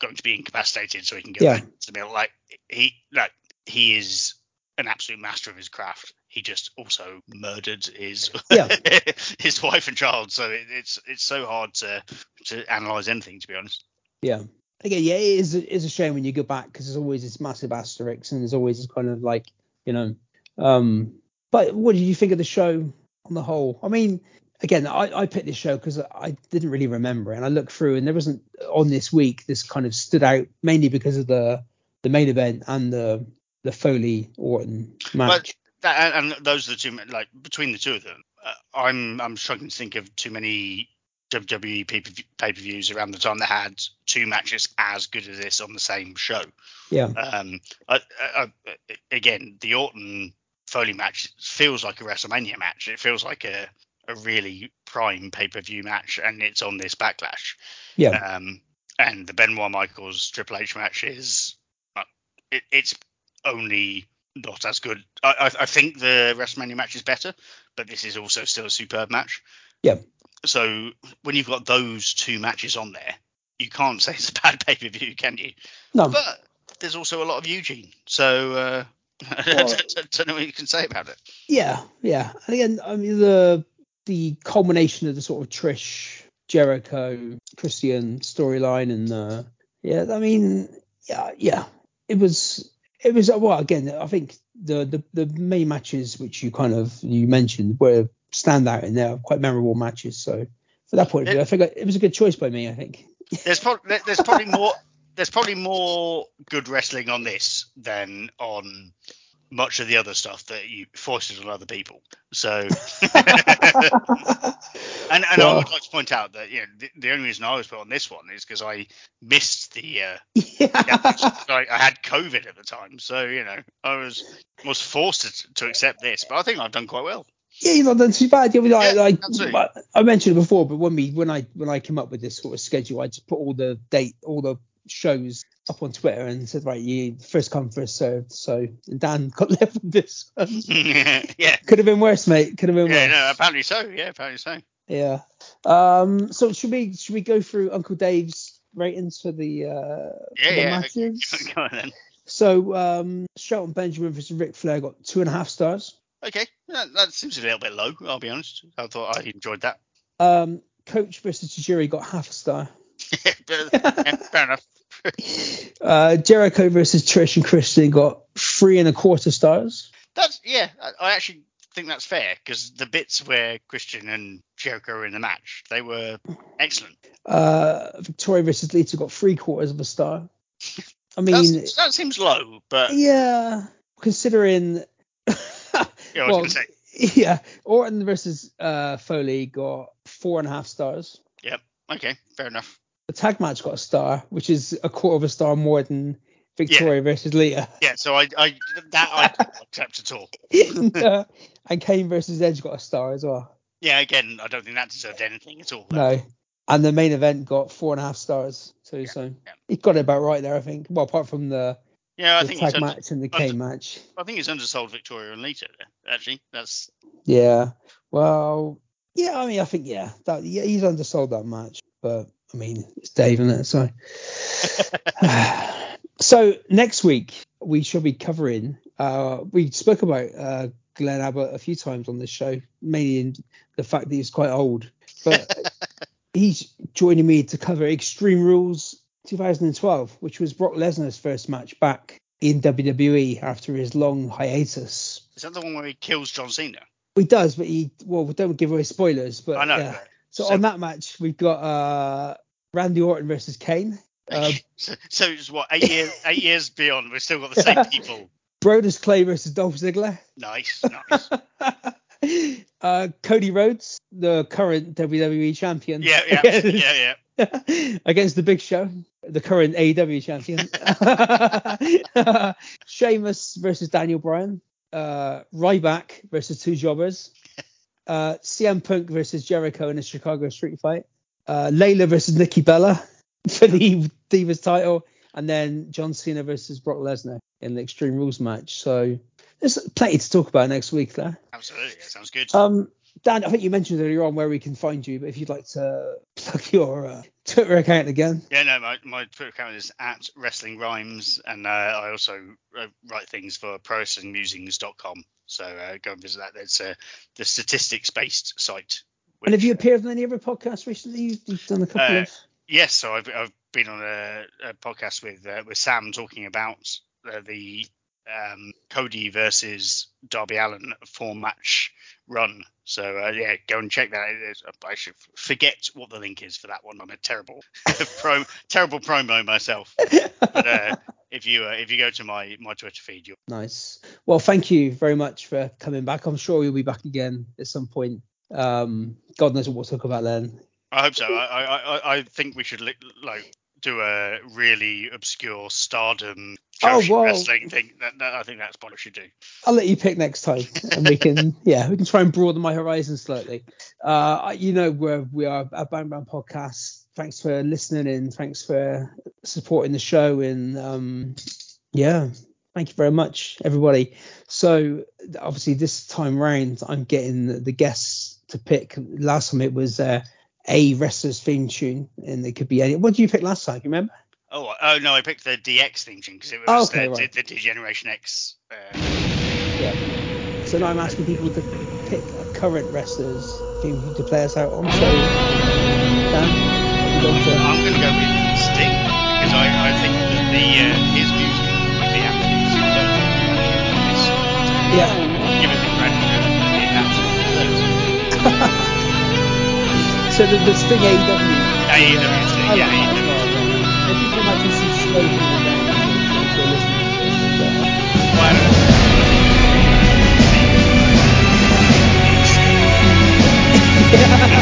going to be incapacitated so he can go Yeah. back to the middle. Like he like he is an absolute master of his craft. He just also murdered his Yeah. his wife and child. So it, it's it's so hard to to analyze anything to be honest. Yeah. Again, yeah, it is, it is a shame when you go back because there's always this massive asterisk and there's always this kind of like, you know. Um, but what did you think of the show on the whole? I mean, again, I, I picked this show because I didn't really remember and I looked through and there wasn't on this week. This kind of stood out mainly because of the the main event and the the Foley Orton match. That, and those are the two like between the two of them. Uh, I'm I'm struggling to think of too many WWE pay per views around the time that had two matches as good as this on the same show. yeah, Um, I, I, I, again, the Orton Foley match feels like a WrestleMania match. It feels like a, a really prime pay per view match, and it's on this backlash. yeah, Um, and the Benoit Michaels Triple H match is uh, it, it's only not as good. I, I, I think the WrestleMania match is better, but this is also still a superb match. Yeah. so when you've got those two matches on there, you can't say it's a bad pay per view, can you? No, But there's also a lot of Eugene, so uh, don't, don't know what you can say about it. yeah, yeah. And again, I mean the the culmination of the sort of Trish, Jericho, Christian storyline, and uh, yeah, I mean, yeah, yeah, it was it was well again. I think the the the main matches which you kind of you mentioned were stand standout in there, quite memorable matches. So for that point of view, I think it was a good choice by me. I think. There's, pro- there's probably more. There's probably more good wrestling on this than on much of the other stuff that you foisted on other people. So, and, and I would like to point out that you know, the, the only reason I was put on this one is because I missed the. Uh, yeah. I, I had COVID at the time, so you know I was was forced to, to accept this. But I think I've done quite well. Yeah, you've not done too bad. Yeah, like, Yeah, like. I- I mentioned it before, but when we when I when I came up with this sort of schedule, I just put all the date, all the shows up on Twitter and said, right, you first come first served. So Dan got left with this. one. yeah. Could have been worse, mate. Could have been Yeah, worse. no, apparently so. Yeah, apparently so. Yeah. Um. So should we should we go through Uncle Dave's ratings for the uh Yeah, the yeah. matches? Go on then. So um, Shelton Benjamin versus Ric Flair got two and a half stars. Okay, that, that seems a little bit low. I'll be honest. I thought I enjoyed that. Um, Coach versus Tajiri got half a star. Fair enough. Uh, Jericho versus Trish and Christian got three and a quarter stars. That's yeah. I, I actually think that's fair because the bits where Christian and Jericho were in the match, they were excellent. Uh, Victoria versus Lita got three quarters of a star. I mean, That's, that seems low, but yeah, considering. yeah, I was well, gonna say, yeah, Orton versus uh, Foley got four and a half stars. Yeah, okay, fair enough. The tag match got a star, which is a quarter of a star more than Victoria versus Lita. Yeah, so I, I that I don't accept at all. and, and Kane versus Edge got a star as well. Yeah, again, I don't think that deserved anything at all. No. And the main event got four and a half stars. So, so yeah. he got it about right there, I think. Well, apart from the, Yeah, I the think tag under, match and the under- Kane match. I think it's undersold Victoria and Lita. There, actually, that's Yeah. Well, yeah, I mean, I think, yeah, that, yeah, he's undersold that match. But, I mean, it's Dave, isn't it? So, so next week, we shall be covering, uh, we spoke about uh, Glenn Abbott a few times on this show, mainly in the fact that he's quite old. But he's joining me to cover Extreme Rules 2012, which was Brock Lesnar's first match back in WWE after his long hiatus. is that the one where he kills John Cena? He does, but he well, we don't give away spoilers, but I know. yeah. So, So- on that match, we've got uh, Randy Orton versus Kane, uh, so, so it's what eight years eight years beyond. We've still got the same people. Brodus Clay versus Dolph Ziggler, Nice, nice. uh, Cody Rhodes, the current WWE champion, Yeah, yeah, yeah, yeah. against the Big Show, the current AEW champion. Sheamus versus Daniel Bryan. Uh, Ryback versus two jobbers. Uh, CM Punk versus Jericho in a Chicago street fight. Uh, Layla versus Nikki Bella for the Divas title. And then John Cena versus Brock Lesnar in the Extreme Rules match. So there's plenty to talk about next week there. Absolutely, that sounds good. Um, Dan, I think you mentioned earlier on where we can find you, but if you'd like to plug your uh, Twitter account again. yeah, no, my, my Twitter account is at Wrestling Rhymes, and uh, I also uh, write things for ProWrestlingMusings.com. So uh, go and visit that. It's uh, the statistics-based site. And have you appeared on any other podcasts recently? You've, done a couple Uh, of. Yes, so I've, I've been on a, a podcast with uh, with Sam talking about uh, the um, Cody versus Darby Allin four match run. So uh, yeah, go and check that. I should forget what the link is for that one. I'm a terrible pro terrible promo myself. But uh, if you uh, if you go to my my Twitter feed, you'll Nice. Well, thank you very much for coming back. I'm sure you'll be back again at some point. Um, God knows what we'll talk about then. I hope so. I I, I, think we should li- like do a really obscure stardom Oh, whoa. wrestling thing. That, that, I think that's what we should do. I'll let you pick next time, and we can, yeah, we can try and broaden my horizon slightly. Uh, you know where we are at Bang Bang Podcast. Thanks for listening and thanks for supporting the show. And um, yeah, thank you very much, everybody. So obviously this time round, I'm getting the, the guests to pick. Last time it was uh, a wrestler's theme tune, and it could be any. What did you pick last time? You remember? Oh, oh no, I picked the DX theme tune because it was Oh, okay, the, right. the, D-Generation X. Uh, Yeah. So now I'm asking people to pick a current wrestler's theme tune to play us out on. So, Dan, gone for? I'm going to go with Sting because I, I think that the uh, his music would be absolutely superb. Yeah. So the, this thing AEW. AEW, yeah, yeah, AEW. You. Yeah.